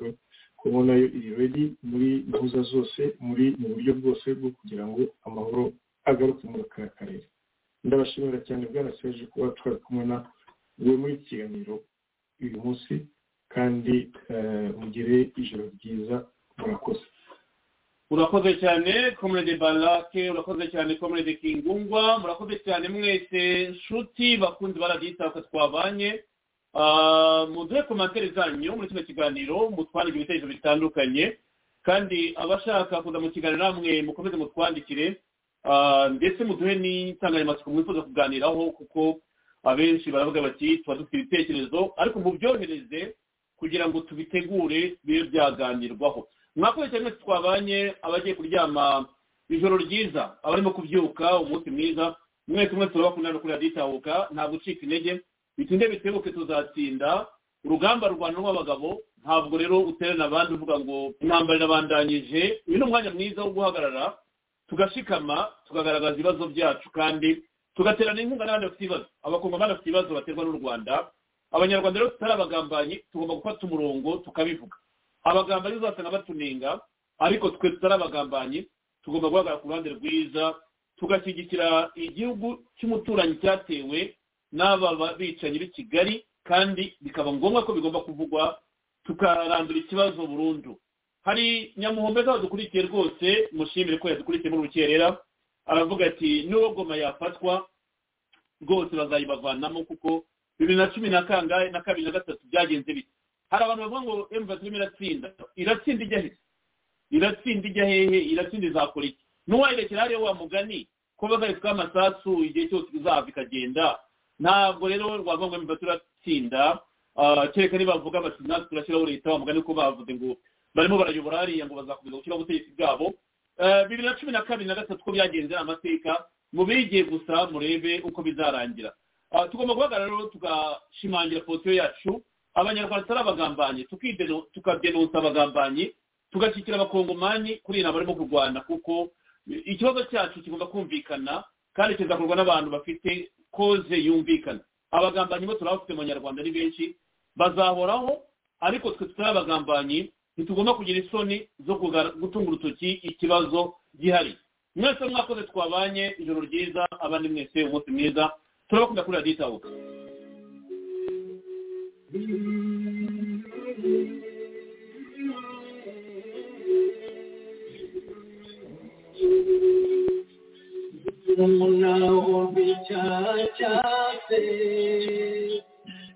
kongo na yo iri ready muri gahunda zose muri mu buryo bwose bwo kugira ngo amahoro agaruke muri aka karere ndabashimira cyane bwana serge kuba twari kumwe na we muri iki kiganiro uyu munsi kandi mugire ijoro ryiza murakoze. Urakoze cyane komerede barake urakoze cyane komerede kingungwa murakoze cyane mwese nshuti bakunzi baraditabuka twabanye. Muduhe komantere zanyu muri kino kiganiro mutwandike ibitekerezo bitandukanye. Kandi abashaka kuza mu kiganiro namwe mukomeze mutwandikire. Ndetse muduhe n'insanganyamatsiko mwifuza kuganiraho kuko abenshi baravuga bati tuba dufite ibitekerezo. Ariko mubyohereze kugira ngo tubitegure bibe byaganirwaho. Mwakoze cyane twabanye abagiye kuryama ijoro ryiza abarimo kubyuka umunsi mwiza. Mwese mwese turabakunda kuri raditabuka nta gucika intege. Bitinde bitebuke tuzatsinda. Urugamba rurwana rw'abagabo ntabwo rero uterana abandi uvuga ngo intambara irabandanyije uyu ni umwanya mwiza wo guhagarara. Tugashikama tukagaragaza ibibazo byacu kandi tugaterana inkunga n'abandi bafite ibibazo. Abakongomani bafite ibibazo baterwa n'u rwanda abanyarwanda rero tutari abagambanyi tugomba gufata umurongo tukabivuga. Abagambanyi uzasanga batunenga ariko twe tutari abagambanyi tugomba guhagarara ku ruhande rwiza tugashyigikira igihugu cy'umuturanyi cyatewe n'aba bicanyi b'i kigali kandi bikaba ngombwa ko bigomba kuvugwa tukarandura ikibazo burundu. Hari nyamuhombe dukurikiye rwose mushimire ko yadukurikiye muri rukerera aravuga ati n'uwo goma yafatwa rwose bazayibavanamo kuko bibiri na cumi na kangahe na kabiri na gatatu byagenze bite? Hari abantu bavuga ngo emva turimo iratsinda. Iratsinda ijya hehe iratsinda ijya hehe iratsinda izakora iki? N'uwayerekera hariya wa mugani ko bagaritsweho amasasu igihe cyose izahava ikagenda. Ntabwo rero wavuga ngo emva turatsinda. Kereka nibavuga bati natwe turashyiraho leta wa mugani ko bavuze ngo barimo barayobora hariya ngo bazakomeza gushyiraho ubutegetsi bwabo. Bibiri na cumi na kabiri na gatatu ko byagenze amateka mubigiye gusa murebe uko bizarangira. Tugomba guhagarara rero tugashimangira posiyo yacu. Abanyarwanda tutari abagambanyi tukadenonsa abagambanyi tugashyikira abakongomani kuri iyi nama barimo kurwana kuko ikibazo cyacu kigomba kumvikana kandi kizakorwa n'abantu bafite koze yumvikana. Abagambanyi bo turabafite mu nyarwanda ari benshi bazahoraho ariko twe tutari abagambanyi ntitugomba kugira isoni zo gutunga urutoki ikibazo gihari. Mwese mwakoze twabanye ijoro ryiza abandi mwese umunsi mwiza turabakunda kuri radiyo itabuka cyangwa